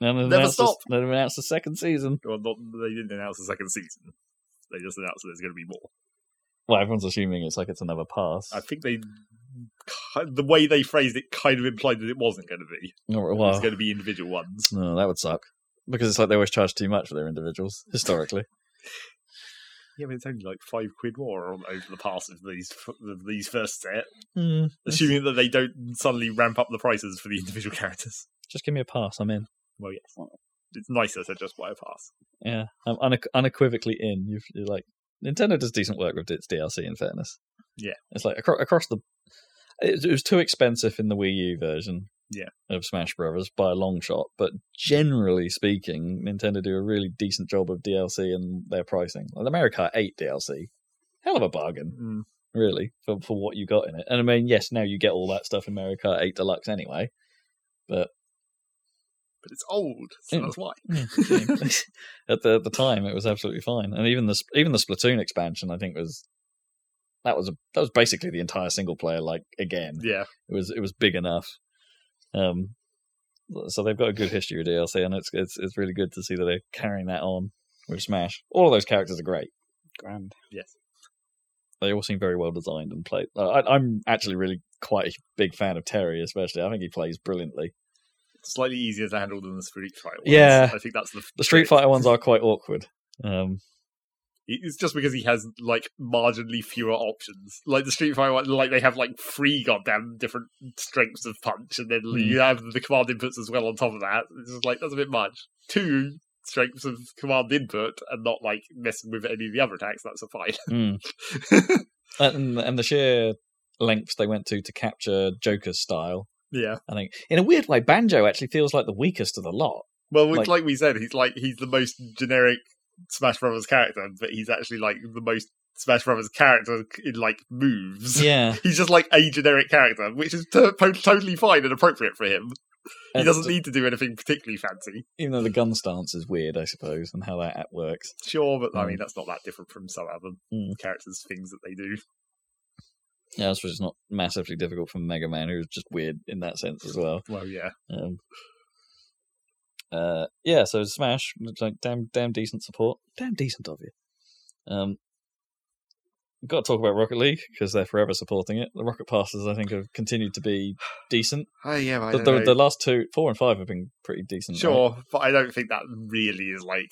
And they've Never stop. They've announced the second season. Well, not, they didn't announce the second season. They just announced that there's going to be more. Well, everyone's assuming it's like it's another pass. I think they, the way they phrased it, kind of implied that it wasn't going to be. Or- It was going to be individual ones. no, that would suck because it's like they always charge too much for their individuals historically. Yeah, but it's only like five quid more on, over the pass of these of these first set, Hmm, assuming that they don't suddenly ramp up the prices for the individual [LAUGHS] characters. just give me a pass. I'm in. Well, yes, it's nicer to just buy a pass. Yeah, I'm unequ- unequivocally in. You've, you're like Nintendo does decent work with its DLC. In fairness, Yeah. it's like across, across the. It, it was too expensive in the Wii U version. Yeah. of Smash Brothers by a long shot, but generally speaking, Nintendo do a really decent job of DLC and their pricing. Like the Mario Kart 8 DLC, hell of a bargain, Mm. really, for for what you got in it. And I mean, yes, now you get all that stuff in Mario Kart 8 Deluxe anyway, but But it's old, so Mm. that's why. at the at the time it was absolutely fine and even the even the splatoon expansion i think was that was a that was basically the entire single player like again Yeah, it was it was big enough um so they've got a good history of dlc and it's it's it's really good to see that they're carrying that on with smash all of those characters are great Grand. yes. they all seem very well designed and played uh, I, i'm actually really quite a big fan of terry especially i think he plays brilliantly Slightly easier to handle than the Street Fighter ones. Yeah. I think that's the the street fighter ones are quite awkward um It's just because he has like marginally fewer options. Like the Street Fighter one, like they have like three goddamn different strengths of punch, and then Hmm. you have the command inputs as well on top of that. It's just like that's a bit much. Two strengths of command input and not like messing with any of the other attacks. That's a fine. Mm. [LAUGHS] and, and the sheer lengths they went to to capture Joker's style. yeah. I think, in a weird way, Banjo actually feels like the weakest of the lot. Well, Like- like, we said, he's like he's the most generic Smash Brothers character, but he's actually like the most Smash Brothers character in like moves. Yeah, [LAUGHS] He's just like a generic character, which is to- totally fine and appropriate for him. He doesn't need to do anything particularly fancy. even though the gun stance is weird, I suppose, and how that app works. Sure, but I Mm. mean that's not that different from some other Mm. characters' things that they do. Yeah, I suppose it's not massively difficult for Mega Man, who's just weird in that sense as well. Well, yeah, Um, uh, yeah, so Smash like damn, damn decent support. Damn decent of you. Um, got to talk about Rocket League because they're forever supporting it. The Rocket passes, I think, have continued to be [SIGHS] decent. oh yeah, I The, the, the last two, four and five, have been pretty decent. right? sure, but I don't think that really is like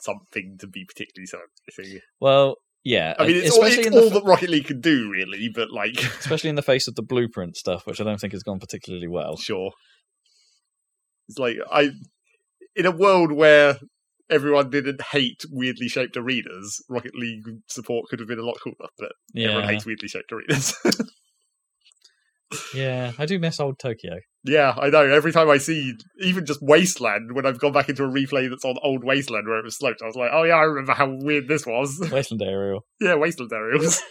something to be particularly celebrating. Well, yeah. I mean, it's all, it's all fa- that Rocket League can do, really. But like, [LAUGHS] especially in the face of the blueprint stuff, which I don't think has gone particularly well. sure, it's like I in a world where everyone didn't hate weirdly shaped arenas, Rocket League support could have been a lot cooler. But everyone Yeah, hates weirdly shaped arenas. [LAUGHS] yeah. I do miss old Tokyo. Yeah, I know. Every time I see even just Wasteland, when I've gone back into a replay that's on old Wasteland where it was sloped, I was like, oh yeah, I remember how weird this was. [LAUGHS] Wasteland Aerial, yeah, Wasteland aerials.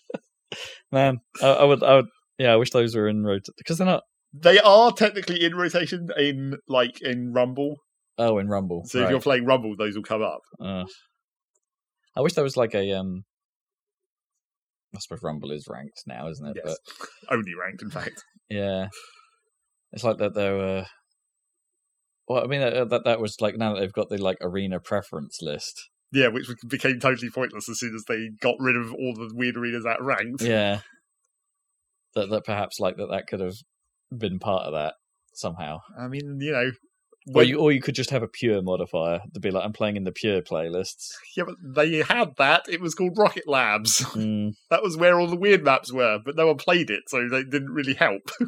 [LAUGHS] man. I, I would, I would. Yeah, I wish those were in rotation because they're not. They are technically in rotation in like in Rumble. Oh, in Rumble. So if you're playing Rumble, those will come up. Uh, I wish there was like a um. I suppose Rumble is ranked now, isn't it? Yes. Only ranked, in fact. [LAUGHS] Yeah, it's like that. Though. Uh, well, I mean, uh, that that was like now that they've got the like arena preference list. Yeah, which became totally pointless as soon as they got rid of all the weird arenas that ranked. Yeah, that that perhaps like that that could have been part of that somehow. I mean, you know, Or when- you or you could just have a pure modifier to be like I'm playing in the pure playlists. [LAUGHS] yeah, but they had that. It was called Rocket Labs. [LAUGHS] Mm, that was where all the weird maps were, but no one played it, so they didn't really help. [LAUGHS]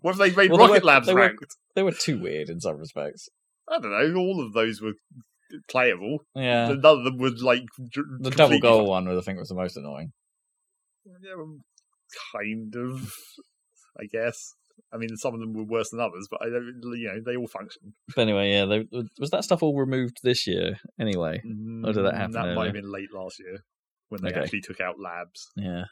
What if they made Well, they Rocket were- Labs they were- ranked? They were too weird in some respects. I don't know. All of those were playable. Yeah. None of them would like The double goal one, I think, was the most annoying. Yeah, kind of. I guess. I mean, some of them were worse than others, but I don't. You know, they all function. But anyway, yeah, they, was that stuff all removed this year? Anyway, Or did that Mm, happen That might have been late last year when they Okay. actually took out labs. yeah.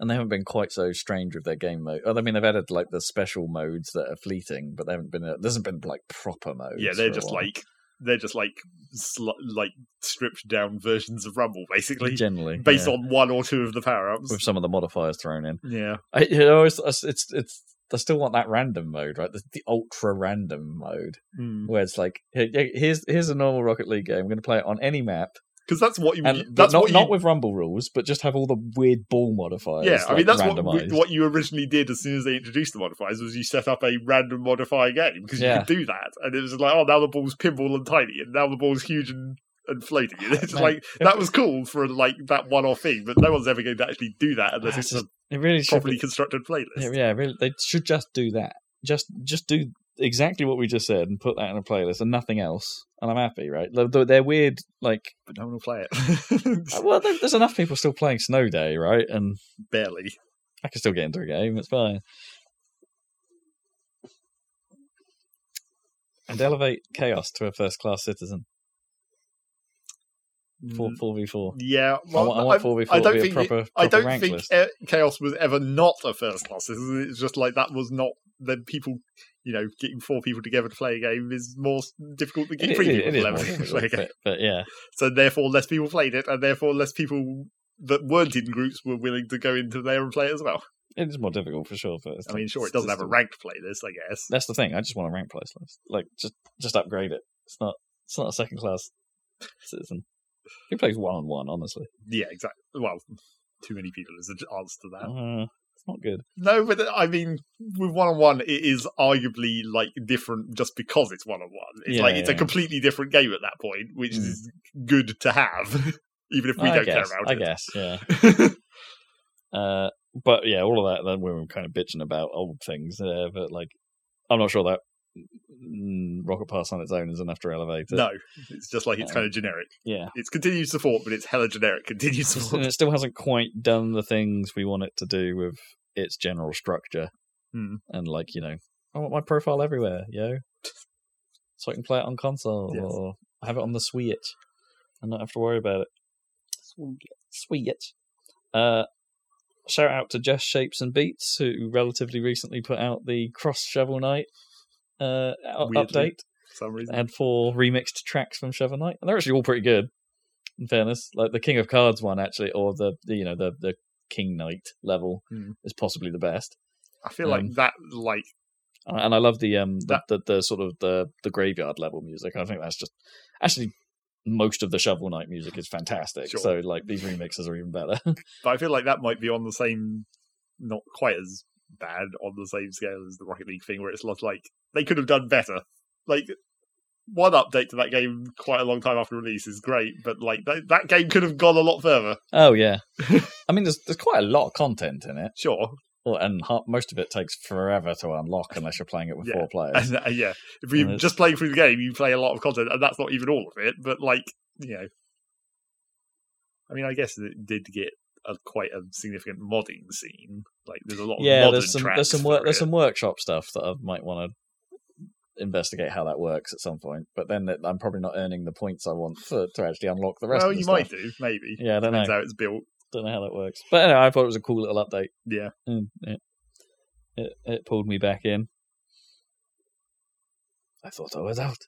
And they haven't been quite so strange with their game mode. I mean, they've added like the special modes that are fleeting, but they haven't been. There hasn't been like proper modes. yeah, they're just like they're just like sl- like stripped down versions of Rumble, basically, generally based yeah, on one or two of the power ups. with some of the modifiers thrown in. Yeah, I, you know, it's, it's it's I still want that random mode, right? The, the ultra random mode, Mm. where it's like, here- here's here's a normal Rocket League game. I'm going to play it on any map, because that's what you. And that's not what you, not with Rumble rules, but just have all the weird ball modifiers. Yeah, I like, mean that's what randomized. what you originally did as soon as they introduced the modifiers was you set up a random modifier game because you Yeah. could do that, and it was like, oh, now the ball's pinball and tiny, and now the ball's huge and and floating. [LAUGHS] And ah, it's Man, like that was cool for like that one-off thing, but no one's ever going to actually do that unless It's it's just- a it really properly be, constructed playlist. yeah, yeah, really, they should just do that. Just just do exactly what we just said and put that in a playlist and nothing else, and I'm happy, right? They're, they're weird, like But no one will play it. well, there's enough people still playing Snow Day, right? And Barely. I can still get into a game. It's fine. And elevate chaos to a first class citizen. Four Mm, four v four. Yeah, I well, want, I want four v four. to don't think it- proper, I don't think list. uh, Chaos was ever not a first class. citizen. It's just like that was not. Then people, you know, getting four people together to play a game is more difficult than getting it- three it people is to play a game. but, but yeah, So therefore, less people played it, and therefore less people that weren't in groups were willing to go into there and play it as well. it is more difficult for sure. But I mean, sure, it doesn't have a ranked playlist, I guess. That's the thing. I just want a ranked place list. Like just just upgrade it. It's not it's not a second class citizen. Who plays one on one? Honestly, Yeah, exactly. Well, too many people is the answer to that. uh, it's not good. No, but I mean, with one on one, it is arguably like different just because it's one on one. It's Yeah, like it's a completely different game at that point, which Mm. is good to have, [LAUGHS] even if we I don't guess. care about I it. I guess. Yeah. [LAUGHS] Uh, but yeah, all of that. Then we were kind of bitching about old things there, but like, I'm not sure that Rocket Pass on its own is enough to elevate it. no, it's just like it's Yeah. kind of generic. Yeah, It's continued support, but it's hella generic continued It's- and support. [LAUGHS] it still hasn't quite done the things we want it to do with its general structure. Hmm. And like, you know, I want my profile everywhere, yo, [LAUGHS] so I can play it on console Yes. or have it on the Switch and not have to worry about it. Switch. Uh, shout out to Just Shapes and Beats, who relatively recently put out the Cross Shovel Knight uh, Weirdly. update. For some reason. Had four remixed tracks from Shovel Knight, and they're actually all pretty good. In fairness, like the King of Cards one, actually, or the, the you know the the King Knight level Hmm. is possibly the best. I feel like um, that, like, And and I love the um the, the, the sort of the the graveyard level music. I think that's just actually most of the Shovel Knight music is fantastic. Sure. So like these remixes are even better. [LAUGHS] but I feel like that might be on the same, not quite as bad on the same scale as the Rocket League thing, where it's not like they could have done better. Like one update to that game quite a long time after release is great, but like that, that game could have gone a lot further. oh yeah, [LAUGHS] I mean there's there's quite a lot of content in it. Sure, Well, and ha- most of it takes forever to unlock unless you're playing it with [LAUGHS] Yeah. four players. and uh, yeah, if you And just play through the game, you play a lot of content, and that's not even all of it. But like, you know, I mean, I guess it did get a quite a significant modding scene. Like, there's a lot of yeah, modern there's some there's some work there's some workshop stuff that I might want to investigate how that works at some point. But then it, I'm probably not earning the points I want for, to actually unlock the rest. Well, of the you stuff. might do, maybe. Yeah, I don't know. How it's built. Don't know how that works. But anyway, I thought it was a cool little update. Yeah. And it, it, it pulled me back in. I thought I was out.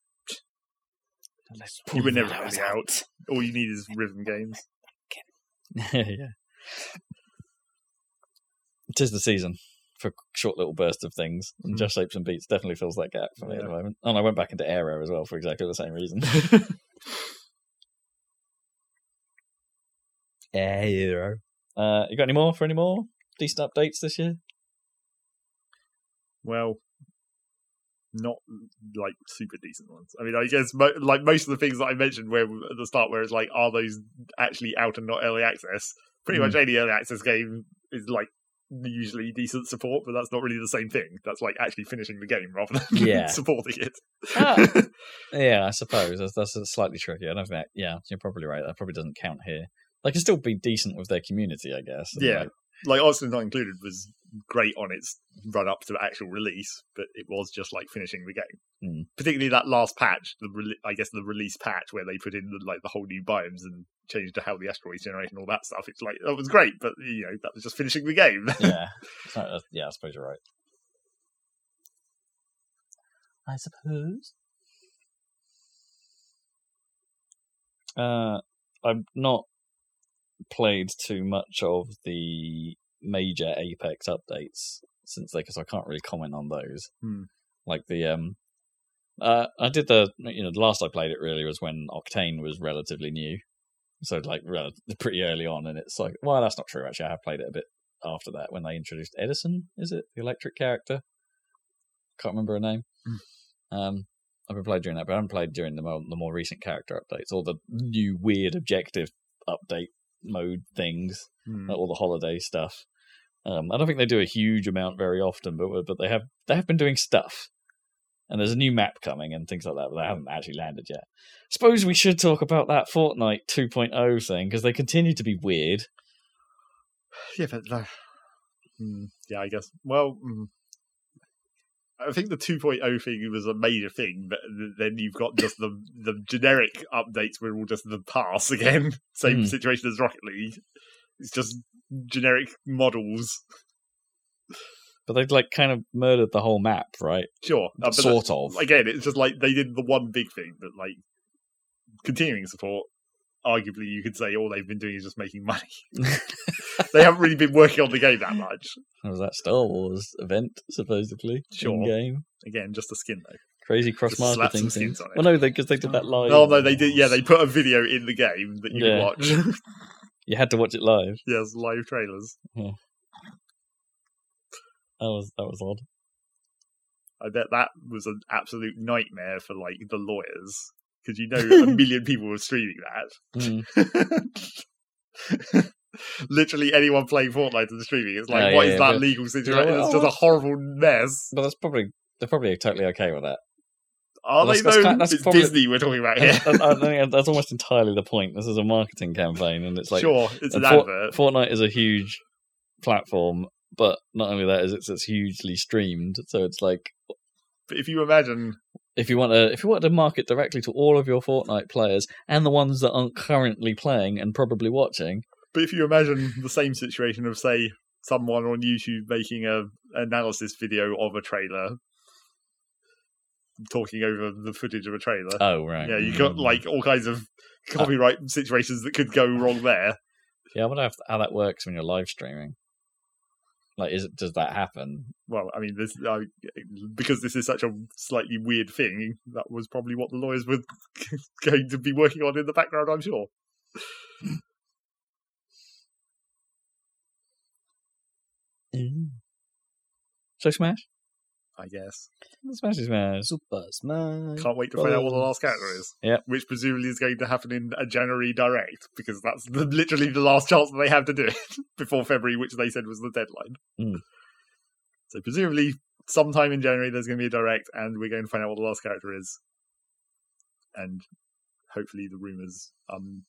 You were never me going [LAUGHS] out. All you need is rhythm games. [LAUGHS] yeah. Tis the season for short little bursts of things, and Hmm. Just Shapes and Beats definitely fills that gap for me at the moment. And I went back into Aero as well for exactly the same reason. [LAUGHS] Aero. Uh, you got any more for any more decent updates this year? well, not like super decent ones. I mean, I guess mo- like most of the things that I mentioned where at the start, where it's like, are those actually out and not early access? Pretty Mm. much any early access game is like usually decent support, but that's not really the same thing. That's like actually finishing the game rather than Yeah. [LAUGHS] supporting it. Ah. [LAUGHS] yeah, I suppose that's, that's slightly tricky. I don't think. Yeah, you're probably right. That probably doesn't count here. They can still be decent with their community, I guess. Yeah. like, like Oxygen Not Included was great on its run up to the actual release, but it was just like finishing the game. Hmm. Particularly that last patch, the re- I guess the release patch where they put in the, like the whole new biomes and changed to how the asteroids generate and all that stuff. It's like that was great, but you know that was just finishing the game. [LAUGHS] yeah, So, uh, yeah. I suppose you're right. I suppose. Uh, I've not played too much of the major Apex updates since they, because I can't really comment on those. Hmm. Like the um, uh, I did the you know the last I played it really was when Octane was relatively new, so like rel- pretty early on, and it's like well that's not true actually. I have played it a bit after that when they introduced Edison. Is it the electric character? Can't remember her name. Um, I've been played during that, but I haven't played during the more, the more recent character updates or the new weird objective update mode things, Hmm. like all the holiday stuff. Um, I don't think they do a huge amount very often, but but they have they have been doing stuff. And there's a new map coming and things like that, but they haven't actually landed yet. Suppose we should talk about that Fortnite 2.0 thing because they continue to be weird. Yeah, but uh, hmm, yeah, I guess. Well, mm, I think the 2.0 thing was a major thing, but then you've got just the the generic updates were all just the pass again. [LAUGHS] Same Hmm. situation as Rocket League. It's just generic models. But they've like kind of murdered the whole map, right? Sure, uh, sort of. again, it's just like they did the one big thing, but like continuing support. Arguably, you could say all they've been doing is just making money. [LAUGHS] [LAUGHS] they haven't really been working on the game that much. There was that Star Wars event supposedly Sure. game. Again, just a skin though. Crazy cross marketing thing. skins on it. Well, no, because they, did that live. Oh no, they did. Yeah, they put a video in the game that you Yeah. watch. [LAUGHS] You had to watch it live. yes, live trailers. That was that was odd. I bet that was an absolute nightmare for like the lawyers because you know a [LAUGHS] million people were streaming Mm. [LAUGHS] Literally anyone playing Fortnite and streaming, it's like, Oh, what yeah, is that but- legal situation? well, it's just a horrible mess. But that's probably they're probably totally okay with that. Are Well, they that's- that's though? that's it's probably- Disney we're talking about here. I [LAUGHS] think that's almost entirely the point. This is a marketing campaign, and it's like sure, it's an For- advert. Fortnite is a huge platform, but not only that is it's it's hugely streamed. So it's like But if you imagine, if you want to if you want to market directly to all of your Fortnite players and the ones that aren't currently playing and probably watching, but if you imagine the same situation of say someone on YouTube making a analysis video of a trailer, talking over the footage of a trailer. oh right, yeah, you got Mm. like all kinds of copyright situations that could go wrong there. yeah. I wonder if, how that works when you're live streaming. Like, is it does that happen? Well, I mean, this uh, because this is such a slightly weird thing. That was probably what the lawyers were [LAUGHS] going to be working on in the background. I'm sure. So Smash, I guess. Smash is Smash. Super Smash. Can't wait to find out what the last character is. Yep. Which presumably is going to happen in a January direct because that's the, literally the last chance that they have to do it [LAUGHS] before February, which they said was the deadline. Mm. So presumably sometime in January there's going to be a direct and we're going to find out what the last character is. And hopefully the rumors um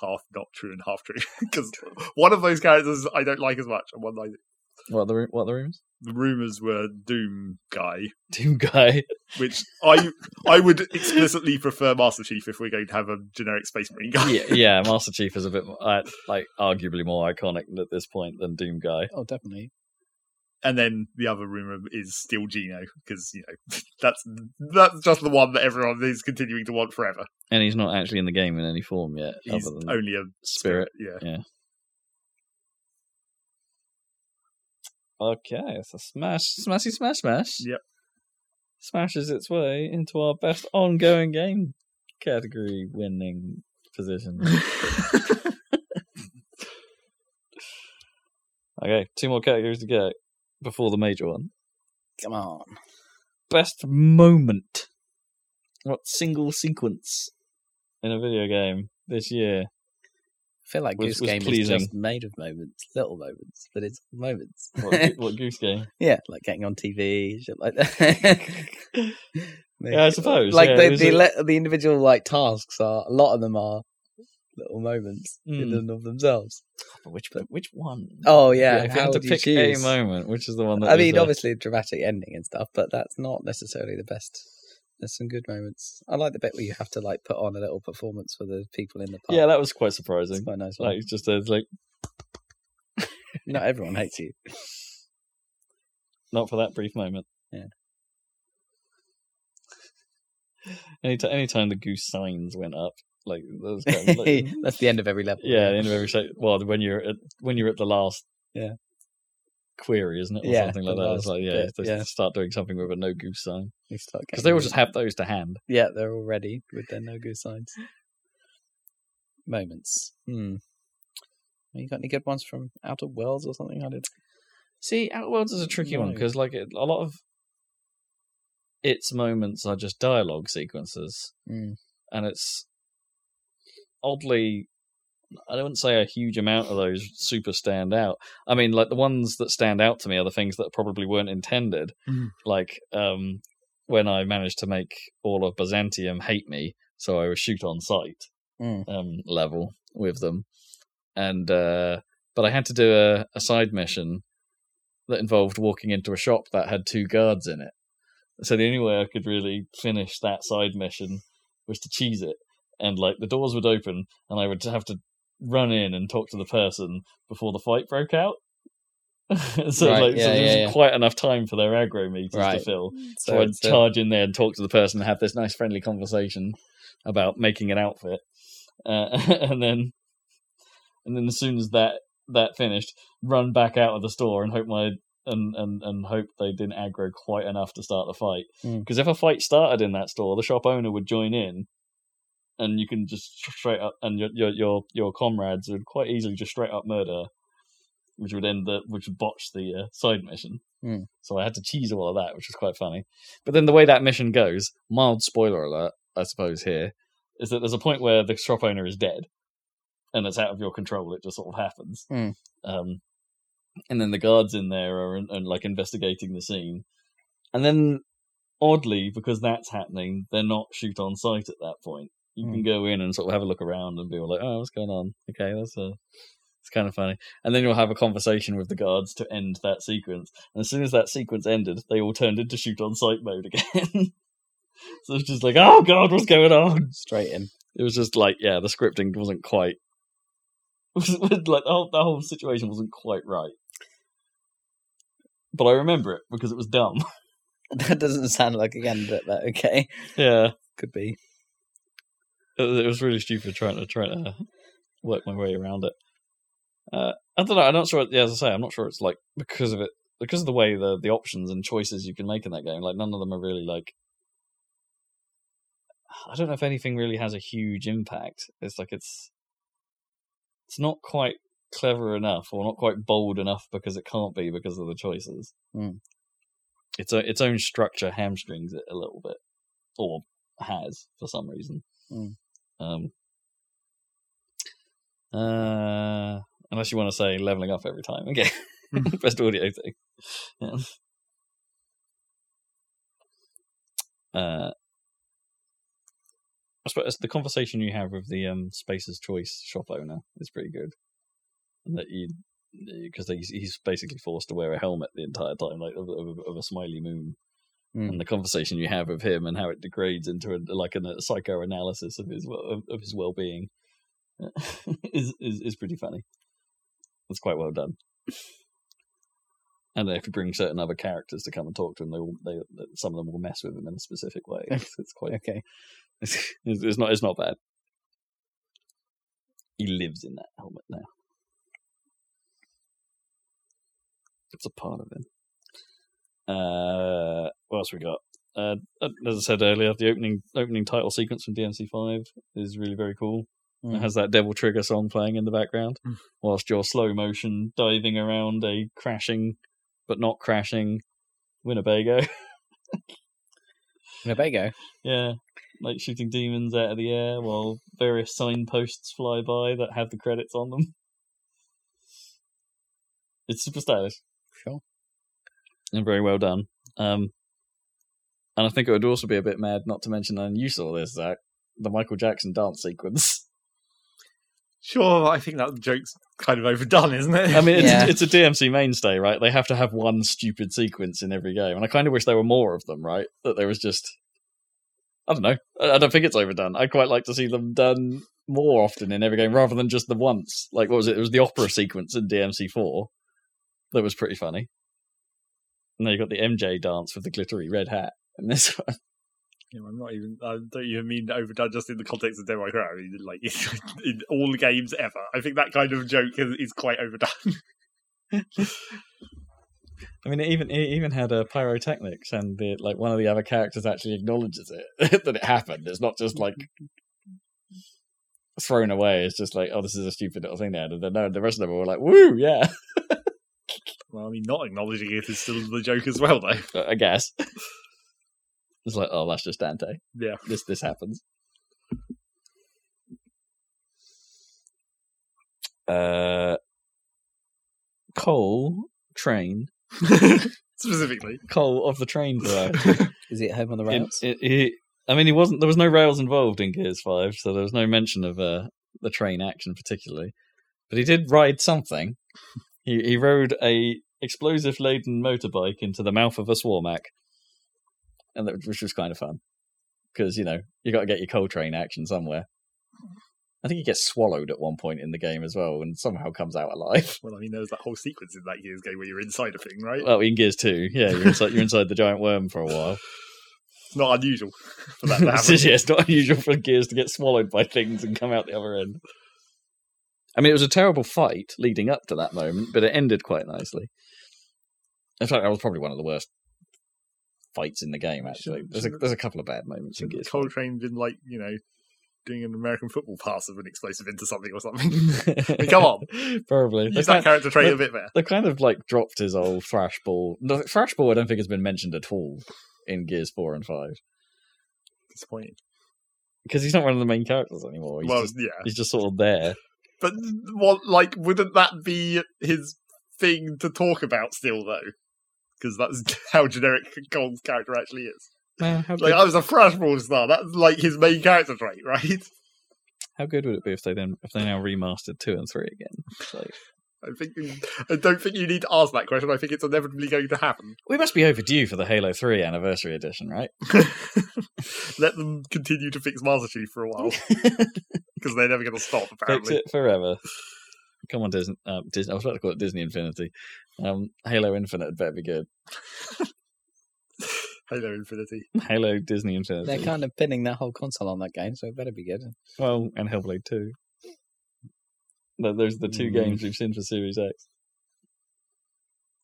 half not true and half true [LAUGHS] because one of those characters I don't like as much and one I What are the ru- what are the rooms? the rumors were Doom guy, Doom guy. [LAUGHS] which I I would explicitly prefer Master Chief if we're going to have a generic Space Marine guy. yeah, yeah. [LAUGHS] Master Chief is a bit more, uh, like arguably more iconic at this point than Doom guy. Oh, definitely. And then the other rumor is still Geno because you know [LAUGHS] that's that's just the one that everyone is continuing to want forever. And he's not actually in the game in any form yet, He's other than only a spirit. Yeah, Okay, so Smash, Smashy, Smash, Smash. Yep. Smashes its way into our best ongoing game category winning position. [LAUGHS] okay, two more categories to go before the major one. Come on. Best moment. What single sequence in a video game this year I feel like Was- Goose was Game is just made of moments, little moments, but it's moments. What, [LAUGHS] what goose game? yeah, like getting on TV, shit like that. [LAUGHS] Yeah, I suppose, Like yeah, the the, a- the individual like tasks are a lot of them are little moments in Mm. and of themselves. But which which one? Oh yeah, if you how had to you pick choose? a moment, which is the one that I mean, uh, obviously dramatic ending and stuff, but that's not necessarily the best. There's some good moments. I like the bit where you have to like put on a little performance for the people in the park. yeah, that was quite it's surprising. quite nice. one. Like it's just uh, like [LAUGHS] Not everyone hates you. [LAUGHS] not for that brief moment. Yeah. Anytime, anytime the goose signs went up, like kind of, like, [LAUGHS] That's the end of every level. yeah, the end of every se- well, when you're at when you're at the last Yeah. query, isn't it, or Yeah, something like that? It's like yeah, bit, they yeah. start doing something with a no goose sign You start because they all just have those to hand. Yeah, they're all ready with their no go signs. Moments. Hmm. You got any good ones from Outer Worlds or something? I did. See, Outer Worlds is a tricky one because like it, a lot of its moments are just dialogue sequences, Mm. and it's oddly. I don't say a huge amount of those super stand out. I mean, like the ones that stand out to me are the things that probably weren't intended. Mm. Like um, when I managed to make all of Byzantium hate me, so I was shoot on sight Mm. um, level with them, and uh, but I had to do a, a side mission that involved walking into a shop that had two guards in it. So the only way I could really finish that side mission was to cheese it, and like the doors would open, and I would have to run in and talk to the person before the fight broke out. [LAUGHS] so Right, like, yeah, so there yeah, yeah. quite enough time for their aggro meters to fill. So, So I'd it's, uh, charge in there and talk to the person and have this nice friendly conversation about making an outfit, uh, [LAUGHS] and then and then as soon as that that finished, run back out of the store and hope my and and and hope they didn't aggro quite enough to start the fight. Hmm. Because if a fight started in that store, the shop owner would join in. And you can just straight up, and your your your, your comrades would quite easily just straight up murder, which would end the which would botch the uh, side mission. Hmm. So I had to cheese all of that, which was quite funny. But then the way that mission goes, mild spoiler alert, I suppose here, is that there's a point where the shop owner is dead, and it's out of your control. It just sort of happens. Hmm. Um, and then the guards in there are in, and like investigating the scene, and then oddly, because that's happening, they're not shoot on sight at that point. You can go in and sort of have a look around and be all like, "Oh, what's going on?" Okay, that's a it's kind of funny. And then you'll have a conversation with the guards to end that sequence. And as soon as that sequence ended, they all turned into shoot on sight mode again. [LAUGHS] so it's just like, oh god, what's going on? straight in. It was just like, yeah, the scripting wasn't quite. [LAUGHS] Was, like the whole, the whole situation wasn't quite right. But I remember it because it was dumb. [LAUGHS] That doesn't sound like a candidate, but okay, yeah, could be. it, was- it was really stupid trying to try to work my way around it. Uh, I don't know. I'm not sure. Yeah, as I say, I'm not sure it's like because of it, because of the way the the options and choices you can make in that game. Like none of them are really like. I don't know if anything really has a huge impact. It's like it's. It's not quite clever enough, or not quite bold enough, because it can't be because of the choices. Hmm. Its o- its own structure hamstrings it a little bit, or has for some reason. Hmm. Um, uh, unless you want to say leveling up every time. Okay, [LAUGHS] best audio thing. Yeah. Uh, I suppose the conversation you have with the um, Spacer's Choice shop owner is pretty good. And that you, because he's, he's basically forced to wear a helmet the entire time, like of, of, of a smiley moon. Mm. And the conversation you have with him and how it degrades into a, like a, psychoanalysis of his of, of his well being [LAUGHS] is, is is pretty funny. It's quite well done. And if you bring certain other characters to come and talk to him, they will, they some of them will mess with him in a specific way. [LAUGHS] It's, it's quite Okay, [LAUGHS] it's, it's not it's not bad. He lives in that helmet now. It's a part of him. Uh, what else we got? Uh, as I said earlier, the opening opening title sequence from DMC Five is really very cool. It Mm. has that Devil Trigger song playing in the background, Mm. whilst you're slow motion diving around a crashing but not crashing Winnebago. [LAUGHS] Winnebago. yeah, like shooting demons out of the air while various signposts fly by that have the credits on them. It's super stylish Sure. and very well done. Um, and I think it would also be a bit mad not to mention, and you saw this, Zac, the Michael Jackson dance sequence. [LAUGHS] Sure, I think that joke's kind of overdone, isn't it? I mean, it's, Yeah. it's a DMC mainstay, right? They have to have one stupid sequence in every game, and I kind of wish there were more of them, right? That there was just, I don't know. I I don't think it's overdone. I'd quite like to see them done more often in every game rather than just the once. Like, what was it? It was the opera sequence in DMC four that was pretty funny. And then you got the MJ dance with the glittery red hat in this [LAUGHS] one. You know, I'm not even. I don't even mean overdone just in the context of May I mean, like [LAUGHS] in all the games ever. I think that kind of joke is, is quite overdone. [LAUGHS] I mean, it even it even had a pyrotechnics, and the, like one of the other characters actually acknowledges it [LAUGHS] that it happened. It's not just like thrown away. It's just like, oh, this is a stupid little thing. There, and then no, the rest of them were like, woo, yeah, well, I mean, not acknowledging it is still the joke as well, though. I guess. It's like, oh, that's just Dante. Yeah. This this happens. Uh, Cole train [LAUGHS] Specifically. Cole of the train variety. [LAUGHS] Is it home on the rails? it- he- I mean, he wasn't. There was no rails involved in Gears Five, so there was no mention of uh, the train action particularly. But he did ride something. He he rode a explosive laden motorbike into the mouth of a Swarmak, and that, which was kind of fun because you know you got to get your Cole train action somewhere. I think he gets swallowed at one point in the game as well, and somehow comes out alive. Well, I mean, there was that whole sequence in that Gears game where you're inside a thing, right? Well, in Gears Two, yeah, you're inside, you're inside the giant worm for a while. it's [LAUGHS] not unusual for that to [LAUGHS] It's happen. yeah, it's not unusual for Gears to get swallowed by things and come out the other end. I mean, it was a terrible fight leading up to that moment, but it ended quite nicely. In fact, that was probably one of the worst fights in the game. Actually, Should- there's a, there's a couple of bad moments in Gears. Cole Train been like, you know, doing an American football pass of an explosive into something or something? [LAUGHS] mean, come on. probably. Use that character trait a bit there. they kind of like dropped his old thrash ball. The thrash ball, I don't think has been mentioned at all in Gears Four and Five Disappointing. because he's not one of the main characters anymore. He's well, just yeah. he's just sort of there. But what, like, wouldn't that be his thing to talk about still, though? Because that's [LAUGHS] how generic Cole's character actually is. Man, Like, I was a Thrashball star. That's like his main character trait, [LAUGHS] right? How good would it be if they then if they now remastered two and three again? Like, I think I don't think you need to ask that question. I think it's inevitably going to happen. we must be overdue for the Halo Three Anniversary Edition, right? [LAUGHS] Let them continue to fix Master Chief for a while because they're never going to stop. Fix Apparently, it forever. Come on, Disney. Uh, Disney. I was about to call it Disney Infinity. Um, Halo Infinite better be good. [LAUGHS] Halo Infinity. Halo Disney Infinity. They're kind of pinning their whole console on that game, so it better be good. Well, and Hellblade Two. Th- Those are the two Mm. games we've seen for Series X.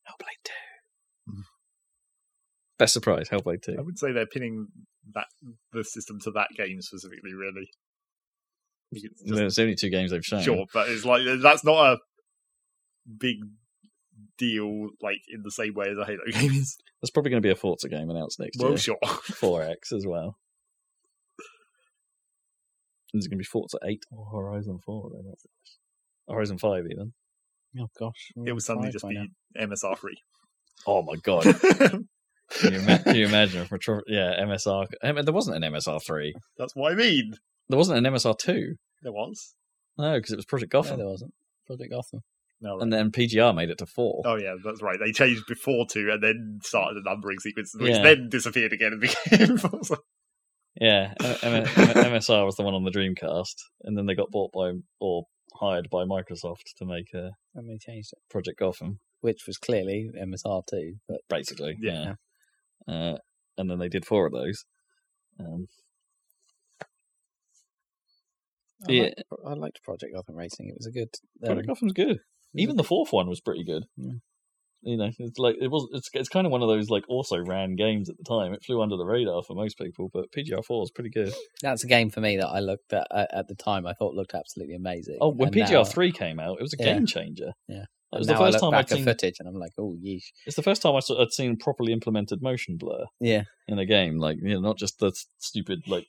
Hellblade Two. Mm. Best surprise, Hellblade Two. I would say they're pinning that the system to that game specifically. Really, I think it's just- There's only two games they've shown. sure, but it's like that's not a big deal. Like in the same way as a Halo [LAUGHS] game is. There's probably going to be a Forza game announced next Well, year. sure. [LAUGHS] 4X as well. Is it going to be Forza 8 or Horizon 4? Then that's the question. Horizon 5 even. Oh gosh, It would suddenly just be now. MSR free. Oh my god! [LAUGHS] can, you can you imagine? From a tro- yeah, MSR. I mean, there wasn't an MSR 3. That's what I mean. There wasn't an MSR 2. There was. No, because it was Project No, Gotham. there wasn't. Project Gotham. No, right. and then PGR made it to 4. Oh yeah, that's right. They changed before two, and then started the numbering sequence, which Yeah. then disappeared again and [LAUGHS] became. Forza. Yeah, M- M- M- MSR was the one on the Dreamcast, and then they got bought by or hired by Microsoft to make a. And they changed it, Project Gotham, which was clearly MSR2, but basically. Yeah. Yeah. Uh, and then they did four of those. Um, I, Yeah. liked, I liked Project Gotham Racing. It was a good. Um, Project Gotham's good. Even the fourth one was pretty good. Yeah. You know, it's like it was. It's it's kind of one of those like also ran games at the time. It flew under the radar for most people, but PGR four is pretty good. that's a game for me that I looked at uh, at the time. I thought looked absolutely amazing. Oh, when And PGR now- three came out, it was a Yeah. game changer. Yeah. It was now the I first look time back I'd seen. footage and I'm like, oh, yeesh. It's the first time I saw, I'd seen properly implemented motion blur Yeah, in a game. Like you know, not just the stupid like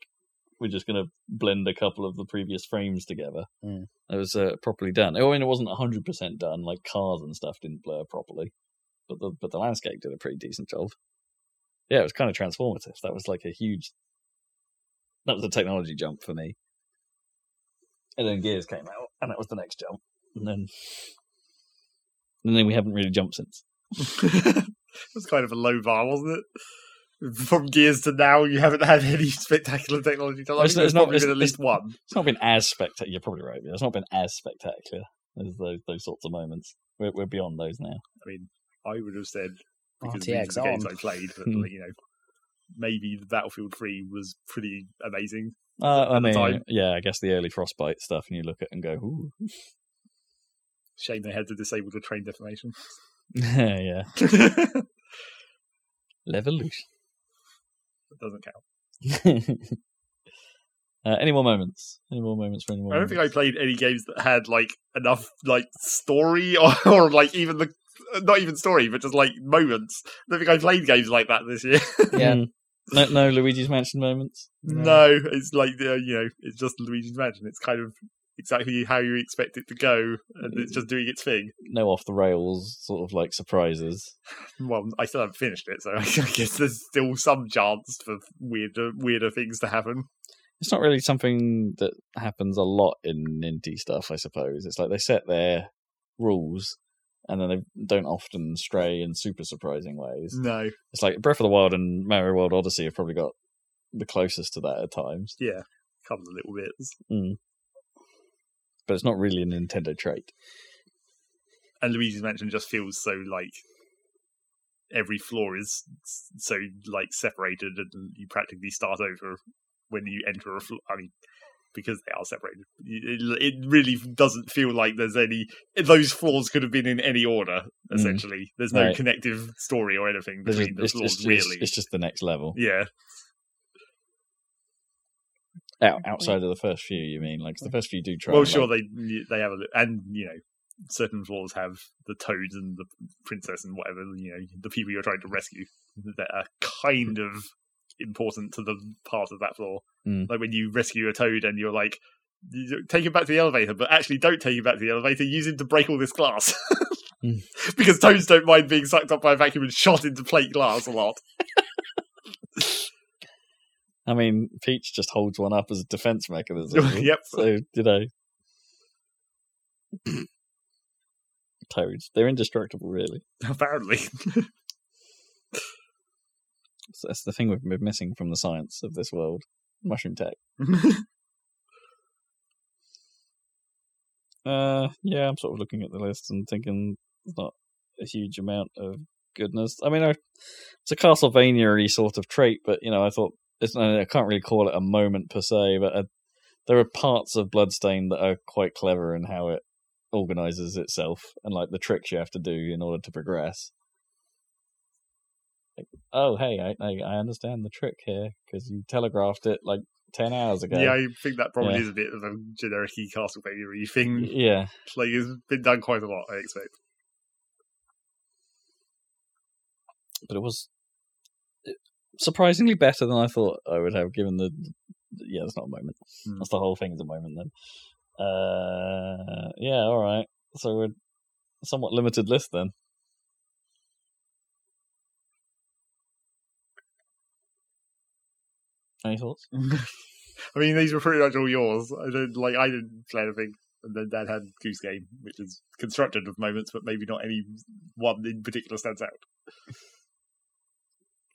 we're just going to blend a couple of the previous frames together. Mm. It was uh, properly done. I mean, it wasn't hundred percent done. Like cars and stuff didn't blur properly, but the but the landscape did a pretty decent job. Yeah, it was kind of transformative. That was like a huge. That was a technology jump for me. And then Gears came out, and that was the next jump. And then, and then we haven't really jumped since. [LAUGHS] it was kind of a low bar, wasn't it? From Gears to now, you haven't had any spectacular technology. I It's- it's not- probably it's- been at least one. It's not been as spectacular. You're probably right. It's not been as spectacular as those those sorts of moments. We're we're beyond those now. I mean, I would have said because RTX these are the games on. I played, but Hmm. you know, maybe the Battlefield Three was pretty amazing. Uh, I At the mean, time. yeah, I guess the early Frostbite stuff, and you look at it and go, Ooh. Shame they had to disable the terrain deformation. [LAUGHS] yeah, it [LAUGHS] Levolution. Doesn't count. [LAUGHS] uh, any more moments? Any more moments for any more? I don't think I played any games that had like enough like story [LAUGHS] or, or like even the not even story, but just like moments. I don't think I played games like that this year. [LAUGHS] Yeah. No, no Luigi's Mansion moments. no, it's like you know, it's just Luigi's Mansion. It's kind of exactly how you expect it to go, and it's just doing its thing. No off the rails sort of like surprises. [LAUGHS] Well, I still haven't finished it, so [LAUGHS] I guess there's still some chance for weirder, weirder things to happen. It's not really something that happens a lot in Ninty stuff, I suppose. It's like they set their rules and then they don't often stray in super surprising ways. No, It's like Breath of the Wild and Mario World Odyssey have probably got the closest to that at times, yeah, a couple of little bits. Hmm. But it's not really a Nintendo trait. and Luigi's Mansion just feels so like every floor is so like separated, and you practically start over when you enter a floor. I mean, because they are separated, it, it really doesn't feel like there's any. Those floors could have been in any order. Mm. Essentially, there's no Right. connective story or anything between the floors. it's, really, it's, it's just the next level. yeah, Out, outside of the first few, you mean? Like the first few do try. well, and, sure like, they they have a and you know. Certain floors have the toads and the princess and whatever you know the people you're trying to rescue that are kind of important to the part of that floor. Mm. Like when you rescue a toad and you're like, take him back to the elevator, but actually don't take him back to the elevator. Use him to break all this glass. Mm. [LAUGHS] because toads don't mind being sucked up by a vacuum and shot into plate glass a lot. I mean, Peach just holds one up as a defense mechanism. [LAUGHS] Yep. So, you know. [CLEARS THROAT] Toads. They're indestructible, really. Apparently. [LAUGHS] So that's the thing we've been missing from the science of this world mushroom tech. [LAUGHS] Uh, yeah, I'm sort of looking at the list and thinking there's not a huge amount of goodness. I mean, I, it's a Castlevania sort of trait, but you know, I thought it's, I can't really call it a moment per se, but uh there are parts of Bloodstained that are quite clever in how it organizes itself and like the tricks you have to do in order to progress. Like, oh, hey, I, I I understand the trick here because you telegraphed it like ten hours ago. Yeah, I think that probably Yeah. is a bit of a generic Castlevania thing. yeah. Like, it's been done quite a lot, I expect. but it was surprisingly better than I thought I would have. Given the, yeah, it's not a moment. Hmm. That's the whole thing is a moment. Then, uh, yeah, all right. So we're somewhat limited list then. Any thoughts? [LAUGHS] I mean, these were pretty much all yours. I didn't like. I didn't play anything, and then Dad had Goose Game, which is constructed of moments, but maybe not any one in particular stands out.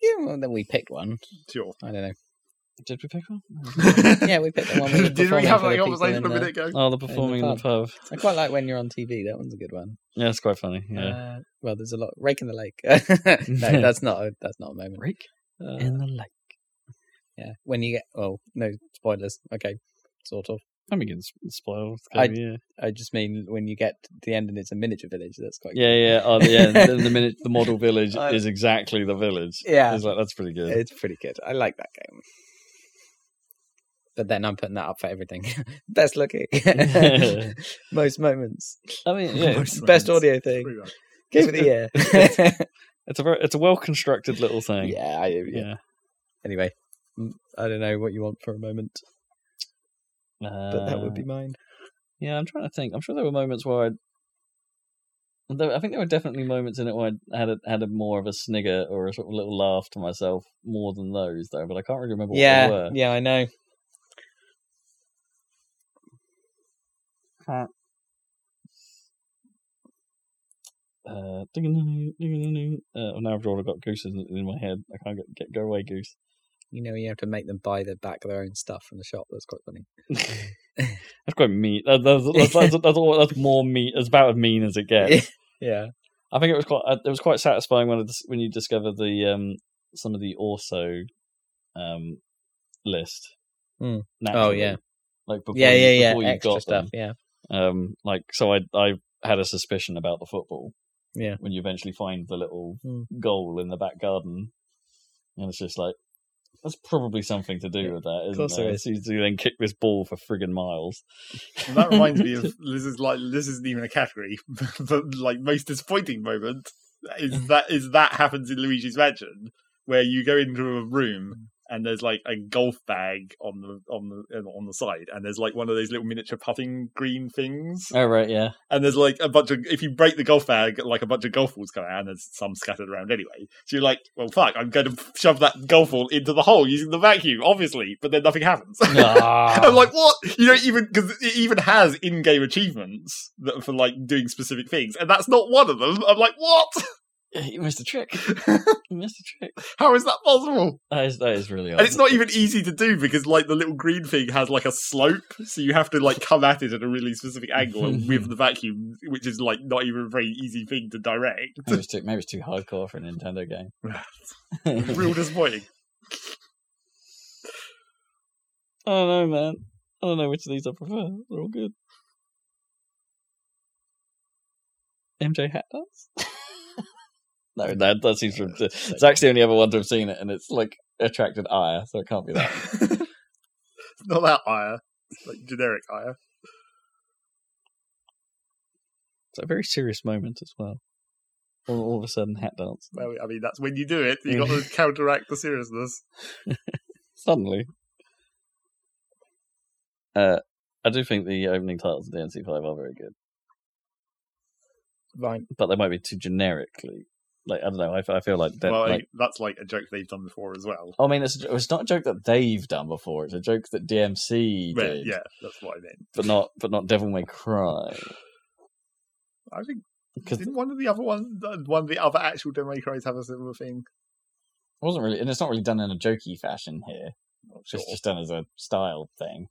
Yeah, well, then we picked one. Sure. I don't know. Did we pick one? [LAUGHS] [LAUGHS] Yeah, we picked the one. With the Did we performing have for the that people conversation in a the- minute ago? Oh, the performing in the pub. I quite like when you're on TV. That one's a good one. Yeah, it's quite funny. Yeah, Uh, well, there's a lot. Rake in the lake. [LAUGHS] no, that's not. A, that's not a moment. Rake Uh, in the lake. yeah, when you get. Oh no, spoilers. Okay, sort of. I mean, it's spoiled. I- yeah. I just mean when you get to the end and it's a miniature village. That's quite. Yeah, yeah. Oh, yeah. the, the minute the model [LAUGHS] village I- is exactly the village. Yeah. it's like that's pretty good. It's pretty good. I like that game. But then I'm putting that up for everything. [LAUGHS] Best looking. [LAUGHS] Most moments. I mean, yeah, Most Best moments. audio thing. Pretty much. Game of the year. it's a very, it's a well constructed little thing. yeah, I, yeah. yeah. Anyway, mm, I don't know what you want for a moment, but that would be Uh, mine. Yeah, I'm trying to think. I'm sure there were moments where I. There, I think there were definitely moments in it where I had a, had a more of a snigger or a sort of little laugh to myself more than those, though. But I can't really remember what they were. yeah, I know. Uh, ding-a-ding, ding-a-ding. uh, now I've already got gooses in, in my head. I can't get, get go away goose. You know, you have to make them buy the back of their own stuff from the shop. That's quite funny. [LAUGHS] That's quite mean. That, that's, [LAUGHS] that's, that's, that's, that's more mean. That's about as mean as it gets. yeah. I think it was quite. uh, It was quite satisfying when when you discover the um some of the also um list. Hmm. Oh yeah. like before Yeah, you, yeah, yeah. before you Extra got stuff. them. Yeah. Um, like so, I I had a suspicion about the football. Yeah. When you eventually find the little Hmm. goal in the back garden, and it's just like. That's probably something to do Yeah, with that, isn't course there there? is. So you then kick this ball for friggin' miles. And that reminds me of [LAUGHS] this is like this isn't even a category, [LAUGHS] but like most disappointing moment is that is that happens in Luigi's Mansion where you go into a room mm. And there's like a golf bag on the on the on the side and there's like one of those little miniature putting green things Oh right, yeah. and there's like a bunch of if you break the golf bag like a bunch of golf balls come out and there's some scattered around anyway so you're like well fuck i'm going to shove that golf ball into the hole using the vacuum obviously but then nothing happens [LAUGHS] Ah. I'm like, what? You don't even because it even has in-game achievements that for like doing specific things, and that's not one of them. I'm like, what? [LAUGHS] [LAUGHS] you missed a trick. [LAUGHS] you missed a trick. How is that possible? That is that is really. And it's not even easy to do because like the little green thing has like a slope, so you have to like come at it at a really specific angle with [LAUGHS] the vacuum, which is like not even a very easy thing to direct. Maybe it's too maybe it's too hardcore for a Nintendo game. Real disappointing. I don't know, man. I don't know which of these I prefer. They're all good. MJ Hat Dance? No, that that seems from. Zac's the only other one to have seen it, and it's like attracted ire, so it can't be that. it's [LAUGHS] not that ire. It's like generic ire. It's a very serious moment as well. All, all of a sudden, Hat Dance. Well, I mean, that's when you do it. You got to [LAUGHS] counteract the seriousness. Suddenly. Uh, I do think the opening titles of the DMC5 are very good. Right. but they might be too generically. Like I don't know. I feel like, that, well, like that's like a joke they've done before as well. I mean, it's it's not a joke that they've done before. It's a joke that DMC did, yeah, that's what I meant. but not but not Devil May Cry. I think Because one of the other one, uh, one of the other actual Devil May Cry's have a similar thing? It wasn't really, and it's not really done in a jokey fashion here. Not It's just done as a style thing.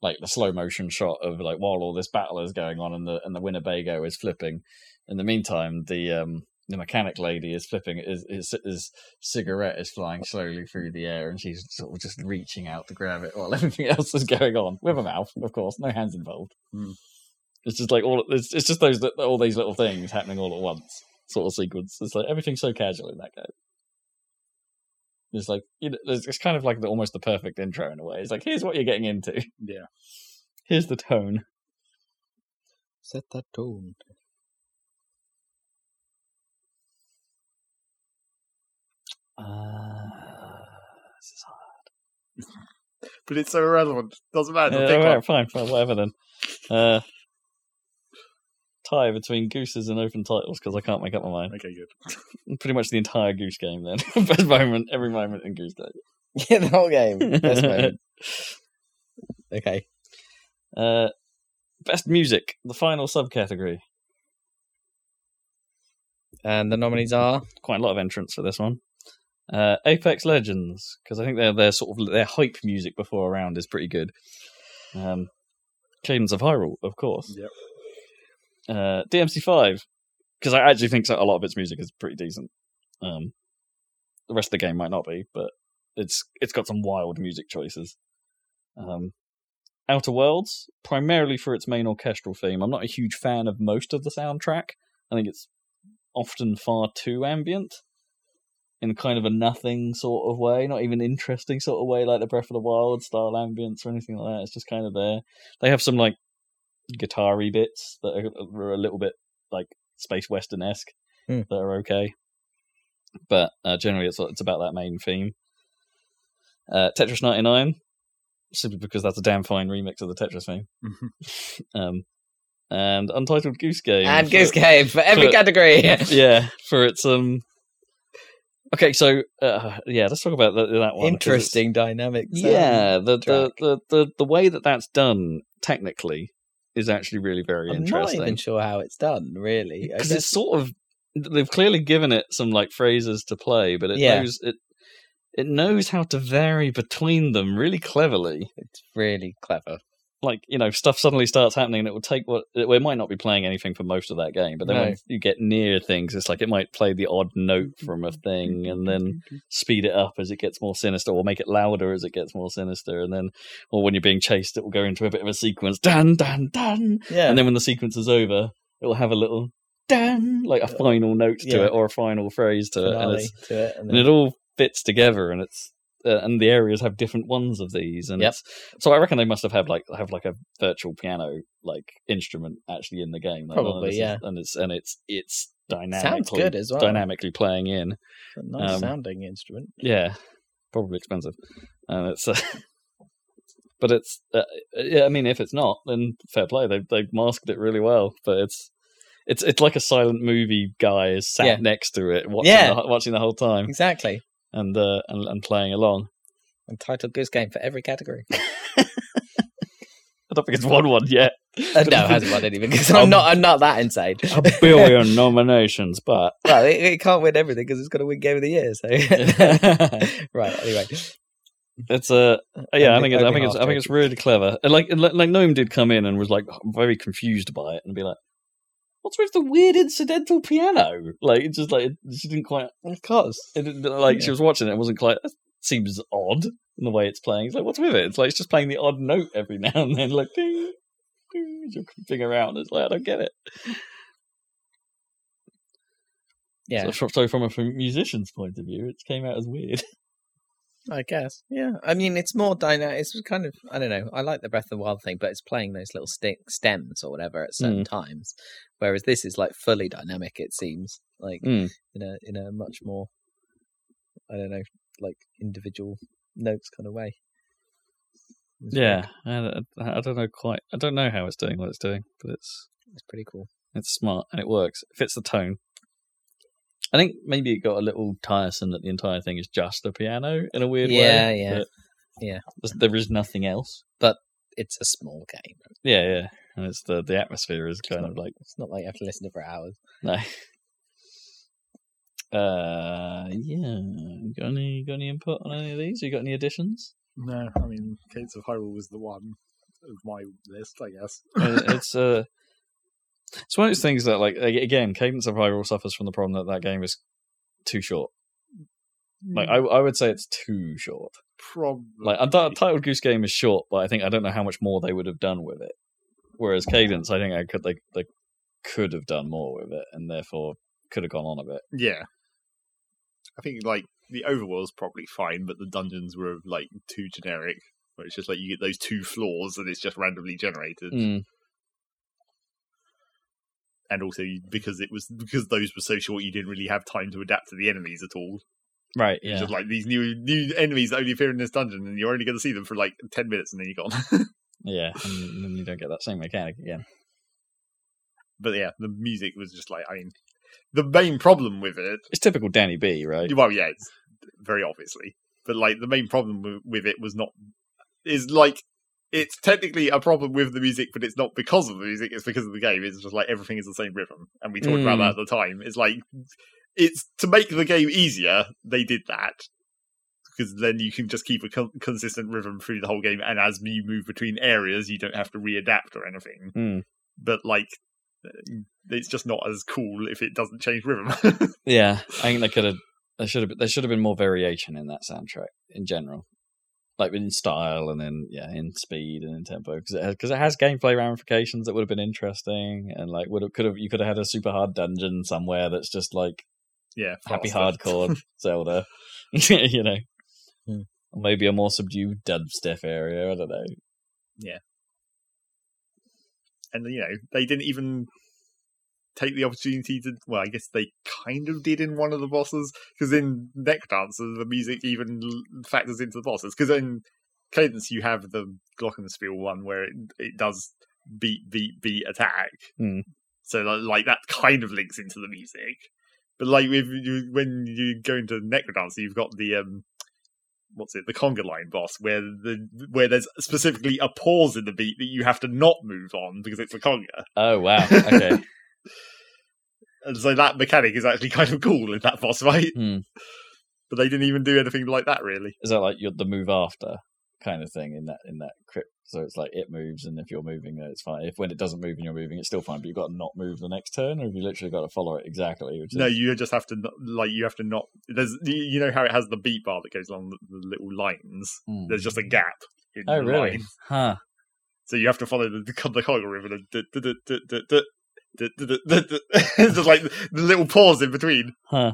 Like the slow motion shot of like while all this battle is going on and the and the Winnebago is flipping. In the meantime, the um the mechanic lady is flipping his, his, his cigarette is flying slowly through the air and she's sort of just reaching out to grab it while [LAUGHS] everything else is going on with a mouth, of course, no hands involved. Hmm. It's just like all it's, it's just those all these little things happening all at once sort of sequence. It's like everything's so casual in that game. It's like you know, it's it's kind of like the, almost the perfect intro in a way. It's like here's what you're getting into. Yeah. Here's the tone. Set that tone. Uh, this is hard. [LAUGHS] But it's so irrelevant. Doesn't matter. Yeah, all right, fine, fine, whatever then. Uh, tie between gooses and open titles because I can't make up my mind. Okay, good. [LAUGHS] Pretty much the entire goose game then. [LAUGHS] Best moment, every moment in goose game. [LAUGHS] Yeah, the whole game. Best moment. Okay. Uh, best music, the final subcategory. And the nominees are Quite a lot of entrants for this one. Uh, Apex Legends, because I think their their sort of their hype music before a round is pretty good. Um, Cadence of Hyrule, of course. Yep. Uh, DMC5, because I actually think a lot of its music is pretty decent. Um, the rest of the game might not be, but it's it's got some wild music choices. Um, Outer Worlds, primarily for its main orchestral theme. I'm not a huge fan of most of the soundtrack. I think it's often far too ambient in kind of a nothing sort of way, not even interesting sort of way like the Breath of the Wild style ambience or anything like that. It's just kind of there. They have some like guitar-y bits that are, are a little bit like space western esque Hmm. that are okay, but uh, generally it's it's about that main theme. Uh, Tetris 99, simply because that's a damn fine remix of the Tetris theme. [LAUGHS] um, and Untitled Goose Game. and for- Goose Game for every for- category. [LAUGHS] yeah, for its um. Okay, so uh, yeah, let's talk about that, that one. Interesting dynamics. Yeah, the the, the the the way that that's done technically is actually really very interesting. I'm not even sure how it's done, really. Because it's sort of they've clearly given it some like phrases to play, but it Yeah. knows it it knows how to vary between them really cleverly. it's really clever. Like you know, stuff suddenly starts happening, and it will take what it might not be playing anything for most of that game, but then No. when you get near things, it's like it might play the odd note from a thing, and then speed it up as it gets more sinister, or make it louder as it gets more sinister, and then, or when you're being chased, it will go into a bit of a sequence, dun dun dun, Yeah. and then when the sequence is over, it will have a little dun, like a final note to Yeah. it or a final phrase to it, and, to it. And and it all fits together, and it's. Uh, and the areas have different ones of these, and Yep. so I reckon they must have had like have like a virtual piano like instrument actually in the game. Like, Probably, this is- yeah. and it's and it's it's dynamically good as well. dynamically playing in. a nice um, sounding instrument. Yeah, probably expensive, and it's. Uh, [LAUGHS] but it's uh, yeah. I mean, if it's not, then fair play. They they masked it really well. But it's it's it's like a silent movie guy is sat Yeah. next to it, watching Yeah. the, watching the whole time Exactly. And uh and, and playing along. Untitled Goose Game for every category. [LAUGHS] [LAUGHS] I don't think it's won one yet. Uh, no, it hasn't won anything because I'm not. I'm not that insane. A billion nominations, but [LAUGHS] well, it, it can't win everything because it's got to win Game of the Year. So, right. Anyway, it's a yeah. I think it's, I think it's I think it's really clever. And like and like like Gnome did come in and was like very confused by it and be like, "What's with the weird incidental piano?" Like it just like she didn't quite. of course. It didn't, like she was watching it, wasn't quite. That seems odd in the way it's playing. It's like what's with it? It's like it's just playing the odd note every [LAUGHS] now and then, like ding, ding, creeping around. It's like I don't get it. Yeah, So, from- so from a musician's point of view, it came out as weird. [LAUGHS] I guess. Yeah, I mean, it's more dynamic. It's kind of I don't know. I like the Breath of the Wild thing, but it's playing those little stick stems or whatever at certain times, whereas this is like fully dynamic. It seems like Mm. in a in a much more I don't know, like individual notes kind of way. It's Yeah, I, don't- I don't know quite. I don't know how it's doing what it's doing, but it's It's pretty cool. it's smart and it works. It fits the tone. I think maybe it got a little tiresome that the entire thing is just a piano in a weird Yeah, way. yeah, but yeah. there's- nothing else. But it's a small game. Yeah, yeah, and it's the the atmosphere is kind not- of like It's not like you have to listen to for hours. no. [LAUGHS] Uh, yeah. Got any got any input on any of these? You got any additions? No, I mean, Cadence of Hyrule was the one of my list, I guess. It's uh it's one of those things that like again cadence of hyrule suffers from the problem that that game is too short like i, I would say it's too short Probably. like untitled goose game is short but i think i don't know how much more they would have done with it whereas cadence i think i could they, they could have done more with it and therefore could have gone on a bit Yeah. I think, like, the overworld's probably fine, but the dungeons were, like, too generic. Where it's just like you get those two floors and it's just randomly generated. Mm, And also, because it was because those were so short, you didn't really have time to adapt to the enemies at all. right yeah just like these new new enemies that only appear in this dungeon, and you're only going to see them for like ten minutes, and then you're gone. [LAUGHS] yeah and then you don't get that same mechanic again but yeah, the music was just like I mean, the main problem with it it's typical danny b right Well, yeah, it's very obviously, but like the main problem with, with it was not is like it's technically a problem with the music, but it's not because of the music; it's because of the game. It's just like everything is the same rhythm, and we talked about Mm. that at the time. It's like it's to make the game easier. They did that because then you can just keep a con- consistent rhythm through the whole game, and as you move between areas, you don't have to readapt or anything. Mm. But like. It's just not as cool if it doesn't change rhythm. [LAUGHS] Yeah, I think they could have. There should have. There should have been more variation in that soundtrack in general, like in style and then yeah, in speed and in tempo because it has because it has gameplay ramifications that would have been interesting and like would have could have you could have had a super hard dungeon somewhere that's just like yeah, happy faster. hardcore [LAUGHS] Zelda, [LAUGHS] you know, Hmm. or maybe a more subdued dubstep area. I don't know. Yeah and you know they didn't even take the opportunity to. Well, I guess they kind of did in one of the bosses because in Necrodancer the music even factors into the bosses. Because in Cadence you have the Glockenspiel one where it it does beat beat beat attack. Hmm. So like, that kind of links into the music. But like with you, when you go into Necrodancer, you've got the um, what's it, the conga line boss, where the where there's specifically a pause in the beat that you have to not move on because it's a conga, Oh wow. Okay. [LAUGHS] and so that mechanic is actually kind of cool in that boss fight. Hmm. But they didn't even do anything like that really. Is that like your the move after kind of thing in that in that crypt? So it's like it moves, and if you're moving, it's fine. If when it doesn't move and you're moving, it's still fine. But you've got to not move the next turn, or have you literally got to follow it exactly? Is, No, you just have to not, like you have to not. There's you know how it has the beat bar that goes along the, the little lines. Hmm. There's just a gap. In Oh really? line. Huh. So you have to follow the the, the conga the, the, the, [LAUGHS] like the little pause in between. Huh.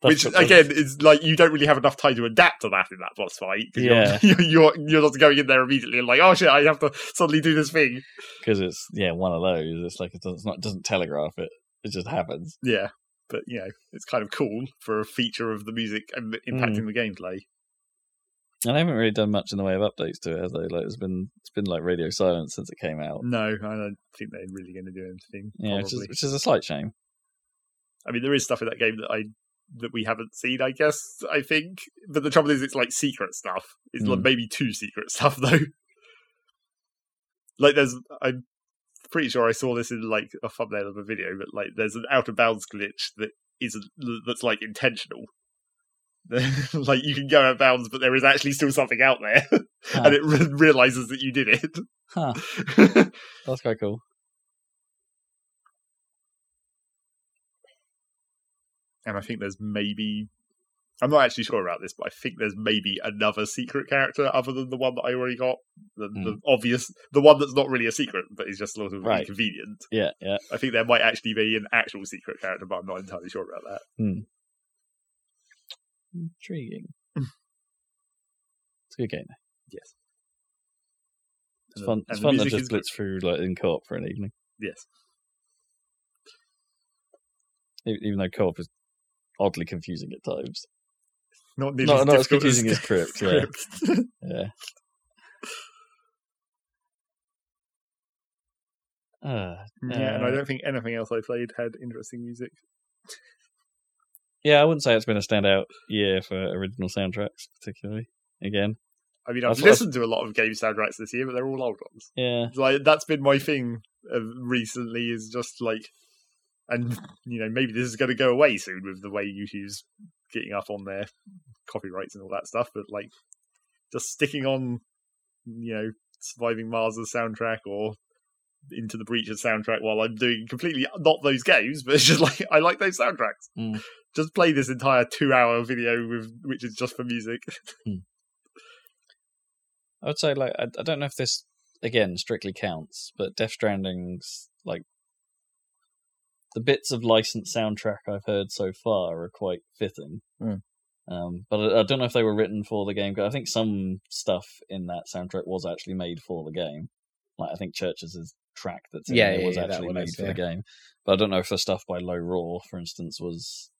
Which again is like you don't really have enough time to adapt to that in that boss fight. Yeah, [LAUGHS] you're, you're you're not going in there immediately and like oh shit I have to suddenly do this thing because it's yeah one of those. It's like it doesn't, it's not, it doesn't telegraph it. It just happens. Yeah, but you know it's kind of cool for a feature of the music hmm. impacting mm. the gameplay. And they haven't really done much in the way of updates to it, have they? Like it's been it's been like radio silence since it came out. No, I don't think they're really going to do anything. Yeah, which is which is a slight shame. I mean, there is stuff in that game that I that we haven't seen. I guess I think, but the trouble is, it's like secret stuff. It's like Mm. maybe two secret [LAUGHS] stuff though. Like, there's I'm pretty sure I saw this in like a thumbnail of a video, but like there's an out of bounds glitch that isn't that's like intentional. [LAUGHS] like you can go out of bounds, but there is actually still something out there, [LAUGHS] Huh. and it re- realizes that you did it. Huh. [LAUGHS] That's quite cool. and I think there's maybe I'm not actually sure about this, but I think there's maybe another secret character other than the one that I already got. The, the hmm. obvious, the one that's not really a secret, but is just sort of Right. inconvenient. Yeah, yeah. I think there might actually be an actual secret character, but I'm not entirely sure about that. Hmm. Intriguing. it's a good game. Yes, It's And fun. the- It's fun to just blitz through like in co-op for an evening, Yes, even though co-op is oddly confusing at times. not nearly Not- as not as confusing as Crypt, yeah. Crypt. [LAUGHS] Yeah. Uh, yeah, and I Uh, don't think anything else I played had interesting music. Yeah, I wouldn't say it's been a standout year for original soundtracks, particularly. Again, I mean, I've That's listened to a lot of game soundtracks this year, but they're all old ones. yeah, like that's been my thing recently is just like and you know maybe this is going to go away soon with the way YouTube's getting up on their copyrights and all that stuff but like just sticking on you know surviving Mars' soundtrack or into the breaches soundtrack while I'm doing completely not those games but it's just like I like those soundtracks Mm. Just play this entire two hour video with which is just for music [LAUGHS] I would say like I, I don't know if this again strictly counts, but Death Stranding's like the bits of licensed soundtrack I've heard so far are quite fitting. Mm. Um, but I, I don't know if they were written for the game. I think some stuff in that soundtrack was actually made for the game. Like I think CHVRCHES' track that's in Yeah, there yeah, was yeah, actually made is, for yeah. the game. But I don't know if the stuff by Low Roar, for instance, was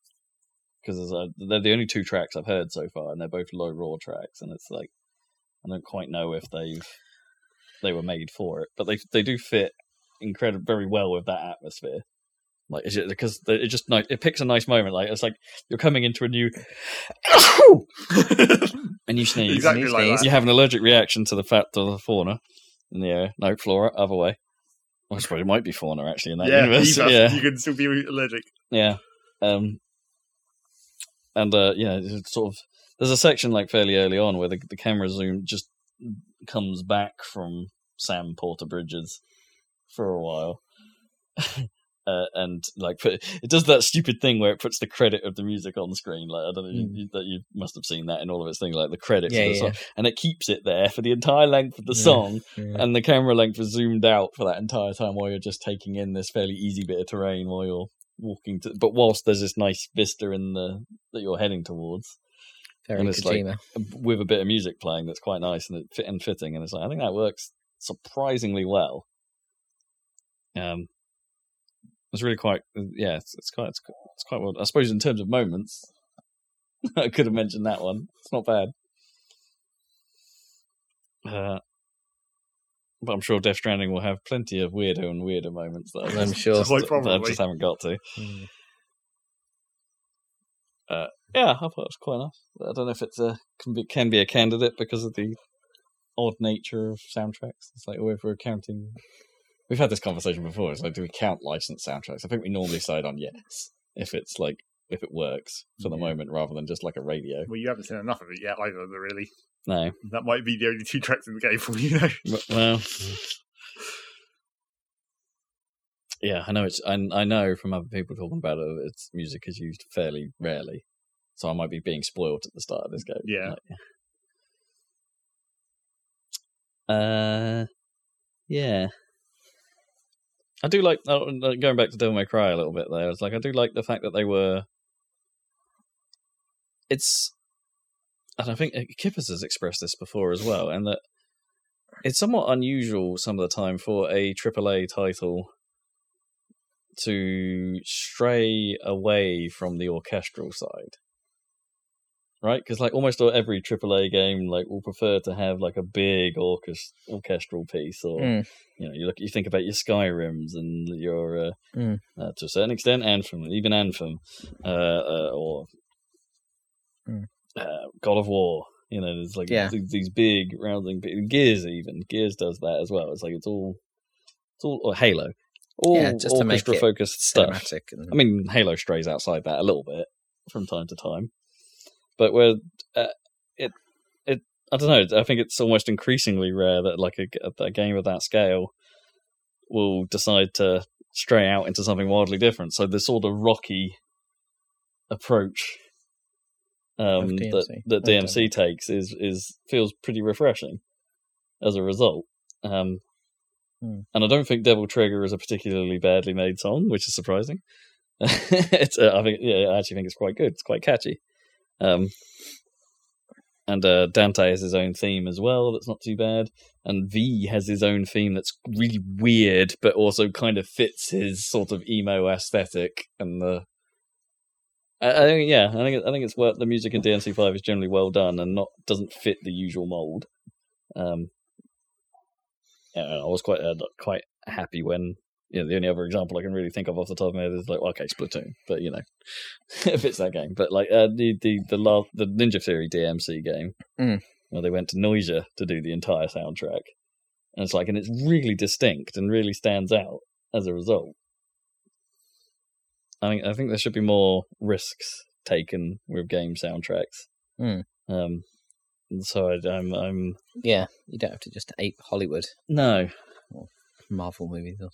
because they're the only two tracks I've heard so far, and they're both Low Roar tracks, and it's like I don't quite know if they've they were made for it, but they they do fit incredibly very well with that atmosphere. Like it's just, because it just like it picks a nice moment. Like it's like you're coming into a new [COUGHS] and you sneeze. exactly you sneeze. that You have an allergic reaction to the fact of the fauna in the air. No, flora, other way. Well, I suppose it might be fauna actually in that yeah, universe. either. [LAUGHS] Yeah, you can still be allergic yeah. Um, and uh, yeah, it's sort of there's a section like fairly early on where the, the camera zoom just comes back from Sam Porter Bridges for a while. [LAUGHS] Uh, and like put, [LAUGHS] it does that stupid thing where it puts the credit of the music on the screen. Like I don't know you, you, that you must have seen that in all of its things, like the credits Yeah, the yeah, song, and it keeps it there for the entire length of the Yeah. song and the camera length is zoomed out for that entire time while you're just taking in this fairly easy bit of terrain while you're walking to but whilst there's this nice vista in the that you're heading towards Very and it's like- Kojima. with a bit of music playing that's quite nice and it fit and fitting and it's like I think that works surprisingly well um It's really quite, yeah, it's, it's quite, it's, it's quite well. I suppose in terms of moments, [LAUGHS] I could have mentioned that one. It's not bad. Uh, but I'm sure Death Stranding will have plenty of weirdo and weirder moments that I'm [LAUGHS] just, sure. Quite that I just haven't got to. Mm. Yeah, I thought it was quite nice. I don't know if it's a can be, can be a candidate because of the odd nature of soundtracks. It's like, oh, if we're counting, we've had this conversation before. It's like, do we count licensed soundtracks? I think we normally side on yes if it's like if it works for the Yeah. moment rather than just like a radio. Well, you haven't seen enough of it yet either, really. No, That might be the only two tracks in the game for you, [LAUGHS] know. Well, yeah, I know it's. I, I know from other people talking about it, its music is used fairly rarely, so I might be being spoiled at the start of this game. Yeah. Like, uh, yeah. I do like uh, uh, going back to Devil May Cry a little bit. There, it's like I do like the fact that they were. It's, and I think uh, Kippers has expressed this before as well, and that it's somewhat unusual some of the time for a AAA title to stray away from the orchestral side. Right, because like almost every AAA game, like will prefer to have like a big orchest- orchestral piece, or Mm. you know, you look, you think about your Skyrims and your, uh, Mm. uh, to a certain extent, Anthem, even Anthem, uh, uh, or Mm. Uh, God of War. You know, there's like Yeah. these, these big rounding Gears. Even Gears does that as well. It's like it's all, it's all or Halo, all Yeah, just orchestra focused stuff. And, I mean, Halo strays outside that a little bit from time to time, but where uh, it it I don't know. I think it's almost increasingly rare that like a, a game of that scale will decide to stray out into something wildly different. So the sort of rocky approach um, that DMC. that Or DMC takes is is feels pretty refreshing as a result. Um, Hmm. And I don't think Devil Trigger is a particularly badly made song, which is surprising. [LAUGHS] it's uh, I think yeah, I actually think it's quite good. It's quite catchy. Um, and uh, Dante has his own theme as well. That's not too bad. And V has his own theme that's really weird, but also kind of fits his sort of emo aesthetic. And the I, I think yeah, I think I think it's worth the music in DMC Five is generally well done and not doesn't fit the usual mold. Um, yeah, I was quite uh, quite happy when you know, the only other example I can really think of off the top of my head is like, okay, Splatoon, but you know, [LAUGHS] if it's that game, but like uh, the the the la- the Ninja Theory DMC game, Mm. where they went to Noisia to do the entire soundtrack, and it's like, and it's really distinct and really stands out as a result. I think I think there should be more risks taken with game soundtracks. Mm. Um, so I, I'm I'm yeah, you don't have to just ape Hollywood no Marvel movies. Or...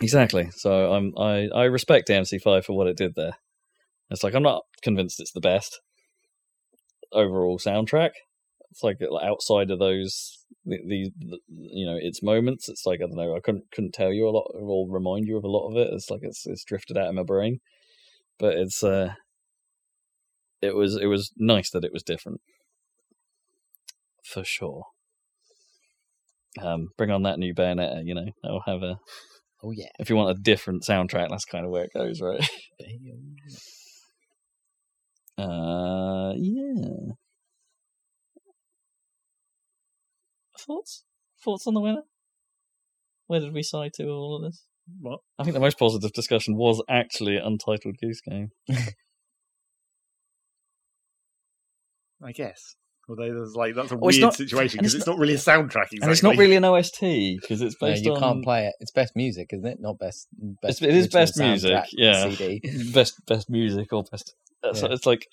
Exactly. So I'm I I respect DMC5 for what it did there. It's like I'm not convinced it's the best overall soundtrack. It's like outside of those the, the, the you know its moments. It's like I don't know. I couldn't couldn't tell you a lot or remind you of a lot of it. It's like it's it's drifted out of my brain, but it's uh it was it was nice that it was different for sure. Um, bring on that new Bayonetta, you know. I'll have a Oh yeah. if you want a different soundtrack, that's kind of where it goes, right? [LAUGHS] Uh, yeah. Thoughts? Thoughts on the winner? Where did we side to all of this? What? I think the most positive discussion was actually Untitled Goose Game. [LAUGHS] I guess. Although there's like that's a Well, weird not- situation because it's it's, not really a soundtrack exactly. And it's not really an OST because it's [LAUGHS] No, based you on can't play it. It's best music, isn't it? Not best. best It's- it is original best music, yeah. CD. [LAUGHS] best best music or best. uh, So it's like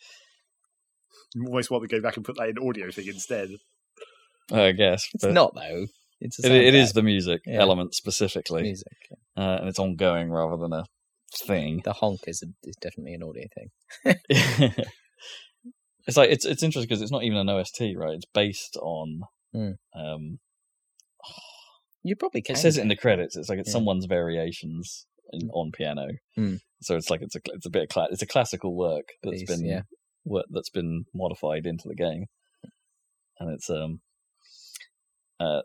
You almost want to go back and put that in audio thing instead. I guess It's not though. It's it, it is the music Yeah. element specifically, music. uh, and it's ongoing rather than a thing. The honk is a, is definitely an audio thing. [LAUGHS] it's like it's it's interesting because it's not even an OST, right? It's based on. Hmm. Um, You probably can. it says it in the credits. It's like it's Yeah. someone's variations in, on piano. Hmm. So it's like it's a it's a bit of cla- it's a classical work that's Piece, been yeah. work that's been modified into the game, and it's um uh,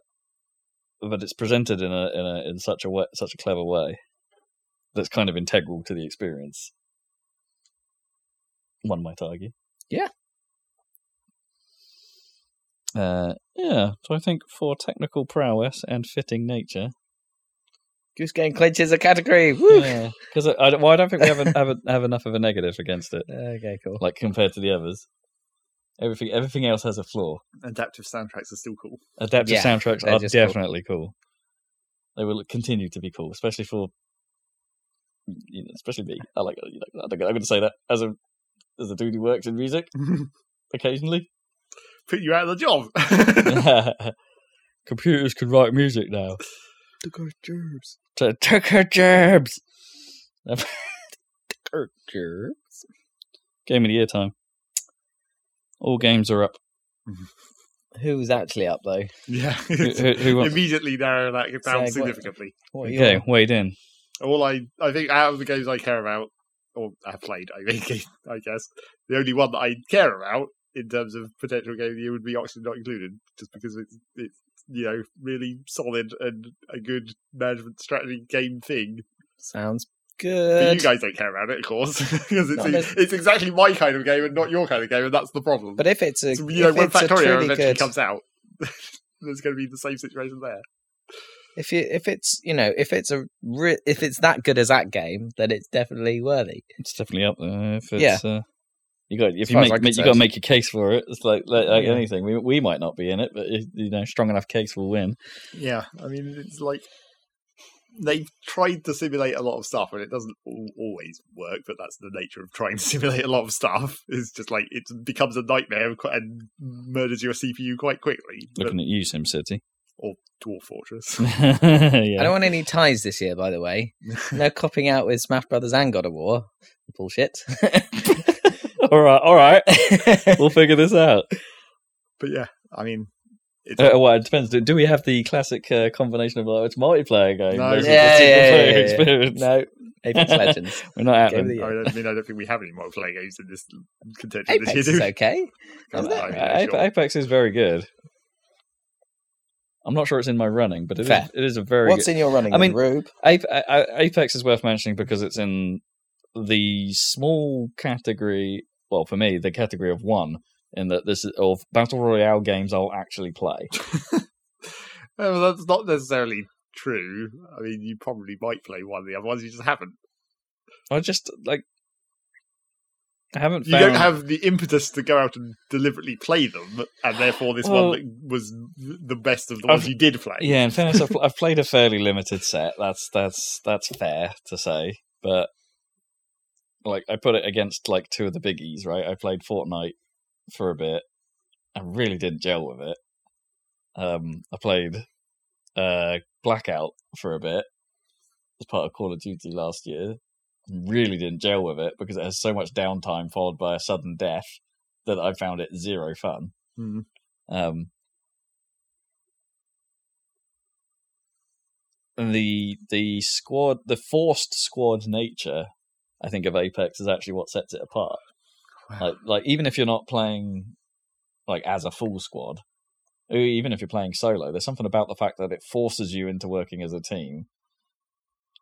but it's presented in a in a in such a way, such a clever way that's kind of integral to the experience. One might argue. Yeah. Uh, yeah. So I think for technical prowess and fitting nature, Goose Game clinches a category. Woo! yeah, because I, I, don't- well, I don't think we have, a, have, a, have enough of a negative against it, [LAUGHS] Okay, cool. like compared to the others. Everything, everything else has a flaw. Adaptive soundtracks are still cool. Adaptive Yeah, soundtracks they're are just cool. definitely cool. They will continue to be cool, especially for, you know, especially me. I like. You know, I think I'm going to say that as a as a dude who works in music [LAUGHS] occasionally. Put you out of the job. [LAUGHS] Computers can write music now. the ghost germs. To took her gerbs. Took her gerbs. [LAUGHS] Game of the year time. All games are up. [LAUGHS] Who's actually up though? Yeah. Who, who, who [LAUGHS] wants? Immediately narrow that down Sag, what- significantly. What are Okay, your- wade in. All I, I think out of the games I care about, or have played, I think, [LAUGHS] I guess, the only one that I care about in terms of potential game of the year would be Oxygen Not Included, just because it's, it's you know, really solid and a good management strategy game thing. Sounds But you guys don't care about it, of course, [LAUGHS] because it's, nec- it's exactly my kind of game and not your kind of game, and that's the problem. But if it's a, So, you know, if when Factorio truly eventually good, comes out, [LAUGHS] there's going to be the same situation there. if you if it's you know if it's a re- if it's that good as that game, then it's definitely worthy. It's definitely up there. If it's, Yeah. uh, you got if you make, I'm make- you got to make your case for it. It's like like, like Yeah. anything. We we might not be in it, but if, you know, strong enough case will win. Yeah, I mean, it's like they've tried to simulate a lot of stuff, and it doesn't always work. But that's the nature of trying to [LAUGHS] simulate a lot of stuff. It's just like it becomes a nightmare and murders your CPU quite quickly. But, Looking at you, SimCity. or Dwarf Fortress. [LAUGHS] I don't want any ties this year, by the way. [LAUGHS] No copping out with Smash Brothers and God of War. Bullshit. all right, all right. We'll figure this out. but yeah, I mean, it's, Uh, well, it depends. Do, do we have the classic uh, combination of like, it's multiplayer game? No. versus Yeah, a single yeah, player yeah, yeah. experience? no, Apex [LAUGHS] Legends. We're not Game of the I, year. mean, I mean, I don't think we have any multiplayer games in this contention this Apex year. is do we? okay. [LAUGHS] Isn't it? lie, Uh, yeah, Ape- sure. Apex is very good. I'm not sure it's in my running, but it is. Fair. It is a very. What's good, in your running? I mean- Rube. Ape, A- A- Apex is worth mentioning because it's in the small category. Well, for me, the category of one in that this is of battle royale games I'll actually play. [LAUGHS] Well, that's not necessarily true. I mean, you probably might play one of the other ones. You just haven't. I just like. I haven't. You don't have the impetus to go out and deliberately play them, and therefore this Well- one was the best of the ones I've- you did play. Yeah, in fairness, I've, [LAUGHS] I've played a fairly limited set. That's that's that's fair to say, but like I put it against like two of the biggies, right? I played Fortnite for a bit. I really didn't gel with it. Um, I played uh, Blackout for a bit as part of Call of Duty last year. Really didn't gel with it because it has so much downtime followed by a sudden death that I found it zero fun. Hmm. Um, the the squad, the forced squad nature, I think of Apex is actually what sets it apart. Like, like even if you're not playing like as a full squad, even if you're playing solo, there's something about the fact that it forces you into working as a team,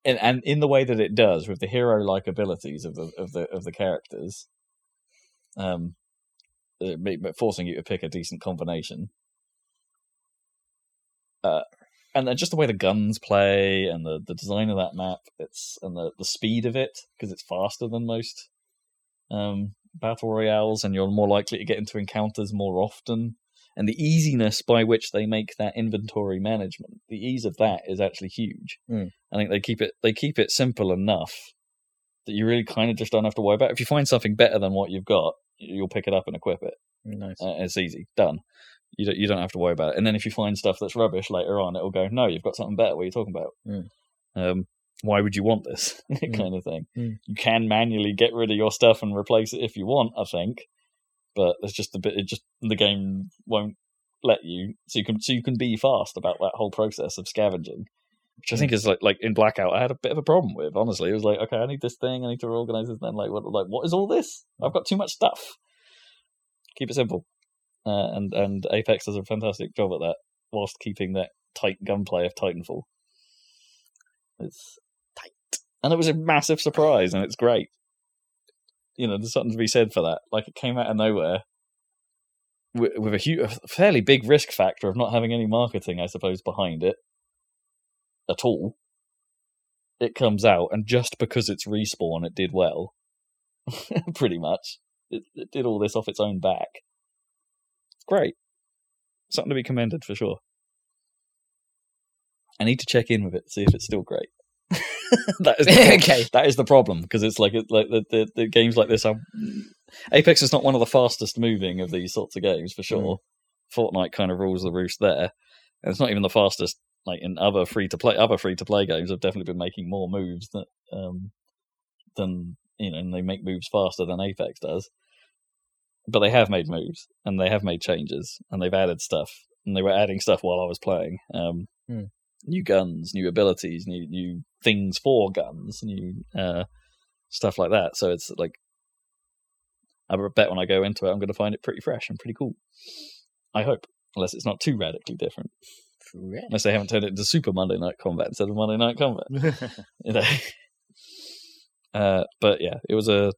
and and in the way that it does with the hero-like abilities of the of the of the characters, um, ma- forcing you to pick a decent combination. Uh, and then just the way the guns play and the, the design of that map, it's and the, the speed of it because it's faster than most um, battle royales, and you're more likely to get into encounters more often. And the easiness by which they make that inventory management, the ease of that is actually huge. Mm. I think they keep it they keep it simple enough that you really kind of just don't have to worry about. it. If you find something better than what you've got, you'll pick it up and equip it. Nice. Uh, it's easy, done. You don't you don't have to worry about it. And then if you find stuff that's rubbish later on, it'll go, no, you've got something better. What are you talking about? Mm. Um, why would you want this [LAUGHS] Mm. kind of thing? Mm. You can manually get rid of your stuff and replace it if you want. I think, but it's just a bit. It just the game won't let you. So you can so you can be fast about that whole process of scavenging. Which I think is like like in Blackout, I had a bit of a problem with. Honestly, it was like, okay, I need this thing, I need to reorganize this. Then, like, what, like, what is all this? I've got too much stuff. Keep it simple, uh, and and Apex does a fantastic job at that, whilst keeping that tight gunplay of Titanfall. It's. And it was a massive surprise, and it's great. You know, there's something to be said for that. Like it came out of nowhere with, with a, huge, a fairly big risk factor of not having any marketing, I suppose, behind it at all. It comes out, and just because it's respawn, it did well. [LAUGHS] Pretty much, it, it did all this off its own back. It's great. Something to be commended for sure. I need to check in with it, see if it's still great. [LAUGHS] [LAUGHS] that is the [LAUGHS] problem. Okay. That is the problem because it's like it, like the, the the games like this are. Apex is not one of the fastest moving of these sorts of games for sure. Fortnite kind of rules the roost there, and it's not even the fastest. Like in other free to play, other free to play games have definitely been making more moves that um, than you know, and they make moves faster than Apex does. But they have made moves and they have made changes and they've added stuff and they were adding stuff while I was playing. Um, Hmm. New guns, new abilities, new new things for guns, new uh, stuff like that. So it's like I bet when I go into it, I'm going to find it pretty fresh and pretty cool. I hope, unless it's not too radically different. Unless they haven't turned it into Super Monday Night Combat instead of Monday Night Combat [LAUGHS] you know. [LAUGHS] Uh, but yeah, it was a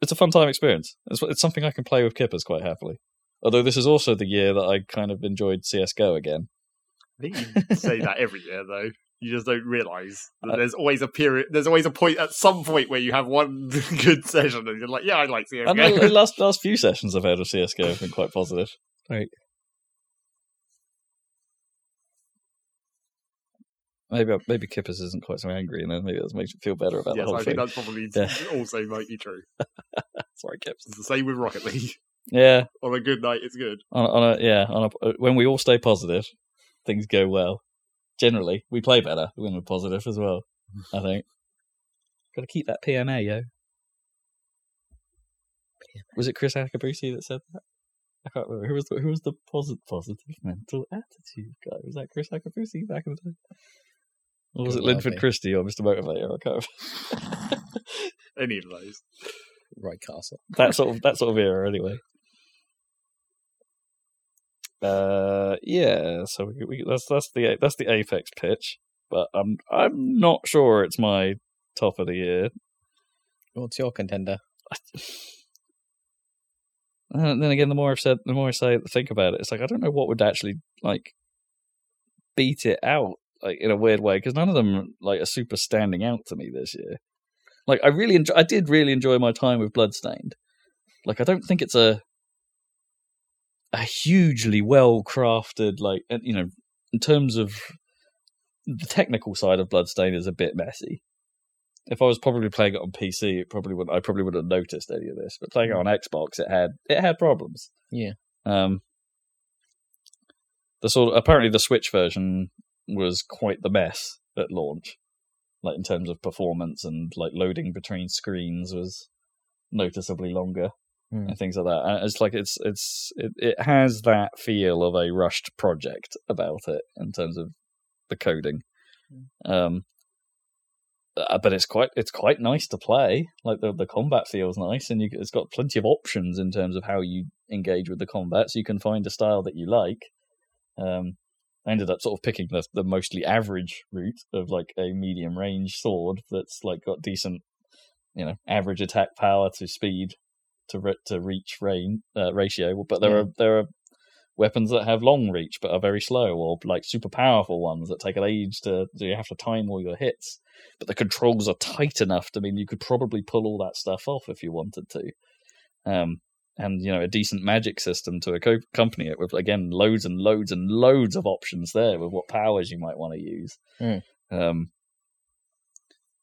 it's a fun time experience. It's, it's something I can play with kippers quite happily. Although this is also the year that I kind of enjoyed CS:GO again. I think you say that every year, though. You just don't realise [LAUGHS] that Uh, there's always a period. There's always a point at some point where you have one [LAUGHS] good session, and you're like, "Yeah, I like CS:GO." And the, the [LAUGHS] last last few sessions I've had of CS:GO have been quite positive. Like maybe maybe kippers isn't quite so angry, and then maybe that makes me feel better about yes, the whole I thing. think that's probably Yeah. also might be true. Sorry, Kips. It's the same with Rocket League. Yeah, On a good night, it's good. on a, on a yeah on a, when we all stay positive, things go well. Generally, we play better when we're positive as well. I think. [LAUGHS] Got to keep that PMA, yo. Was it Kriss Akabusi that said that? I can't remember. Who was the, who was the positive, positive mental attitude guy? Was that Kriss Akabusi back in the day? Or was Could it Linford be. Christie or Mr. Motivator? I can't remember. [LAUGHS] Any of those. [LAUGHS] Right Castle. that sort of that sort of era, anyway. Uh, yeah. So we, we, that's that's the that's the Apex pitch, but I'm I'm not sure it's my top of the year. What's your contender? [LAUGHS] And then again, the more I've said, the more I say, think about it. It's like I don't know what would actually like beat it out, like in a weird way, because none of them like are super standing out to me this year. Like I really, enjoy, I did really enjoy my time with Bloodstained. Like I don't think it's a a hugely well crafted, like you know, in terms of the technical side of Bloodstain is a bit messy. If I was probably playing it on PC, it probably would I probably wouldn't have noticed any of this. But playing it on Xbox, it had it had problems. Yeah. Um. The sort of, apparently the Switch version was quite the mess at launch, like in terms of performance and like loading between screens was noticeably longer Hmm. and things like that. And It's like it's it's it, it has that feel of a rushed project about it in terms of the coding. Um, uh, but it's quite it's quite nice to play. Like the the combat feels nice, and you, it's got plenty of options in terms of how you engage with the combat, so you can find a style that you like. Um, I ended up sort of picking the the mostly average route of like a medium range sword that's like got decent, you know, average attack power to speed to re- to reach rain uh, ratio. But there Yeah. are there are weapons that have long reach but are very slow, or like super powerful ones that take an age to. So you have to time all your hits. But the controls are tight enough to mean you could probably pull all that stuff off if you wanted to. Um, and you know a decent magic system to accompany it with again loads and loads and loads of options there with what powers you might want to use. Hmm. Um,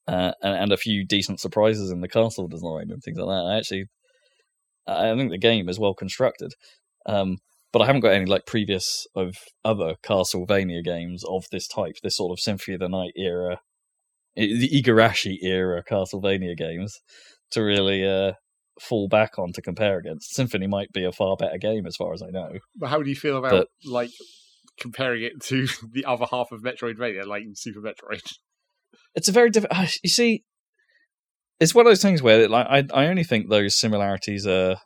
uh, and, and a few decent surprises in the castle design and things like that. I actually, I think the game is well constructed. Um, but I haven't got any like previous of other Castlevania games of this type, this sort of Symphony of the Night era, the Igarashi era Castlevania games to really uh, fall back on to compare against. Symphony might be a far better game as far as I know. But how do you feel about But- like comparing it to [LAUGHS] the other half of Metroidvania, like Super Metroid? it's a very different. You see, it's one of those things where like I I only think those similarities are.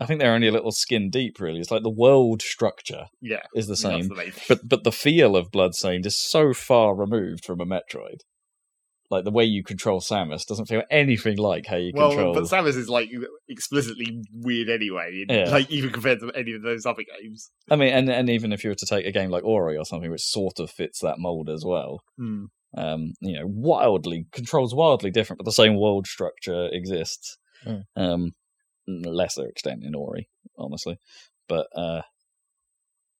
I think they're only a little skin deep. Really, it's like the world structure Yeah, is the same, the but but the feel of Bloodstained is so far removed from a Metroid. Like the way you control Samus doesn't feel anything like how you Well, control. but Samus is like explicitly weird anyway, Yeah. [LAUGHS] like even compared to any of those other games. I mean, and and even if you were to take a game like Ori or something, which sort of fits that mold as well, Hmm. Um, you know, wildly controls wildly different, but the same world structure exists. Mm. Um, lesser extent in Ori, honestly, but uh,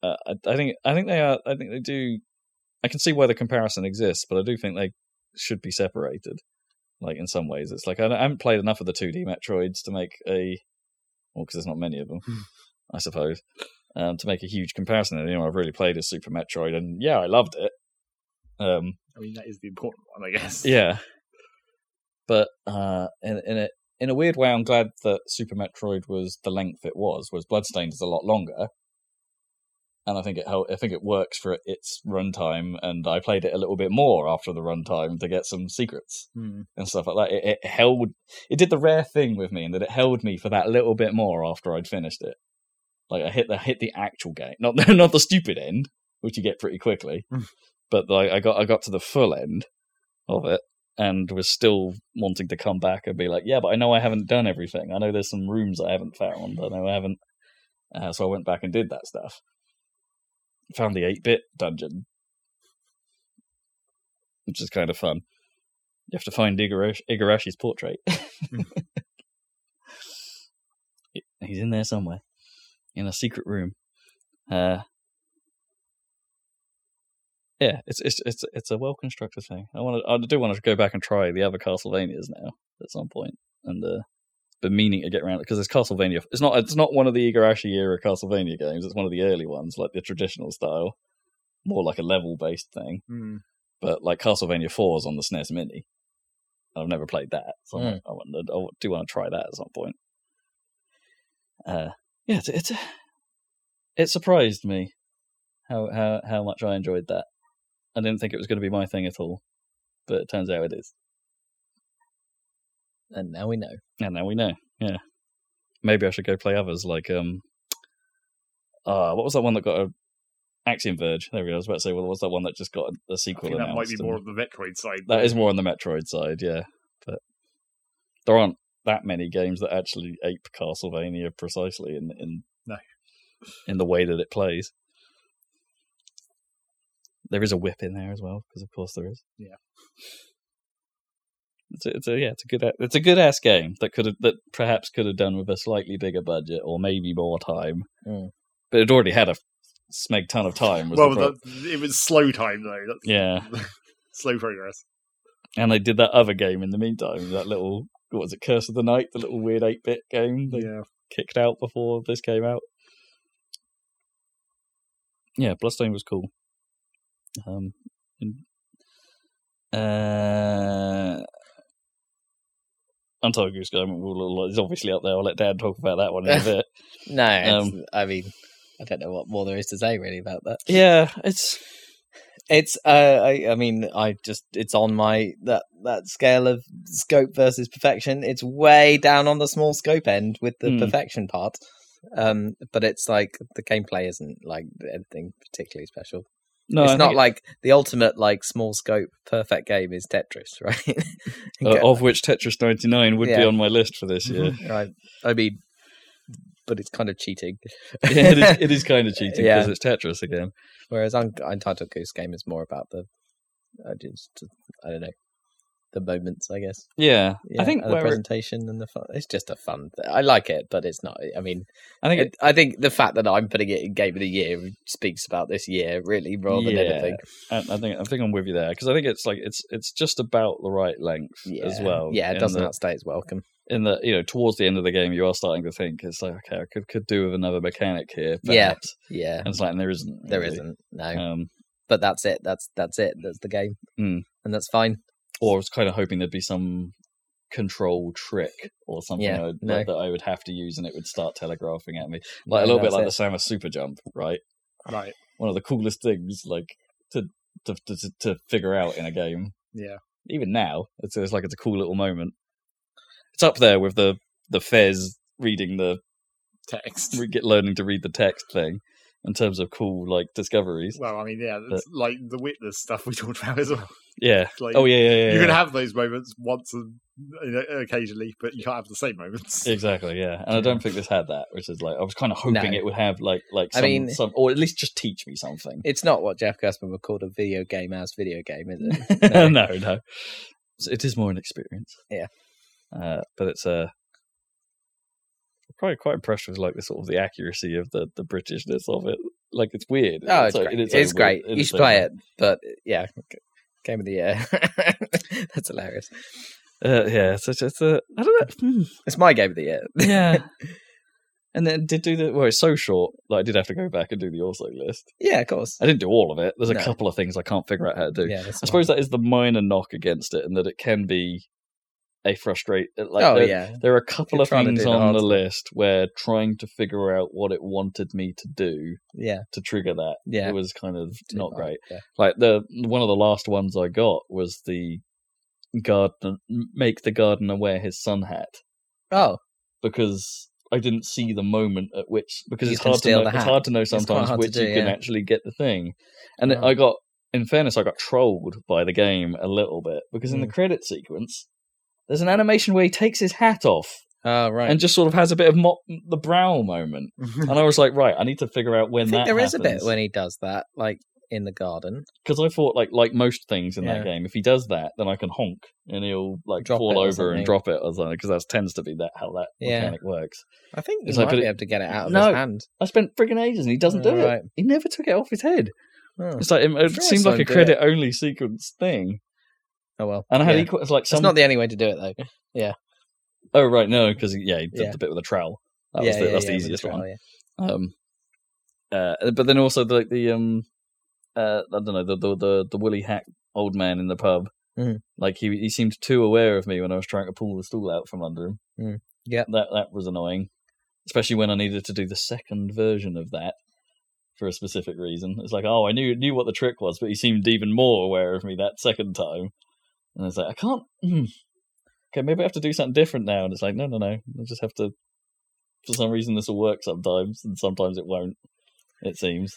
uh, I, I think I think they are. I think they do. I can see why the comparison exists, but I do think they should be separated. Like in some ways, it's like I, I haven't played enough of the two D Metroids to make a well, because there's not many of them, Hmm. I suppose, um, to make a huge comparison. And you know, I've really played as Super Metroid, and yeah, I loved it. Um, I mean, that is the important one, I guess. [LAUGHS] yeah, but uh, in in a in a weird way, I'm glad that Super Metroid was the length it was. Whereas Bloodstained is a lot longer, and I think it I think it works for its runtime. And I played it a little bit more after the runtime to get some secrets Hmm. and stuff like that. It, it held it did the rare thing with me in that it held me for that little bit more after I'd finished it. Like I hit the hit the actual game, not [LAUGHS] not the stupid end, which you get pretty quickly, Mm. But like I got I got to the full end of it and was still wanting to come back and be like, yeah, but I know I haven't done everything. I know there's some rooms I haven't found. I know I haven't. Uh, so I went back and did that stuff. Found the eight bit dungeon, which is kind of fun. You have to find Igarashi, Igarashi's portrait. [LAUGHS] He's in there somewhere, in a secret room. Uh, yeah, it's it's it's it's a well constructed thing. I want to, I do want to go back and try the other Castlevanias now at some point. and uh, been meaning to get around it because it's Castlevania. It's not it's not one of the Igarashi era Castlevania games. It's one of the early ones, like the traditional style, more like a level based thing Hmm. but like Castlevania 4 is on the SNES Mini. I've never played that, so Mm. I, want to, I do want to try that at some point. Uh, yeah, it's, it's it surprised me how how how much I enjoyed that. I didn't think it was going to be my thing at all, but it turns out it is, And now we know. and now we know. Yeah, maybe I should go play others like um, uh what was that one that got a Axiom Verge? There we go. I was about to say, well, what was that one that just got a sequel think that might be more of the Metroid side. That is more on the Metroid side, yeah. But there aren't that many games that actually ape Castlevania precisely in in No. in the way that it plays. There is a whip in there as well, because of course there is. Yeah. It's a, it's a yeah, it's a good it's a good ass game that could have that perhaps could have done with a slightly bigger budget or maybe more time, Mm. but it already had a smeg ton of time. Was well, the that, it was slow time though. That's yeah, [LAUGHS] slow progress. and they did that other game in the meantime. That little what was it, Curse of the Night, the little weird eight bit game they Yeah. kicked out before this came out. Yeah, Bloodstained was cool. Um, and, uh, Untitled Goose Game is obviously up there. I'll let Dan talk about that one in a [LAUGHS] bit. No, Um, I mean, I don't know what more there is to say really about that. yeah, it's It's, uh, I, I mean, I just, it's on my that that scale of scope versus perfection. It's way down on the small scope end with the Hmm. perfection part. Um, but it's like the gameplay isn't like anything particularly special. No, it's I not like the ultimate like small scope perfect game is Tetris, [LAUGHS] right? uh, of which Tetris 99 would be on my list for this year. right. I mean, but it's kind of cheating. [LAUGHS] yeah, it is, it is kind of [LAUGHS] cheating Yeah. because it's Tetris again. Whereas Un- Untitled Goose Game is more about the, I just, I don't know, the moments, I guess. Yeah, Yeah, I think the where it- presentation and the fun. It's just a fun. Th- I like it, but it's not. I mean, I think it, it, I think the fact that I'm putting it in Game of the Year speaks about this year, really, more than anything. I, I think I think I'm with you there because I think it's like it's it's just about the right length Yeah. as well. Yeah, it doesn't that- outstay its welcome. in the you know towards the end of the game you are starting to think it's like okay I could could do with another mechanic here Yeah. perhaps. Yeah, and it's like and there isn't there really. not No, um but that's it. That's that's it. That's the game, Hmm. and that's fine. Or I was kind of hoping there'd be some control trick or something Yeah, I would, no. like, that I would have to use and it would start telegraphing at me like a little bit like the Samus super jump right Right. one of the coolest things like to to to, to figure out in a game Yeah. even now it's, it's like it's a cool little moment it's up there with the the Fez reading the Text. re- get learning to read the text thing in terms of cool like discoveries. Well, I mean, yeah, it's like the witness stuff we [LAUGHS] talked about as well. Yeah. Like, Oh yeah, yeah, yeah. you can have those moments once and you know, occasionally, but you can't have the same moments. [LAUGHS] Exactly, yeah, and I don't think this had that, which is like I was kind of hoping No. it would have like like I some, mean- some or at least just teach me something. It's not what Jeff Gerstmann would call a video game as video game, is it? [LAUGHS] no, No. no, it is more an experience. Yeah. uh, but it's uh, probably quite impressed with like the sort of the accuracy of the the Britishness of it. Like it's weird. Oh, It's it's great. its It's great. weird- You should play it. But yeah, game of the year. [LAUGHS] That's hilarious. Uh, yeah, it's, it's, it's a I don't know. Hmm. It's my game of the year. Yeah. [LAUGHS] And then did do the well. It's so short that I did have to go back and do the also list. yeah, of course. I didn't do all of it. There's a No. couple of things I can't figure out how to do. Yeah, I suppose that is the minor knock against it, and that it can be a frustrate. Like oh there, yeah, there are a couple You're of things on the stuff. list where trying to figure out what it wanted me to do yeah, to trigger that yeah. it was kind of not Right, great. Yeah. Like the one of the last ones I got was the gardener make the gardener wear his sun hat Oh, because I didn't see the moment at which because You it's hard to know, it's hard to know sometimes which do, you can yeah. actually get the thing. And Oh. I got in fairness I got trolled by the game a little bit because in the Mm. credit sequence there's an animation where he takes his hat off oh right. and just sort of has a bit of mop the brow moment. [LAUGHS] And I was like, right, I need to figure out I when think that there is a bit when he does that, like in the garden. because I thought like like most things in Yeah. that game, if he does that, then I can honk and he'll like Drop it fall or over something. and drop it or something because that tends to be that how that Yeah. mechanic works. I think you It's might like, but be it- able to get it out of No. his hand. I spent friggin' ages and he doesn't do Oh, it. He never took it off his head. It's like it, it seemed like a credit only sequence thing, Oh well. and I had yeah. equal. It's like That's some. not the only way to do it though. Yeah. Oh right, no, because yeah, he did Yeah. the bit with the trowel. That yeah, was the, yeah, that's yeah, the easiest trowel, one. yeah. Um, uh, but then also the the um, uh, I don't know the the the, the woolly hat old man in the pub. Mhm. Like he he seemed too aware of me when I was trying to pull the stool out from under him. Mm. Yep. that that was annoying, especially when I needed to do the second version of that for a specific reason. It's like, oh, I knew knew what the trick was, but he seemed even more aware of me that second time. And it's like, I can't. hmm. Okay, maybe I have to do something different now. And it's like, no, no, no. I just have to. For some reason, this will work sometimes, and sometimes it won't. It seems.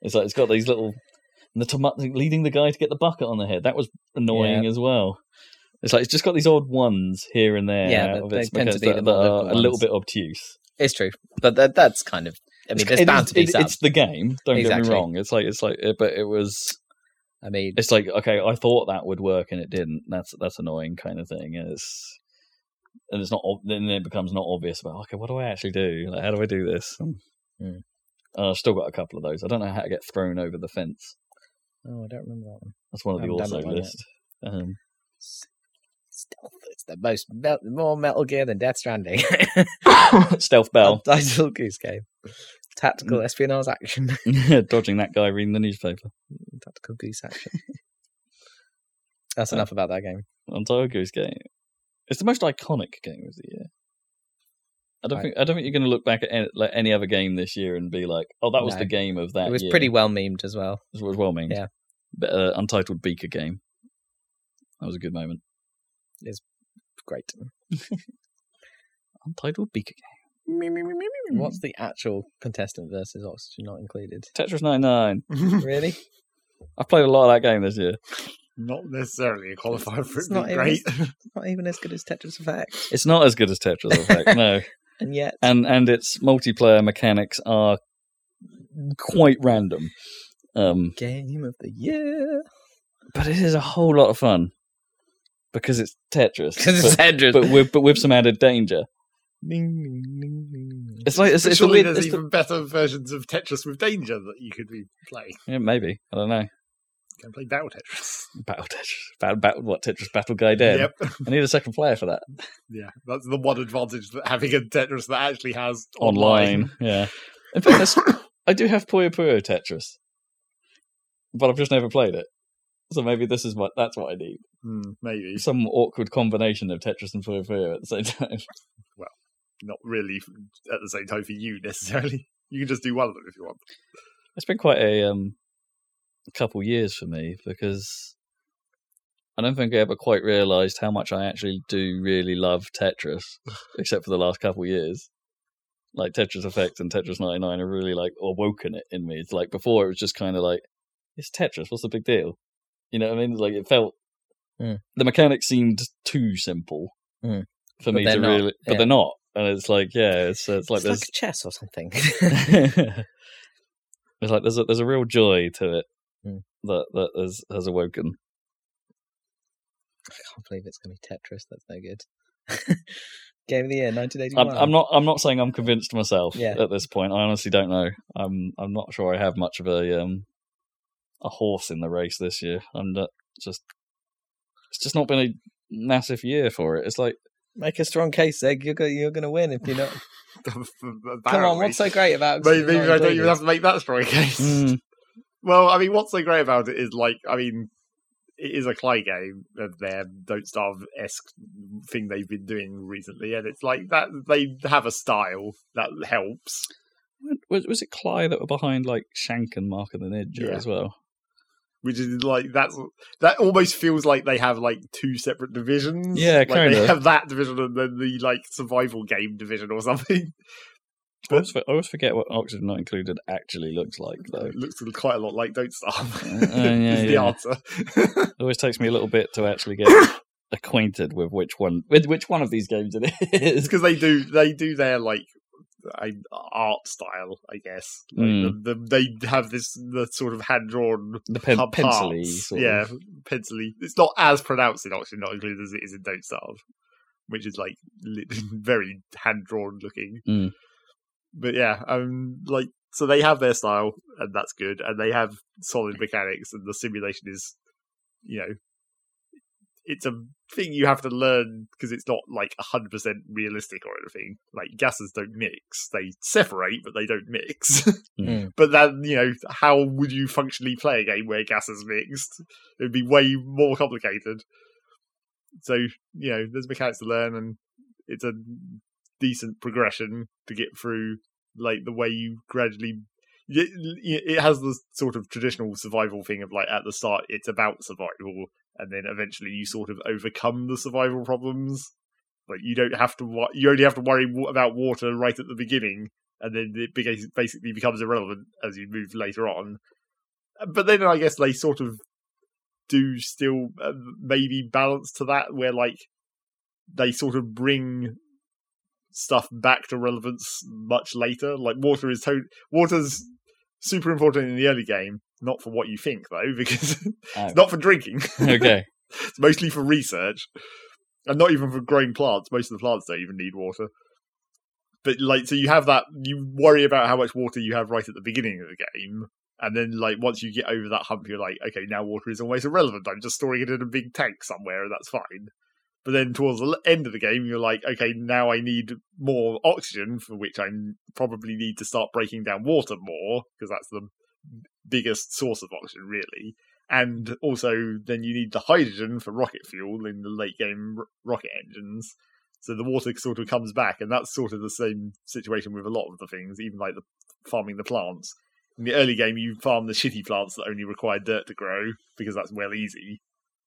It's like it's got these little. And the tomato leading the guy to get the bucket on the head. That was annoying as well. It's like it's just got these odd ones here and there. Yeah, out but of they its tend to be that, the more that are a little bit obtuse. It's true, but that that's kind of. I mean, there's It bound is- to be it-. It's the game. Don't get me wrong. It's like it's like, it- but it was. I mean, It's like okay, I thought that would work and it didn't. That's that's annoying kind of thing. And it's and it's not. Then it becomes not obvious about okay, what do I actually do? Like, how do I do this? And, Hmm. uh, I've still got a couple of those. I don't know how to get thrown over the fence. oh, I don't remember that one. That's one of the also list. Um, Stealth. It's the most more Metal Gear than Death Stranding. [LAUGHS] Stealth Bell, Digital Goose Game. Mm. Tactical espionage action. [LAUGHS] [LAUGHS] dodging that guy reading the newspaper. Tactical Goose action. [LAUGHS] That's Uh, enough about that game. Untitled Goose Game. It's the most iconic game of the year. I don't Right. think I don't think you're going to look back at any, like, any other game this year and be like, "Oh, that was No. the game of that." It was year." pretty well memed as well. It was well memed. Yeah. But, uh, Untitled Beaker game. That was a good moment. It's great. Untitled Beaker game. What's the actual contestant versus oxygen not included? Tetris 99. [LAUGHS] really? I've played a lot of that game this year. Not necessarily a qualifier for It's it to not be even- great. [LAUGHS] Not even as good as Tetris Effect. It's not as good as Tetris Effect, no. [LAUGHS] And yet, And and its multiplayer mechanics are quite random. Um, game of the year. but it is a whole lot of fun because it's Tetris. Because it's but, Tetris. but with but with some added danger. It's like it's, But it's the surely weird. there's It's the, even better versions of Tetris with danger that you could be playing. yeah, maybe I don't know. You can play Battle Tetris. [LAUGHS] Battle Tetris, battle, battle what Tetris Battle Guy dead. Yep. I need a second player for that Yeah, that's the one advantage that having a Tetris that actually has online. online. Yeah. In fairness, I do have Puyo Puyo Tetris, but I've just never played it. So maybe this is what that's what I need. Hmm, maybe Some awkward combination of Tetris and Puyo Puyo at the same [LAUGHS] time. Not really at the same time for you [LAUGHS] necessarily. You can just do one of them if you want. It's been quite a um couple years for me because I don't think I ever quite realised how much I actually do really love Tetris, [LAUGHS] except for the last couple years. like Tetris Effect and Tetris 99 have really like awoken it in me. It's like before it was just kind of like it's Tetris. What's the big deal? You know what I mean? Like it felt Mm. the mechanics seemed too simple Mm. for But me to not, really, but yeah. they're not. And it's like yeah, it's it's like it's there's like chess or something. [LAUGHS] it's like there's a there's a real joy to it Mm. that that has has awoken. I can't believe it's going to be Tetris. That's no good. [LAUGHS] Game of the year, I'm, 1981. I'm not I'm not saying I'm convinced myself Yeah. at this point. I honestly don't know. I'm I'm not sure I have much of a um a horse in the race this year. I'm not just it's just not been a massive year for it. It's like Make a strong case, Zac. You're go- you're going to win if you're not. [LAUGHS] Come on, what's so great about? Maybe, maybe I don't even included? have to make that strong case. mm, [LAUGHS] Well, I mean, what's so great about it is like, I mean, it is a Klei game of their Don't Starve esque thing they've been doing recently, and it's like that they have a style that helps. was, was it Klei that were behind like Shank and Mark and the Ninja Yeah. as well? Which is like that's that almost feels like they have like two separate divisions. Yeah, like they kinda. have that division and then the like survival game division or something. I always, for- I always forget what Oxygen Not Included actually looks like though. It looks quite a lot like Don't Starve. Uh, [LAUGHS] yeah, is the answer. It always takes me a little bit to actually get [COUGHS] acquainted with which one with which one of these games it's is. because they do they do their like art style, I guess. Like Mm. the, the, they have this the sort of hand drawn The pen, pencily, yeah, of. pencily. It's not as pronounced in Oxygen Not Included as it is in Don't Starve, which is like li- [LAUGHS] very hand drawn looking. Mm. But yeah, um, like so they have their style, and that's good, and they have solid mechanics, and the simulation is, you know, it's a thing you have to learn because it's not like hundred percent realistic or anything. Like gases don't mix; they separate, but they don't mix. [LAUGHS] Mm. But then, you know, how would you functionally play a game where gases mixed? It would be way more complicated. So, you know, there's mechanics to learn, and it's a decent progression to get through, like, the way you gradually. It, it has the sort of traditional survival thing of, like, at the start, it's about survival, and then eventually you sort of overcome the survival problems. Like, you don't have to, you only have to worry about water right at the beginning, and then it basically becomes irrelevant as you move later on. But then I guess they sort of do still uh, maybe balance to that, where like they sort of bring stuff back to relevance much later. Like water is to- water's super important in the early game, not for what you think though, [LAUGHS] because Oh. it's not for drinking. [LAUGHS] okay. it's mostly for research, and not even for growing plants. Most of the plants don't even need water. But like, so you have that. You worry about how much water you have right at the beginning of the game, and then like once you get over that hump, you're like, okay, now water is almost irrelevant. I'm just storing it in a big tank somewhere, and that's fine. But then towards the end of the game, you're like, okay, now I need more oxygen, for which I probably need to start breaking down water more because that's the biggest source of oxygen, really and also then you need the hydrogen for rocket fuel in the late game r- rocket engines. So the water sort of comes back, and that's sort of the same situation with a lot of the things, even like the farming the plants. In the early game, you farm the shitty plants that only require dirt to grow because that's well easy.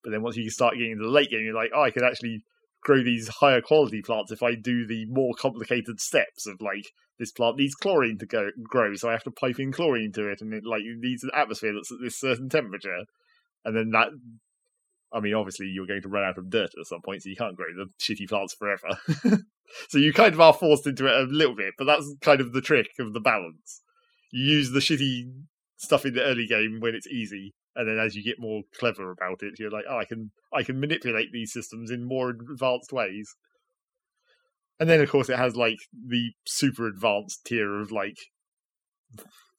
But then once you start getting into the late game, you're like, oh, I could actually grow these higher quality plants if I do the more complicated steps of like this plant needs chlorine to go grow, so I have to pipe in chlorine to it, and it like it needs an atmosphere that's at this certain temperature, and then that. I mean, obviously, you're going to run out of dirt at some point, so you can't grow the shitty plants forever. [LAUGHS] so you kind of are forced into it a little bit, but that's kind of the trick of the balance. You use the shitty stuff in the early game when it's easy, and then as you get more clever about it, you're like, oh, I can I can manipulate these systems in more advanced ways. And then, of course, it has like the super advanced tier of like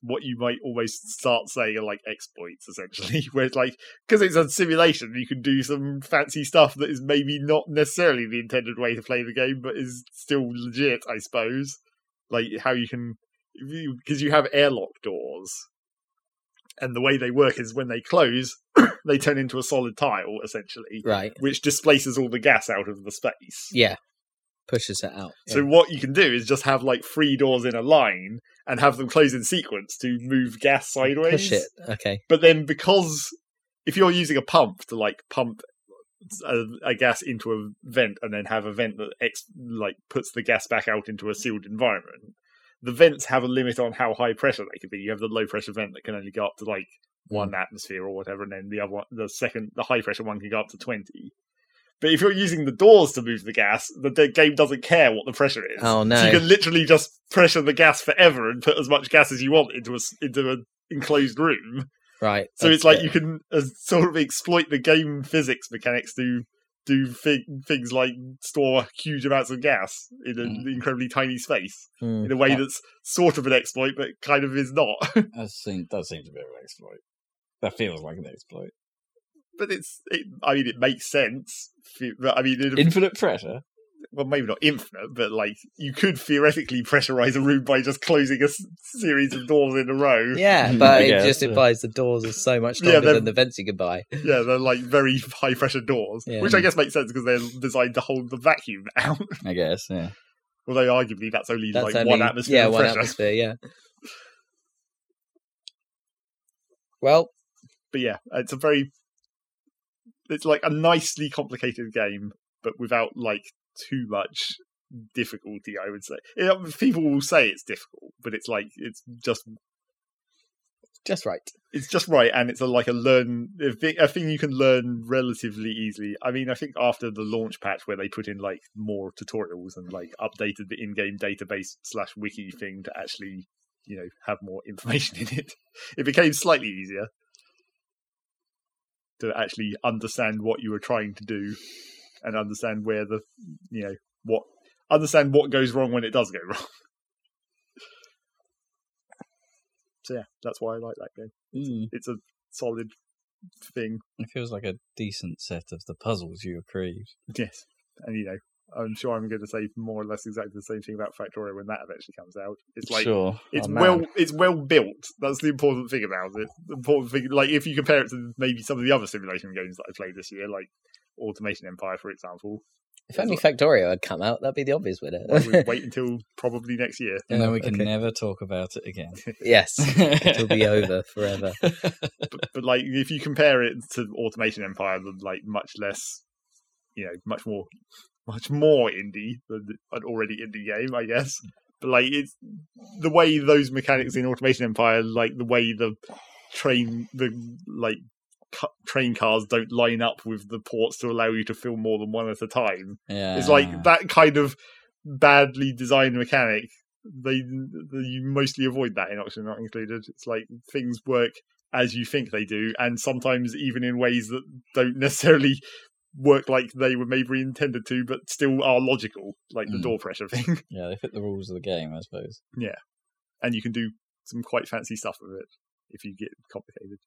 what you might almost start saying are like exploits, essentially, [LAUGHS] where it's like because it's a simulation, you can do some fancy stuff that is maybe not necessarily the intended way to play the game, but is still legit, I suppose. Like how you can because you have airlock doors, and the way they work is when they close, [COUGHS] they turn into a solid tile, essentially, Right. which displaces all the gas out of the space. Yeah. Pushes it out. So what you can do is just have like three doors in a line and have them close in sequence to move gas sideways. Push it. Okay. But then because if you're using a pump to like pump a, a gas into a vent and then have a vent that ex- like puts the gas back out into a sealed environment, the vents have a limit on how high pressure they can be. You have the low pressure vent that can only go up to like one atmosphere or whatever, and then the other one, the second, the high pressure one can go up to twenty. But if you're using the doors to move the gas, the, the game doesn't care what the pressure is. Oh, no. So you can literally just pressure the gas forever and put as much gas as you want into a into an enclosed room. Right. So it's like it. you can uh, sort of exploit the game physics mechanics to do thi- things like store huge amounts of gas in an Mm. incredibly tiny space Hmm. in a way that's sort of an exploit, but kind of is not. [LAUGHS] That seems, that seems a bit of an exploit. That feels like an exploit. but it's, it, I mean, it makes sense. But I mean, it, Infinite pressure. Well, maybe not infinite, but like you could theoretically pressurize a room by just closing a s- series of doors in a row. Yeah, [LAUGHS] but it guess, just yeah. implies the doors are so much Yeah, than the vents you can buy. [LAUGHS] Yeah, they're like very high pressure doors, Yeah. which I guess makes sense because they're designed to hold the vacuum [LAUGHS] out. I guess. Yeah. Although arguably that's only That's like only one atmosphere yeah, of one pressure. atmosphere. Yeah. Well, But yeah, it's a very it's like a nicely complicated game, but without like too much difficulty. I would say Yeah, people will say it's difficult, but it's like it's just just right. it's just right, and it's a, like a learn a thing, a thing you can learn relatively easily. I mean, I think after the launch patch where they put in like more tutorials and like updated the in-game database slash wiki thing to actually you know have more information in it, it became slightly easier to actually understand what you were trying to do and understand where the you know what understand what goes wrong when it does go [LAUGHS] wrong. So yeah, that's why I like that game Mm. it's a solid thing. It feels like a decent set of the puzzles you have created. Yes, and you know, I'm sure I'm going to say more or less exactly the same thing about Factorio when that eventually comes out. It's like sure. it's Oh, well, it's well built. That's the important thing about it. The important thing, like if you compare it to maybe some of the other simulation games that I played this year, like Automation Empire, for example, If only Factorio had come out, that'd be the obvious winner. we'd [LAUGHS] wait until probably next year. And then we can Okay. never talk about it again. [LAUGHS] yes, it'll be over [LAUGHS] forever. But, but like if you compare it to Automation Empire, the like much less, you know, much more, much more indie than an already indie game, I guess. But like it's the way those mechanics in Automation Empire, like the way the train, the like cu- train cars don't line up with the ports to allow you to fill more than one at a time. yeah. It's like that kind of badly designed mechanic. They, they you mostly avoid that in Oxygen Not Included. It's like things work as you think they do, and sometimes even in ways that don't necessarily work like they were maybe intended to, but still are logical, like the Mm. door pressure [LAUGHS] thing. Yeah, they fit the rules of the game, I suppose. Yeah, and you can do some quite fancy stuff with it if you get complicated.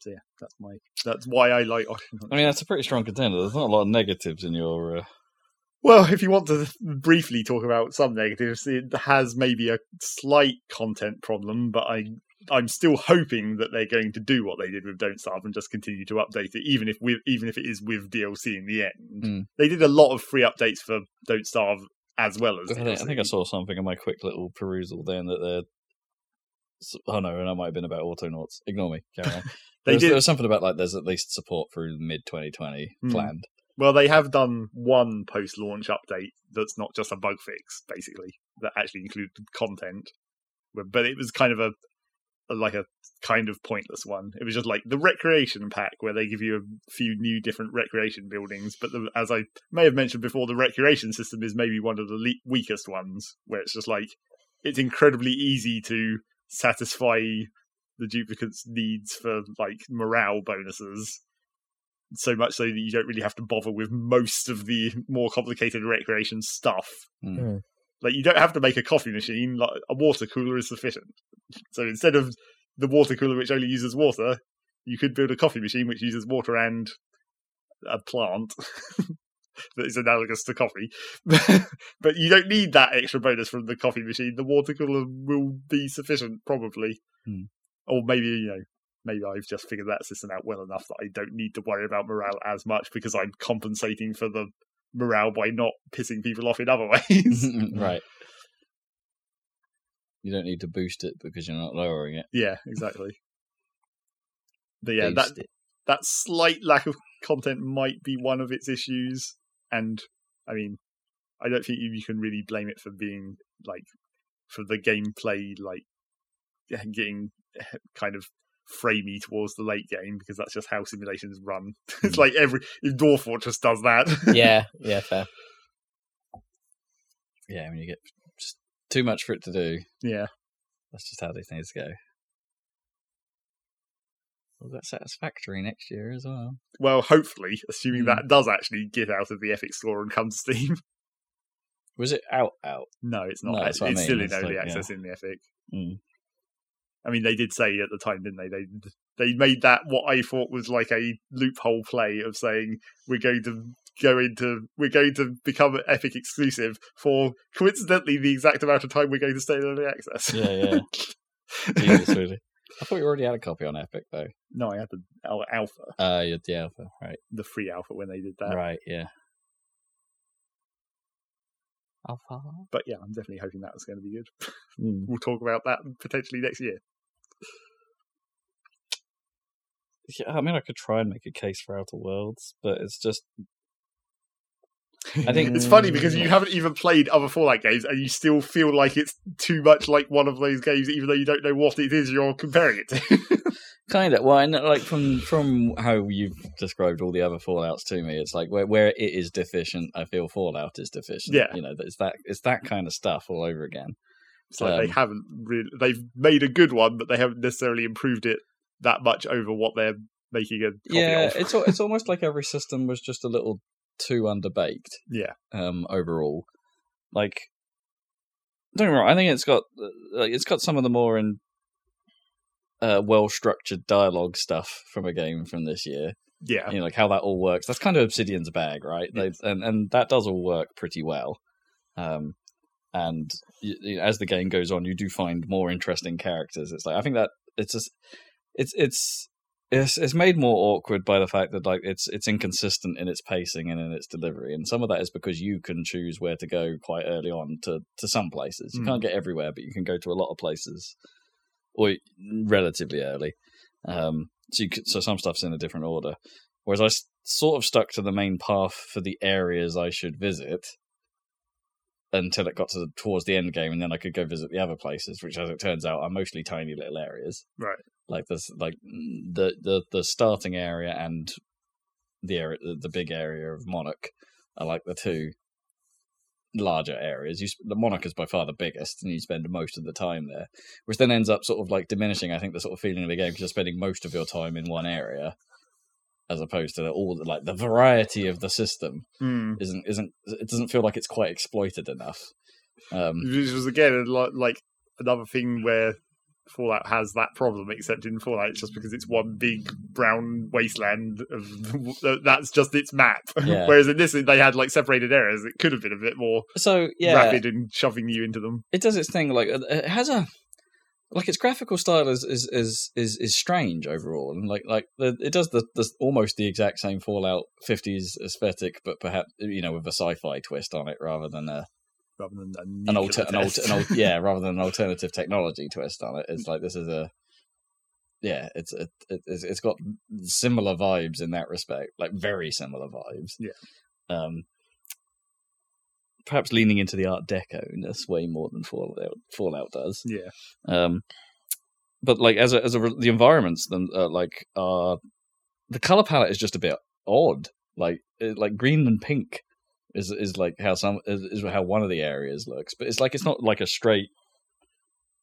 So yeah, that's my that's why I like [LAUGHS] I mean, that's a pretty strong contender. There's not a lot of negatives in your. Uh... Well, if you want to briefly talk about some negatives, it has maybe a slight content problem, but I I'm still hoping that they're going to do what they did with Don't Starve and just continue to update it, even if even if it is with DLC in the end. Hmm. They did a lot of free updates for Don't Starve as well as I think, I think I saw something in my quick little perusal then that they're. Oh no, and that might have been about Autonauts. Ignore me. Carry on. [LAUGHS] They there, was, did- there was something about like there's at least support through mid 2020 Hmm. planned. Well, they have done one post-launch update that's not just a bug fix, basically, that actually included content. But- it was kind of a like a kind of pointless one. It was just like the recreation pack where they give you a few new different recreation buildings. But the, as I may have mentioned before, the recreation system is maybe one of the le- weakest ones, where it's just like it's incredibly easy to satisfy the Duplicants' needs for like morale bonuses so much so that you don't really have to bother with most of the more complicated recreation stuff. Hmm. Like you don't have to make a coffee machine; like a water cooler is sufficient. So instead of the water cooler which only uses water, you could build a coffee machine which uses water and a plant [LAUGHS] that is analogous to coffee. [LAUGHS] but you don't need that extra bonus from the coffee machine. The water cooler will be sufficient, probably. Hmm. Or maybe you know maybe I've just figured that system out well enough that I don't need to worry about morale as much because I'm compensating for the morale by not pissing people off in other ways. [LAUGHS] [LAUGHS] right. You don't need to boost it because you're not lowering it. yeah, exactly. But yeah, that it. that slight lack of content might be one of its issues, and I mean, I don't think you, you can really blame it for being like for the gameplay like getting [LAUGHS] kind of framey towards the late game because that's just how simulations run. [LAUGHS] it's Mm. like every if Dwarf Fortress does that. [LAUGHS] yeah, yeah, fair. Yeah, when you get just too much for it to do, yeah. that's just how these things go. Well, that's satisfactory next year as well. Well, hopefully, assuming Hmm. that does actually get out of the Epic Store and come to Steam. [LAUGHS] Was it out? Out? No, it's not. No, that's it's I mean, still in it's early like, access in the Epic. Mm. I mean, they did say at the time, didn't they? They they made that what I thought was like a loophole play of saying we're going to go into we're going to become Epic exclusive for coincidentally the exact amount of time we're going to stay in early access. Yeah, yeah. [LAUGHS] Jesus, really. I thought you already had a copy on Epic though. no, I had the al- alpha, Uh, you had the alpha, right? the free alpha when they did that. Right, yeah. Alpha. But yeah, I'm definitely hoping that was going to be good. Mm. We'll talk about that potentially next year. Yeah, I mean, I could try and make a case for Outer Worlds, but it's just [LAUGHS] I think- it's funny because you haven't even played other Fallout games and you still feel like it's too much like one of those games, even though you don't know what it is you're comparing it to. [LAUGHS] kind of. Well, I know, like from from how you've described all the other Fallout's to me, it's like where where it is deficient, I feel Fallout is deficient. Yeah. you know, it's that it's that kind of stuff all over again. It's like they Um, haven't really. They've made a good one, but they haven't necessarily improved it that much over what they're making a copy yeah, of. it's it's almost like every system was just a little too underbaked. [LAUGHS] Yeah, um, overall. Like, don't get me wrong. I think it's got uh, like it's got some of the more in uh, well structured dialogue stuff from a game from this year. yeah, You know, like how that all works. That's kind of Obsidian's bag, right? They, and and that does all work pretty well. Um, and you, as the game goes on, you do find more interesting characters. It's like I think that it's just it's it's it's it's made more awkward by the fact that like it's it's inconsistent in its pacing and in its delivery, and some of that is because you can choose where to go quite early on to to some places. You Mm. can't get everywhere, but you can go to a lot of places, or relatively early. Um, so you could, so some stuff's in a different order. Whereas I s- sort of stuck to the main path for the areas I should visit until it got to towards the end game, and then I could go visit the other places, which, as it turns out, are mostly tiny little areas. Right. Like this, like the the the starting area and the area, the, big area of Monarch are like the two larger areas. You, sp- the Monarch is by far the biggest, and you spend most of the time there, which then ends up sort of like diminishing. I think the sort of feeling of the game because you're spending most of your time in one area, as opposed to the, all the, like the variety of the system Hmm. isn't isn't it doesn't feel like it's quite exploited enough. Um, which was again a lot like another thing where Fallout has that problem, except in Fallout it's just because it's one big brown wasteland of [LAUGHS] that's just its map. [LAUGHS] Yeah. Whereas in this they had like separated areas. It could have been a bit more so yeah, rapid in shoving you into them. it does its thing. Like uh, it has a like its graphical style is is is is, is strange overall, and like like the, it does the, the almost the exact same Fallout 50s aesthetic, but perhaps you know with a sci-fi twist on it rather than a Rather than an alter, an, alter, an al- yeah [LAUGHS] rather than an alternative technology twist on it. It's like this is a yeah it's it, it, it's it's got similar vibes in that respect, like very similar vibes. Yeah. Um, perhaps leaning into the Art Deco-ness way more than Fallout Fallout does. yeah, Um, but like as a as a the environments, then uh, like uh, the color palette is just a bit odd. Like it, like green and pink is is like how some is, is how one of the areas looks, but it's like it's not like a straight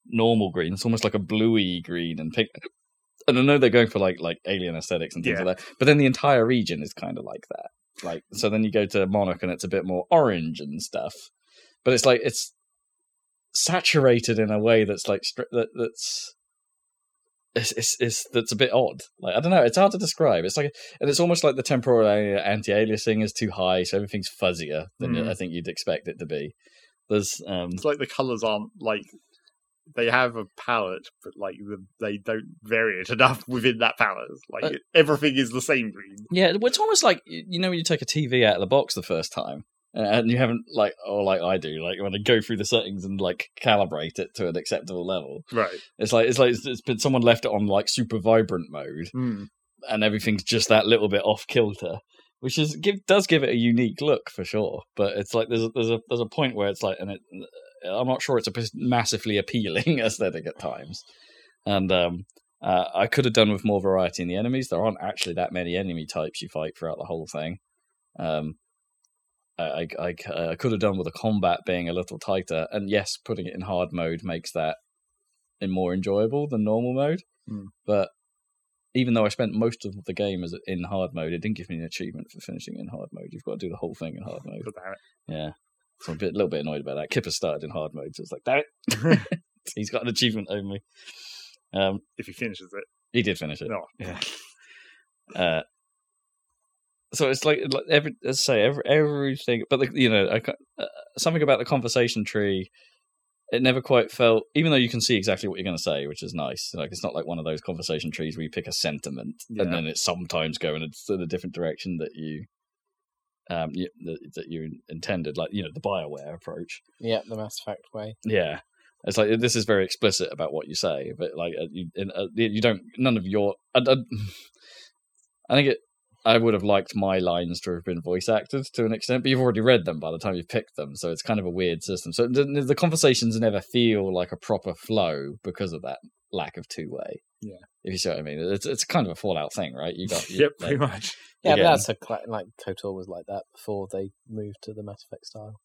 normal green. It's almost like a bluey green and pink. And I know they're going for like like alien aesthetics and things Yeah. like that, but then the entire region is kind of like that. Like so, then you go to Monarch and it's a bit more orange and stuff, but it's like it's saturated in a way that's like that that's it's, it's, it's that's a bit odd. Like I don't know, it's hard to describe. It's like and it's almost like the temporal anti-aliasing is too high, so everything's fuzzier than Mm. I think you'd expect it to be. There's um it's like the colors aren't like they have a palette, but like the, they don't vary it enough within that palette. Like Uh, everything is the same green. yeah, it's almost like you know when you take a TV out of the box the first time. And you haven't like, or like I do, like when I go through the settings and like calibrate it to an acceptable level. Right. It's like it's like it's, it's been someone left it on like super vibrant mode, Mm. and everything's just that little bit off kilter. which is give does give it a unique look for sure. But it's like there's a, there's a there's a point where it's like, and it, I'm not sure it's a massively appealing [LAUGHS] aesthetic at times, and um, uh, I could have done with more variety in the enemies. There aren't actually that many enemy types you fight throughout the whole thing. Um, I, I, I, I could have done with the combat being a little tighter, and yes, putting it in hard mode makes that in more enjoyable than normal mode. Hmm. But even though I spent most of the game as in hard mode, it didn't give me an achievement for finishing in hard mode. You've got to do the whole thing in hard mode. [LAUGHS] But damn it. Yeah, so I'm a bit, a little bit annoyed about that. Kipper started in hard mode, so it's like, damn it, [LAUGHS] [LAUGHS] he's got an achievement over me. Um, if he finishes it. he did finish it. No. Yeah. Uh, so it's like, like every, let's say every, everything, but the, you know, I, uh, something about the conversation tree. It never quite felt, even though you can see exactly what you're going to say, which is nice. Like it's not like one of those conversation trees where you pick a sentiment Yeah. and then it sometimes go in a, in a different direction that you, um, you, that, that you intended. Like you know, the Bioware approach. Yeah, the Mass Effect way. Yeah, it's like this is very explicit about what you say, but like uh, you, in, uh, you don't. None of your. I, I, I think it. I would have liked my lines to have been voice acted to an extent, but you've already read them by the time you've picked them, so it's kind of a weird system. So the, the conversations never feel like a proper flow because of that lack of two way. Yeah. if you see what I mean, it's it's kind of a Fallout thing, right? You got you, [LAUGHS] Yep, like, pretty much. Yeah, Again. but that's a cla- like KOTOR was like that before they moved to the Mass Effect style.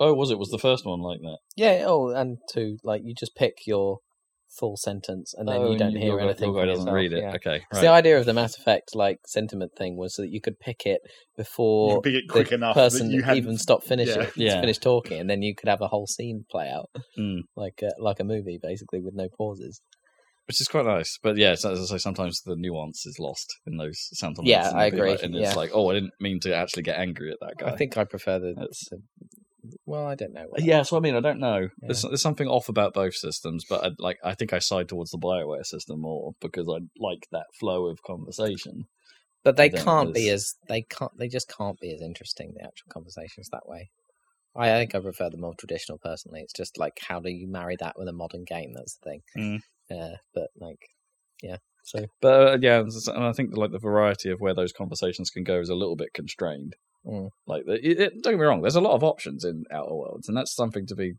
oh, was it was the first one like that? Yeah. Oh, and two, like you just pick your full sentence and then Oh, you don't and hear your guy- anything. Your guy from doesn't yourself, read it. yeah. Okay, So right. The idea of the Mass Effect like sentiment thing was that you could pick it You before can pick it quick the enough person you hadn't even stopped finishing, Yeah. [LAUGHS] Yeah. finished talking, and then you could have a whole scene play out Mm. like uh, like a movie, basically with no pauses. Which is quite nice. But yeah, as I say, sometimes the nuance is lost in those sentiments. Yeah, I agree, like- and it's like, oh, I didn't mean to actually get angry at that guy. I think I prefer the. The- well, I don't know. yeah, so I mean, I don't know. There's, Yeah. there's something off about both systems, but I, like, I think I side towards the Bioware system more because I like that flow of conversation. but they can't be as they can't they just can't be as interesting the actual conversations that way. I, think I prefer the more traditional personally. It's just like how do you marry that with a modern game? That's the thing. Mm. Uh, but like, yeah. So But uh, yeah, and I think like the variety of where those conversations can go is a little bit constrained. Mm. Like, it, it, don't get me wrong, there's a lot of options in Outer Worlds, and that's something to be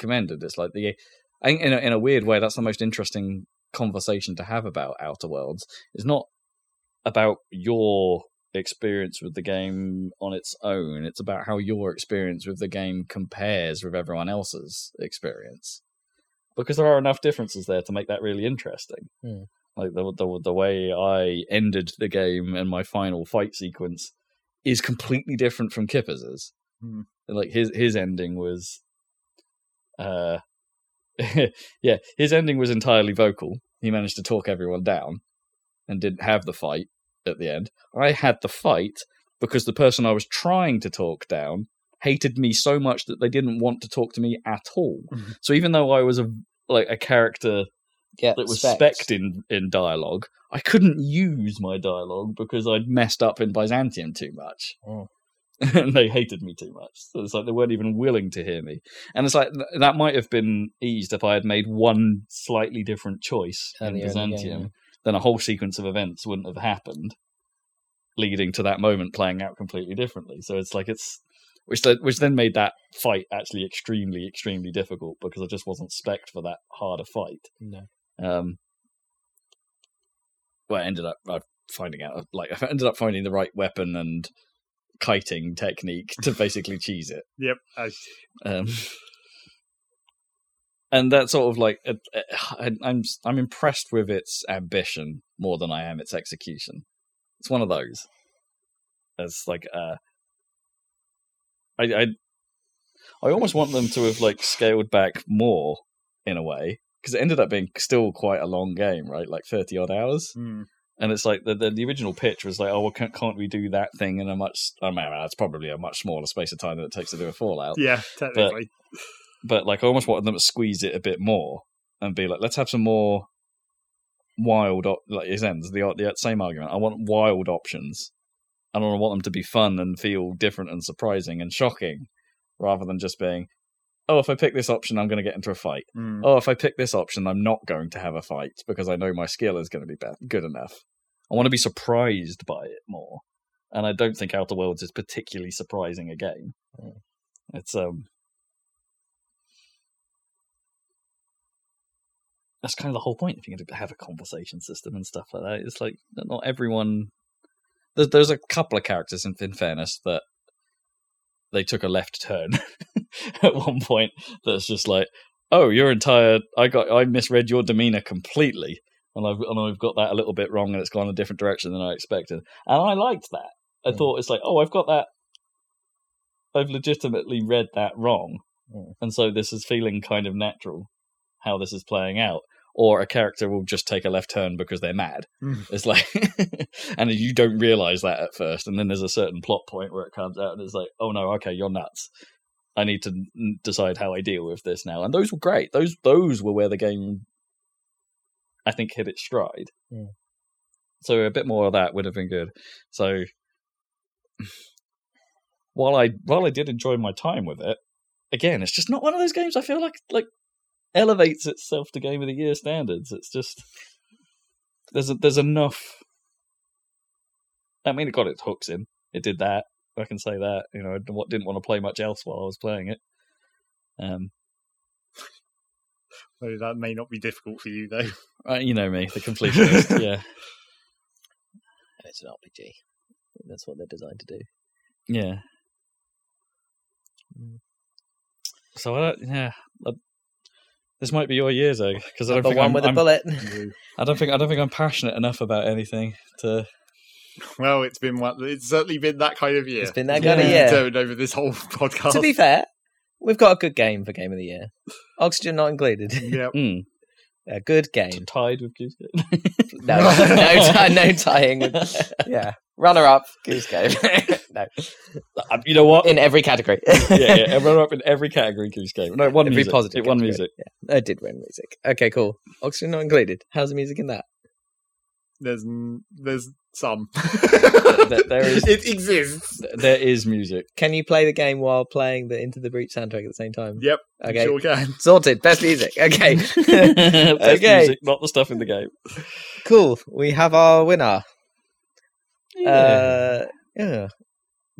commended. It's like the, I think in a, in a weird way, that's the most interesting conversation to have about Outer Worlds. It's not about your experience with the game on its own. It's about how your experience with the game compares with everyone else's experience. Because there are enough differences there to make that really interesting. Hmm. Like the, the the way I ended the game and my final fight sequence is completely different from Kippers's. Hmm. Like his his ending was, uh, [LAUGHS] yeah, his ending was entirely vocal. He managed to talk everyone down, and didn't have the fight at the end. I had the fight because the person I was trying to talk down hated me so much that they didn't want to talk to me at all. Mhm. So even though I was a like a character yeah, that was spec. spec'd in, in dialogue, I couldn't use my dialogue because I'd messed up in Byzantium too much. [LAUGHS] Oh. and they hated me too much. So it's like they weren't even willing to hear me. And it's like th- that might have been eased if I had made one slightly different choice in Earlier in game, Byzantium, yeah. Then a whole sequence of events wouldn't have happened, leading to that moment playing out completely differently. So it's like it's which then, which then made that fight actually extremely extremely difficult because I just wasn't spec'd for that harder fight. No. Um, well, I ended up uh, finding out, like, [LAUGHS] I ended up finding the right weapon and kiting technique to basically cheese it. [LAUGHS] Yep. I, Um, and that sort of like, I, I'm I'm impressed with its ambition more than I am its execution. It's one of those. It's like, uh, I I I almost want them to have like scaled back more in a way because it ended up being still quite a long game, right? Like thirty odd hours. hmm. And it's like the, the the original pitch was like, oh, well, can't, can't we do that thing in a much? I mean, that's probably a much smaller space of time than it takes to do a Fallout. Yeah, technically. But like, I almost wanted them to squeeze it a bit more and be like, let's have some more wild, op- like it ends the the same argument. I want wild options, and I want them to be fun and feel different and surprising and shocking, rather than just being, oh, if I pick this option, I'm going to get into a fight. Hmm. Oh, if I pick this option, I'm not going to have a fight because I know my skill is going to be be- good enough. I want to be surprised by it more. and I don't think Outer Worlds is particularly surprising a game. Mm. It's um, that's kind of the whole point if you're going to have a conversation system and stuff like that. It's like not everyone. There's there's a couple of characters in, in fairness that they took a left turn [LAUGHS] at one point. That's just like, oh, your entire I got I misread your demeanor completely, and I've and I've got that a little bit wrong, and it's gone a different direction than I expected, and I liked that. I Mm. thought it's like, oh, I've got that. I've legitimately read that wrong, Mm. and so this is feeling kind of natural how this is playing out. Or a character will just take a left turn because they're mad. Mm. It's like, [LAUGHS] and you don't realize that at first, and then there's a certain plot point where it comes out, and it's like, oh no, okay, you're nuts. I need to decide how I deal with this now. And those were great. Those those were where the game, I think, hit its stride. Yeah. So a bit more of that would have been good. So [SIGHS] while I while I did enjoy my time with it, again, it's just not one of those games I feel like like elevates itself to game of the year standards. It's just there's a, there's enough. I mean, it got its hooks in. It did that. I can say that. You know, I didn't didn't want to play much else while I was playing it. Um, [LAUGHS] So that may not be difficult for you though. uh, you know me, the completionist. [LAUGHS] yeah, It's an RPG. That's what they're designed to do. yeah. Mm. So I don't, yeah, I, this might be your year, Zog, because I don't the think one I'm, with a I'm- bullet. [LAUGHS] I don't think I don't think I'm passionate enough about anything to. well, it's been one. It's certainly been that kind of year. It's been that It's kind of year. determined over this whole [LAUGHS] podcast. to be fair, we've got a good game for Game of the Year. Oxygen not included. [LAUGHS] yeah, Mm, a good game. tied with Goose Game. No, no, tie, no tying. With, yeah, runner up, Goose Game. [LAUGHS] no, you know what? in every category. [LAUGHS] yeah, yeah, everyone up in every category. Goose Game. No, one every music. positive. It won category. music. Yeah, it did win music. Okay, cool. Oxygen not included. How's the music in that? there's there's some. [LAUGHS] There- there is- It exists. There is music. Can you play the game while playing the Into the Breach soundtrack at the same time? Yep. Okay. Sure can. Sorted. Best music. Okay. Best Okay. music, not the stuff in the game. cool. We have our winner. Uh, yeah.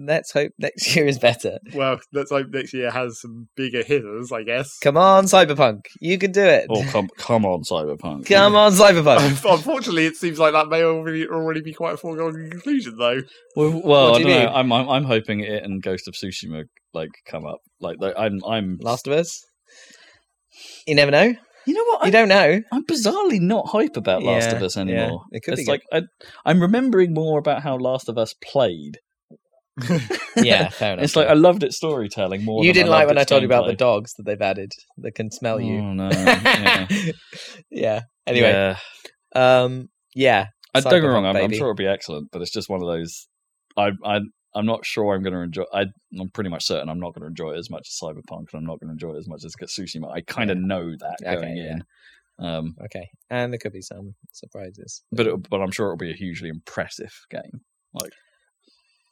Let's hope next year is better. Well, let's hope next year has some bigger hitters. I guess. Come on, Cyberpunk. You can do it. oh come, come on, Cyberpunk. Come on, Cyberpunk. [LAUGHS] Unfortunately, it seems like that may already already be quite a foregone conclusion, though. Well, well What I do don't you know. mean? I'm, I'm I'm hoping it and Ghost of Tsushima like come up. Like I'm I'm. Last of Us. You never know. You know what? You I'm, don't know. I'm bizarrely not hype about Last Yeah, of Us yeah. anymore. It could it's be like I, I'm remembering more about how Last of Us played. [LAUGHS] Yeah, [LAUGHS] fair enough. It's like I loved its storytelling more. you than didn't like when I told you about the dogs that they've added that can smell you. Oh no! Yeah. [LAUGHS] yeah. Anyway, Yeah. um, yeah. I don't get me wrong. I'm, I'm sure it'll be excellent, but it's just one of those. I I I'm not sure I'm going to enjoy. I I'm pretty much certain I'm not going to enjoy it as much as Cyberpunk, and I'm not going to enjoy it as much as Tsushima. I kind of Yeah. know that Okay, going yeah. in. Um, Okay, and there could be some surprises. but it, but I'm sure it'll be a hugely impressive game. Like,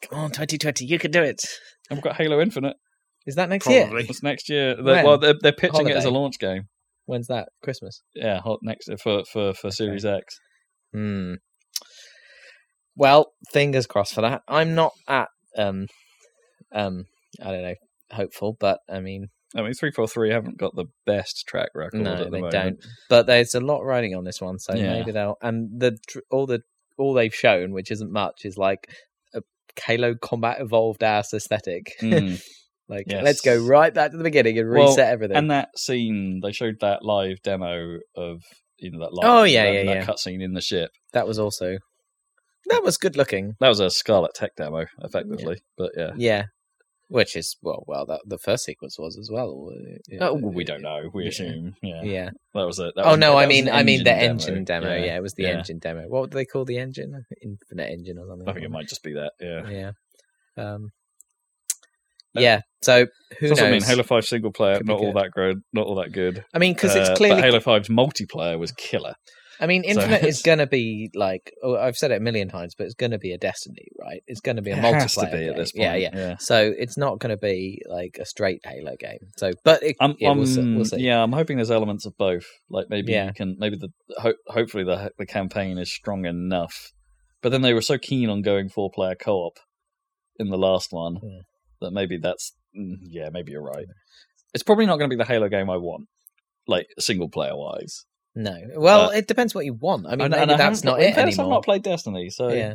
come on, 2020, you can do it. And we've got Halo Infinite. Is that next year? Probably. It's next year. They, When? well, they're, they're pitching it as a launch game. When's that? Christmas. Yeah, hot next for for for Series X. Hmm. Well, fingers crossed for that. I'm not at um um I don't know hopeful, but I mean I mean, three four three haven't got the best track record. no, the they moment. don't. But there's a lot riding on this one, so Yeah. maybe they'll and the all the all they've shown, which isn't much, is like a Halo Combat Evolved ass aesthetic. Mm. [LAUGHS] like Yes. let's go right back to the beginning and Well, reset everything. and that scene they showed that live demo of you know that live, Oh, yeah, that, yeah, yeah. cutscene in the ship. that was also that was good looking. That was a Scarlett Tech demo, effectively. But yeah, Yeah. Which is well, well, that the first sequence was as well. uh, oh, well, we don't know. We Yeah. assume. Yeah, Yeah. that was. That oh was, no, I mean, I mean the engine engine demo. Yeah, it was the yeah. engine demo. What do they call the engine? Infinite engine or something. I think it might just be that. Yeah. Yeah. Um. Yeah. So who knows? I mean. Halo Five single player, Could not all that good. Not all that good. I mean, because Uh, it's but clearly. Halo 5's multiplayer was killer. I mean, so Infinite it's- is [LAUGHS] going to be like oh, I've said it a million times, but it's going to be a Destiny, right? It's going to be a It multiplayer. has to be game. at this point. Yeah, yeah. yeah. So it's not going to be like a straight Halo game. So, but it, I'm, yeah, I'm, we'll see. We'll see. yeah, I'm hoping there's elements of both. Like maybe Yeah. you can, maybe the ho- hopefully the the campaign is strong enough. But then they were so keen on going four player co op in the last one Yeah. that maybe that's mm, yeah, maybe you're right. It's probably not going to be the Halo game I want, like single player wise. No. Well, Uh, it depends what you want. I mean, And- maybe and I that's haven't- it fairness, I've not played Destiny, so Yeah.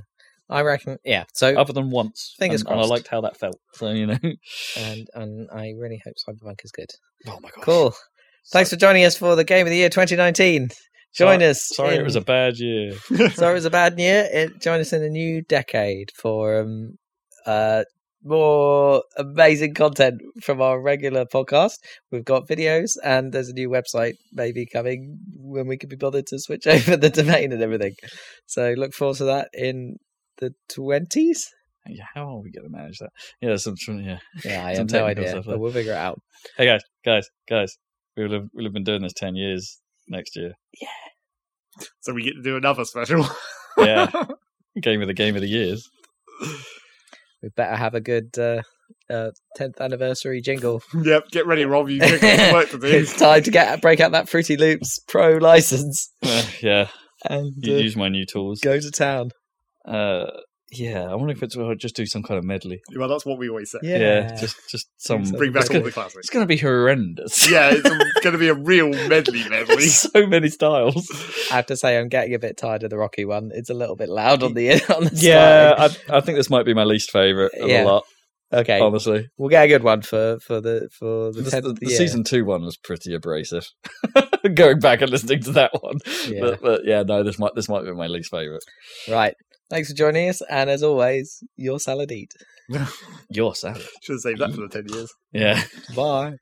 I reckon. Yeah. So, other than once, Fingers and, and I liked how that felt. So you know, and and I really hope Cyberpunk is good. oh my god, Cool. Thanks for joining us for the game of the year 2019. Join Sorry- us. Sorry, it was a bad year. sorry it was a bad [LAUGHS] year. It, join us in a new decade for um, uh, more amazing content from our regular podcast. We've got videos and there's a new website maybe coming when we can be bothered to switch [LAUGHS] over the domain and everything. So look forward to that in the 20s. Yeah, how are we going to manage that? Yeah, some yeah. Yeah, I [LAUGHS] Some have no idea, stuff but we'll figure it out. Hey guys, guys, guys, we'll have we'll have been doing this ten years next year. Yeah. So we get to do another special. Yeah, [LAUGHS] game of the game of the years. We better have a good uh, uh, 10th anniversary jingle. [LAUGHS] yep, get ready, Rob. You have got [LAUGHS] work to do. it's time to get break out that Fruity Loops Pro license Uh, yeah, and you uh, use my new tools. go to town. Uh, yeah, I wonder if it's well, just do some kind of medley. Well, that's what we always say. Yeah, just just [LAUGHS] some. So Bring back all gonna, the classics. it's gonna be horrendous. Yeah, [LAUGHS] it's going to be a real medley medley. [LAUGHS] so many styles. I have to say, I'm getting a bit tired of the Rocky one. It's a little bit loud on the on the Yeah. I, I think this might be my least favorite of Yeah. the lot. Okay, Honestly, we'll get a good one for for the for the, the, 10th the- the the season two one was pretty abrasive. Going back and listening to that one, Yeah. but, but yeah, no, this might this might be my least favorite. Right. Thanks for joining us, and as always, your salad eat. [LAUGHS] Your salad. Should have saved that for the 10 years. Yeah. Bye.